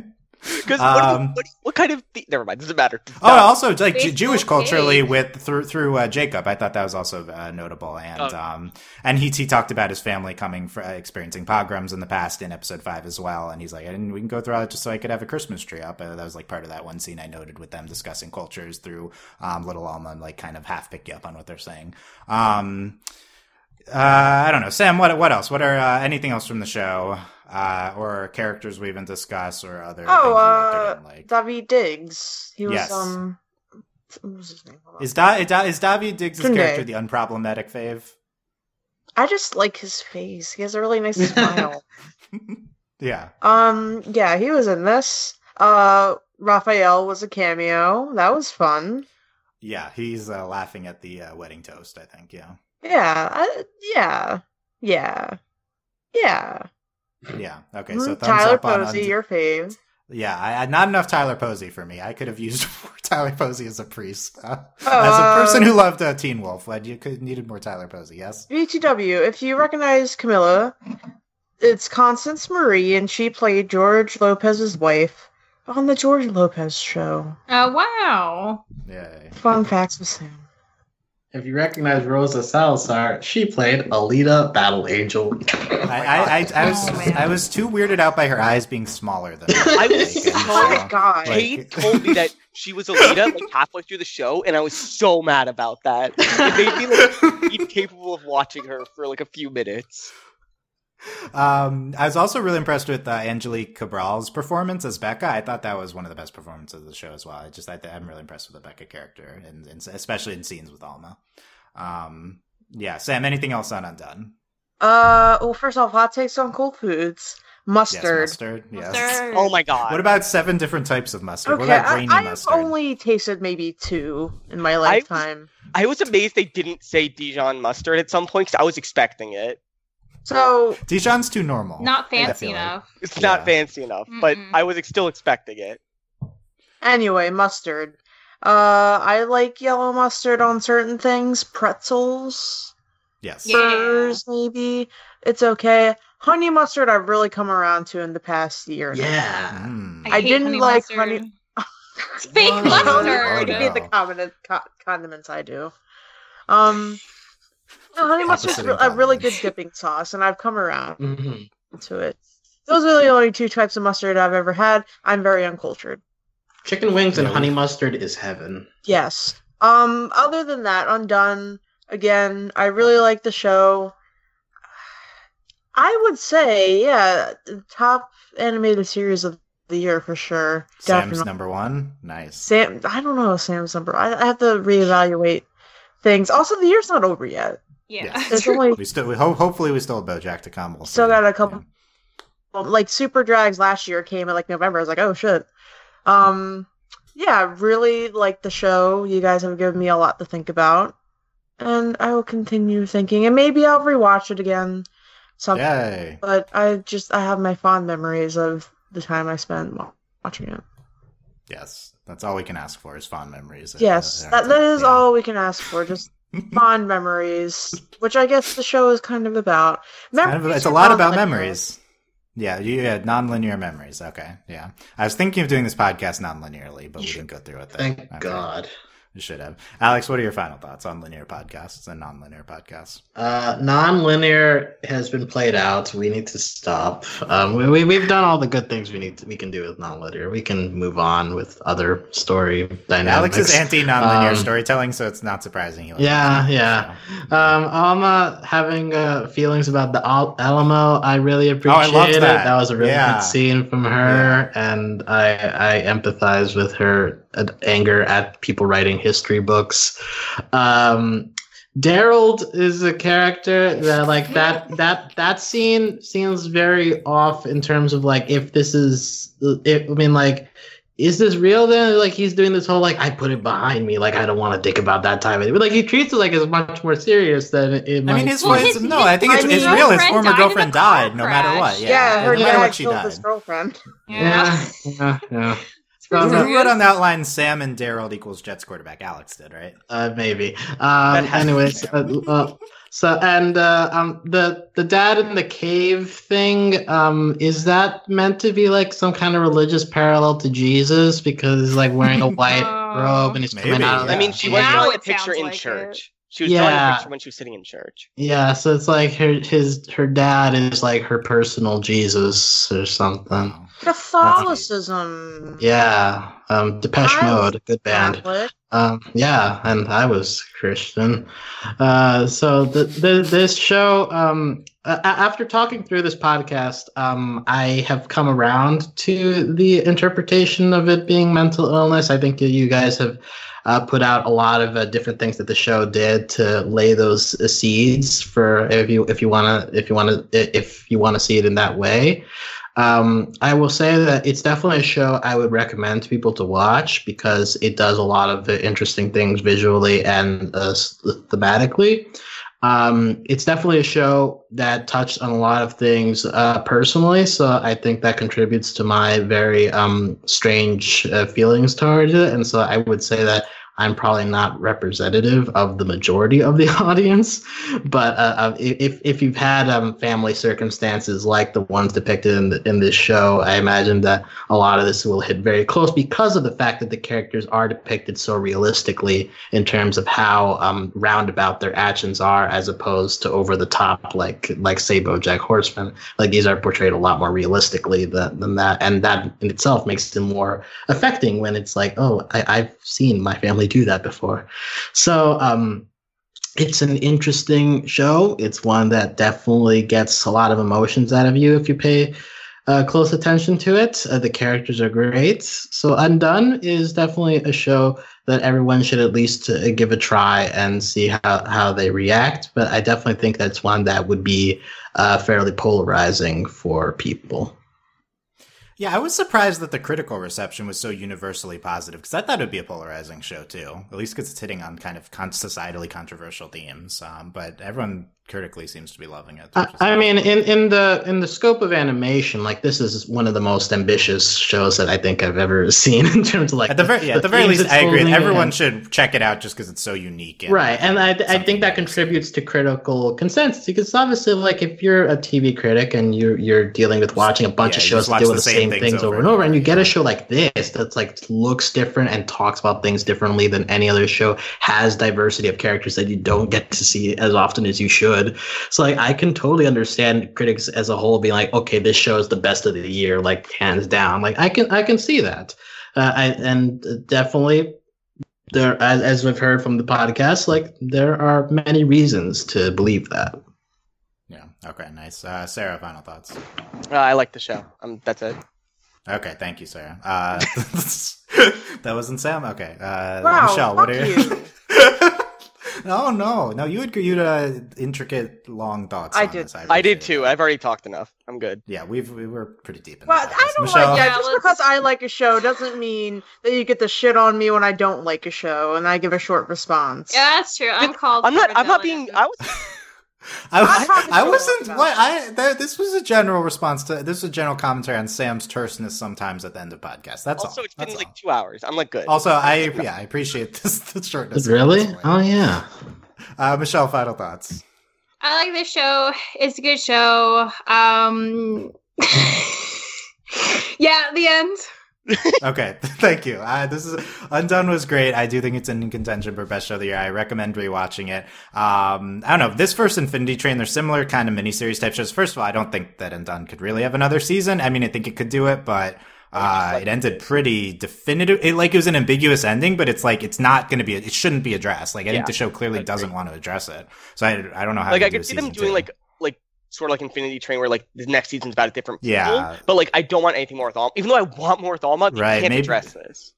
<laughs> Because Um, what, what, what kind of the- never mind, doesn't matter. Oh, also like J- Jewish culturally cake. with through through uh, Jacob, I thought that was also uh, notable, and Oh. um, and he he talked about his family coming for uh, experiencing pogroms in the past in episode five as well, and he's like, and we can go through it just so I could have a Christmas tree up. Uh, that was like part of that one scene I noted with them discussing cultures through um, Little Alma, and like kind of half pick you up on what they're saying. Um, uh, I don't know, Sam. What what else? What are uh, anything else from the show? Uh, or characters we even discussed, or other Oh, things you liked or uh, like. Daveed Diggs. He was Yes. um. What was his name? Is da- is, da- is Daveed Diggs' Tunde. character the unproblematic fave? I just like his face. He has a really nice smile. <laughs> yeah. Um, yeah, he was in this. Uh, Raphael was a cameo. That was fun. Yeah, he's uh, laughing at the uh, wedding toast, I think. Yeah. Yeah, I, yeah, yeah, yeah. Yeah. Okay, so Mhm. thumbs Tyler up on Posey, Und- your fave. Yeah, I, I not enough Tyler Posey for me. I could have used <laughs> more Tyler Posey as a priest. Uh, Oh, as a person uh, who loved uh, Teen Wolf, but you could needed more Tyler Posey. Yes. BTW, if you recognize Camilla, it's Constance Marie, and she played George Lopez's wife on the George Lopez show. Oh wow. Yay. Fun facts with Sam. If you recognize Rosa Salazar, she played Alita Battle Angel. I, I, I, I was Oh. I was too weirded out by her eyes being smaller than <laughs> I was like, Oh my god. Like- Kate told me that she was Alita like halfway through the show, and I was so mad about that. It made me like <laughs> incapable of watching her for like a few minutes. Um, I was also really impressed with uh, Angelique Cabral's performance as Becca. I thought that was one of the best performances of the show as well. I just I, I'm really impressed with the Becca character, and, and especially in scenes with Alma. Um, yeah, Sam. Anything else on Undone? Uh, well, first off, hot takes on cold foods. Mustard. Yes, mustard. Yes. Mustard. Oh my god! What about seven different types of mustard? what Okay, about I, grainy I've mustard? only tasted maybe two in my lifetime. I was amazed they didn't say Dijon mustard at some point because I was expecting it. So Dijon's too normal. Not fancy feel like. enough. It's Yeah. not fancy enough, but Mm-mm. I was still expecting it. anyway, mustard. Uh, I like yellow mustard on certain things. Pretzels, Yes. Yeah. maybe. It's okay. Honey mustard, I've really come around to in the past year. and a half. Yeah. Mm. I hate didn't honey like mustard. honey- It's <laughs> fake mustard. Give me the no. condiment, co- condiments I do. Um, no, honey mustard's Opposite in a really good dipping sauce, and I've come around Mhm. to it. Those are the only two types of mustard I've ever had. I'm very uncultured. Chicken wings and honey mustard is heaven. Yes. Um. Other than that, Undone. Again, I really like the show. I would say, yeah, the top animated series of the year for sure. Sam's Definitely. number one. Nice. Sam. I don't know Sam's number. I, I have to reevaluate things. Also, the year's not over yet. Yeah. Yes. There's only We still. We ho- hopefully we still have BoJack to come. We'll Still see. got a couple- like Super Drags last year came in like November. I was like, oh shit. Um, yeah, really like the show. You guys have given me a lot to think about, and I will continue thinking, and maybe I'll rewatch it again. Some, Yay. but I just I have my fond memories of the time I spent watching it. Yes. That's all we can ask for is fond memories. Yes, Uh, that that is yeah. all we can ask for. Just fond memories, which I guess the show is kind of about. Kind of- it's a lot about memories. Yeah, you had non-linear memories. Okay, yeah. I was thinking of doing this podcast non-linearly, but we didn't go through with that. Thank Okay. God. Should have. Alex, what are your final thoughts on linear podcasts and non-linear podcasts? Uh, non-linear has been played out. We need to stop. Um, we, we we've done all the good things we need to, we can do with non-linear. We can move on with other story dynamics. Alex is anti-non-linear Um, storytelling, so it's not surprising. Yeah, yeah. Um, Alma having uh, feelings about the Al- Alamo, I really appreciate Oh, loved it. that. That was a really Yeah. good scene from her, and I I empathize with her anger at people writing history books. Um, Daryl is a character that like that that that scene seems very off in terms of like if this is if, I mean like is this real then like he's doing this whole like I put it behind me like I don't want to think about that time but like he treats it like it's much more serious than it I mean, his, Well, his, his- no, his- I think it's, I it's real. His former died in a girlfriend car died, no matter what. Yeah, Yeah, her no matter what she killed died. his girlfriend. Yeah. yeah yeah It's pretty Um, Who serious. wrote on that line? Sam and Daryl equals Jets quarterback. Alex did, right? Uh, maybe. Um, anyways, uh, uh, so and uh, um, the the dad in the cave thing. Um, is that meant to be like some kind of religious parallel to Jesus because he's like wearing a white <laughs> robe and he's coming Maybe, out of yeah. I mean, she yeah. was Now drawing a picture in like church. She was drawing a Yeah. picture when she was sitting in church. Yeah, so it's like her his her dad is like her personal Jesus or something. Catholicism. Yeah, um, Depeche I Mode, good band. Um, yeah, and I was Christian. Uh, so the, the this show, um, uh, after talking through this podcast, um, I have come around to the interpretation of it being mental illness. I think you guys have uh, put out a lot of uh, different things that the show did to lay those uh, seeds for if you if you want to if you want to if you want to see it in that way. Um, I will say that it's definitely a show I would recommend to people to watch because it does a lot of interesting things visually and uh, thematically. Um, it's definitely a show that touched on a lot of things uh, personally, so I think that contributes to my very um, strange uh, feelings towards it. And so I would say that I'm probably not representative of the majority of the <laughs> audience, but uh, uh, if if you've had um, family circumstances like the ones depicted in the, in this show, I imagine that a lot of this will hit very close because of the fact that the characters are depicted so realistically in terms of how um, roundabout their actions are, as opposed to over the top, like like say BoJack Horseman. Like these are portrayed a lot more realistically than, than that, and that in itself makes them more affecting when it's like, oh, I, I've seen my family do that before. So um, it's an interesting show. It's one that definitely gets a lot of emotions out of you if you pay uh, close attention to it. Uh, the characters are great. So Undone is definitely a show that everyone should at least uh, give a try and see how, how they react. But I definitely think that's one that would be uh, fairly polarizing for people. Yeah, I was surprised that the critical reception was so universally positive because I thought it would be a polarizing show too, at least because it's hitting on kind of societally controversial themes. Um, but everyone critically seems to be loving it. I, I mean, in, in the in the scope of animation, like this is one of the most ambitious shows that I think I've ever <laughs> seen in terms of like at the very yeah, at the very least, I agree. Everyone and, should check it out just because it's so unique. And right, and I I think that contributes to critical consensus because obviously, like if you're a TV critic and you're you're dealing with watching a bunch yeah, of shows that deal with the same, things, things over and over, and you get a show like this that's like looks different and talks about things differently than any other show, has diversity of characters that you don't get to see as often as you should good. So like I can totally understand critics as a whole being like, okay, this show is the best of the year, like hands down. Like I can I can see that, uh, I, and definitely there as, as we've heard from the podcast, like there are many reasons to believe that. Yeah. Okay. Nice. Uh, Sarah, final thoughts. Uh, I like the show. Um, that's it. Okay, thank you, Sarah. Uh, <laughs> that wasn't Sam. Okay, uh, wow, Michelle, what are you? <laughs> you. no, no, no. You had you had uh, intricate, long thoughts. I did. I, I, did too. I've already talked enough. I'm good. Yeah, we've we were pretty deep in. Well, I don't Michelle? like. Yeah, just because I like a show doesn't mean that you get the shit on me when I don't like a show and I give a short response. Yeah, that's true. I'm called. I'm not. I'm not being. I was. I, I, I wasn't. What I th- this was a general response to this was a general commentary on Sam's terseness sometimes at the end of podcasts. That's also all. it's been That's like all. two hours. I'm like good. Also, I yeah, I appreciate this the shortness. Really? Oh yeah. Uh, Michelle, final thoughts. I like this show. It's a good show. Um, <laughs> yeah, the end. Okay, <laughs> thank you. Uh, this is Undone was great. I do think it's in contention for best show of the year. I recommend rewatching it. Um, I don't know this first Infinity Train. They're similar kind of miniseries type shows. First of all, I don't think that Undone could really have another season. I mean, I think it could do it, but uh, it ended pretty definitive. It like it was an ambiguous ending, but it's like it's not going to be. It shouldn't be addressed. Like I yeah, think the show clearly doesn't want to address it. So I, I don't know how. Like I could see them doing two. like like sort of like Infinity Train, where like the next season's about a different people. Yeah. But like I don't want anything more with Alma. Even though I want more with Alma, they right, can't maybe, address this.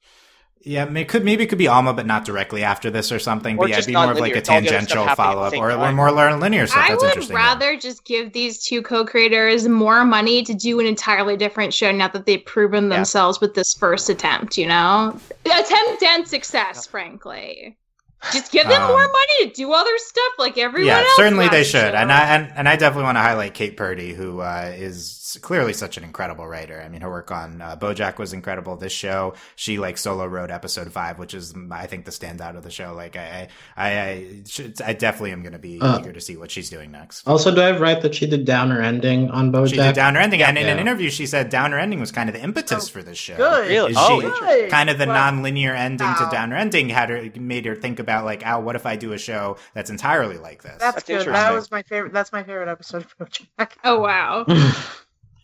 Yeah, it could maybe it could be Alma, but not directly after this or something. Or but yeah, it'd be more of like a tangential follow up or, or more linear stuff. I That's would interesting. rather yeah. just give these two co-creators more money to do an entirely different show now that they've proven themselves yeah. with this first attempt. You know, attempt and success, frankly. Just give them um, more money to do other stuff like everyone yeah, else. certainly they should. And I and, and I definitely want to highlight Kate Purdy, who uh, is clearly such an incredible writer. I mean, her work on uh, BoJack was incredible. This show, she like solo wrote episode five, which is I think the standout of the show. Like I I I, should, I definitely am going to be uh, eager to see what she's doing next. Also, do I have right that she did Downer Ending on BoJack? She did Downer Ending, yeah, and in an interview, she said Downer Ending was kind of the impetus oh, for this show. Good, really? oh, good. kind of the well, non-linear ending wow. to Downer Ending had her made her think about like, oh, what if I do a show that's entirely like this? That's, that's good. That was my favorite. That's my favorite episode of BoJack. <laughs> Oh wow. <laughs>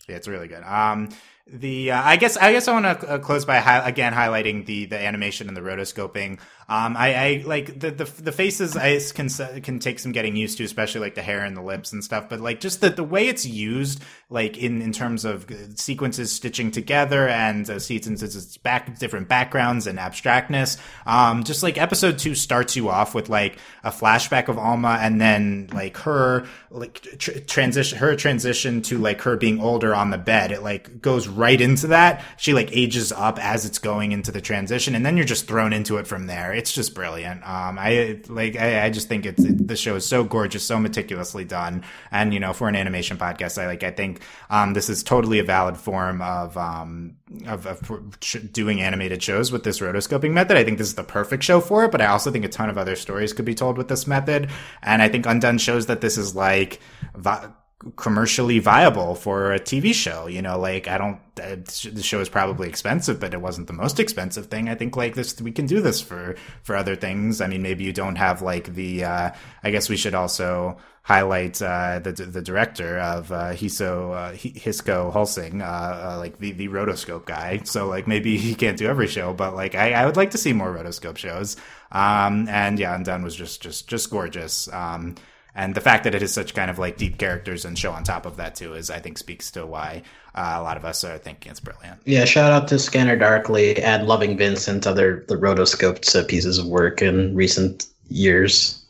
Yeah, it's really good. Um, the uh, I guess I guess I want to uh, close by hi- again highlighting the the animation and the rotoscoping. Um, I, I like the, the the faces I can can take some getting used to, especially like the hair and the lips and stuff. But like just the the way it's used, like in in terms of sequences stitching together and uh, sequences back different backgrounds and abstractness. Um, just like episode two starts you off with like a flashback of Alma and then like her like tr- transition her transition to like her being older on the bed. It like goes right into that. She like ages up as it's going into the transition, and then you're just thrown into it from there. It's just brilliant. Um, I like I, I just think it's it, the show is so gorgeous, so meticulously done, and you know for an animation podcast, I like I think um, this is totally a valid form of um of, of doing animated shows with this rotoscoping method. I think this is the perfect show for it, but I also think a ton of other stories could be told with this method, and I think Undone shows that this is like. Commercially viable for a TV show. You know, like I don't. Uh, the show is probably expensive, but it wasn't the most expensive thing. I think like this, we can do this for for other things. I mean, maybe you don't have like the. Uh, I guess we should also highlight uh, the the director of uh, Hiso uh, Hisko Hulsing, uh, uh, like the the rotoscope guy. So like maybe <laughs> he can't do every show, but like I, I would like to see more rotoscope shows. Um, and yeah, and Undone was just just just gorgeous. Um, and the fact that it has such kind of like deep characters and show on top of that too is I think speaks to why uh, a lot of us are thinking it's brilliant. Yeah, shout out to Scanner Darkly and Loving Vincent, other the rotoscoped uh, pieces of work in recent years.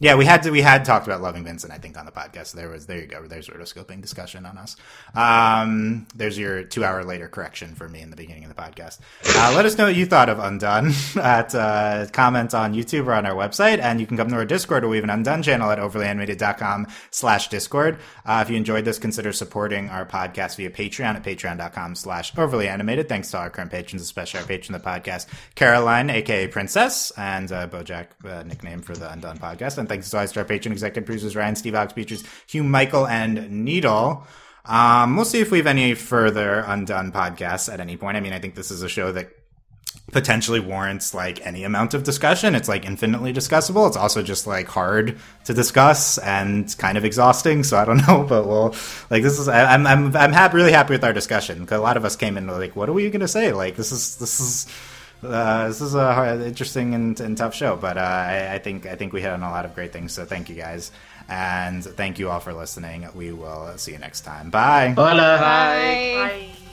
Yeah, we had to, we had talked about Loving Vincent, I think, on the podcast. There was there you go. There's rotoscoping discussion on us. Um, there's your two hour later correction for me in the beginning of the podcast. Uh, let us know what you thought of Undone <laughs> at uh, comments on YouTube or on our website, and you can come to our Discord or we have an Undone channel at overlyanimated.com slash Discord. Uh, if you enjoyed this, consider supporting our podcast via Patreon at patreon.com slash overlyanimated. Thanks to our current patrons, especially our patron of the podcast, Caroline, aka Princess, and uh, Bojack, uh, nickname for the Undone podcast. Thanks to our patron executive producers Ryan, Steve Alex Beaches, Hugh Michael, and Needle. Um, we'll see if we have any further undone podcasts at any point. I mean, I think this is a show that potentially warrants like any amount of discussion. It's like infinitely discussable. It's also just like hard to discuss and kind of exhausting. So I don't <laughs> know, but we'll like this is I'm I'm I'm happy, really happy with our discussion because a lot of us came in like, what are we going to say? Like this is this is uh, this is a hard, interesting and, and, tough show, but uh, I, I, think I think we hit on a lot of great things. So thank you guys, and thank you all for listening. We will see you next time. Bye. Hola. Bye. Bye.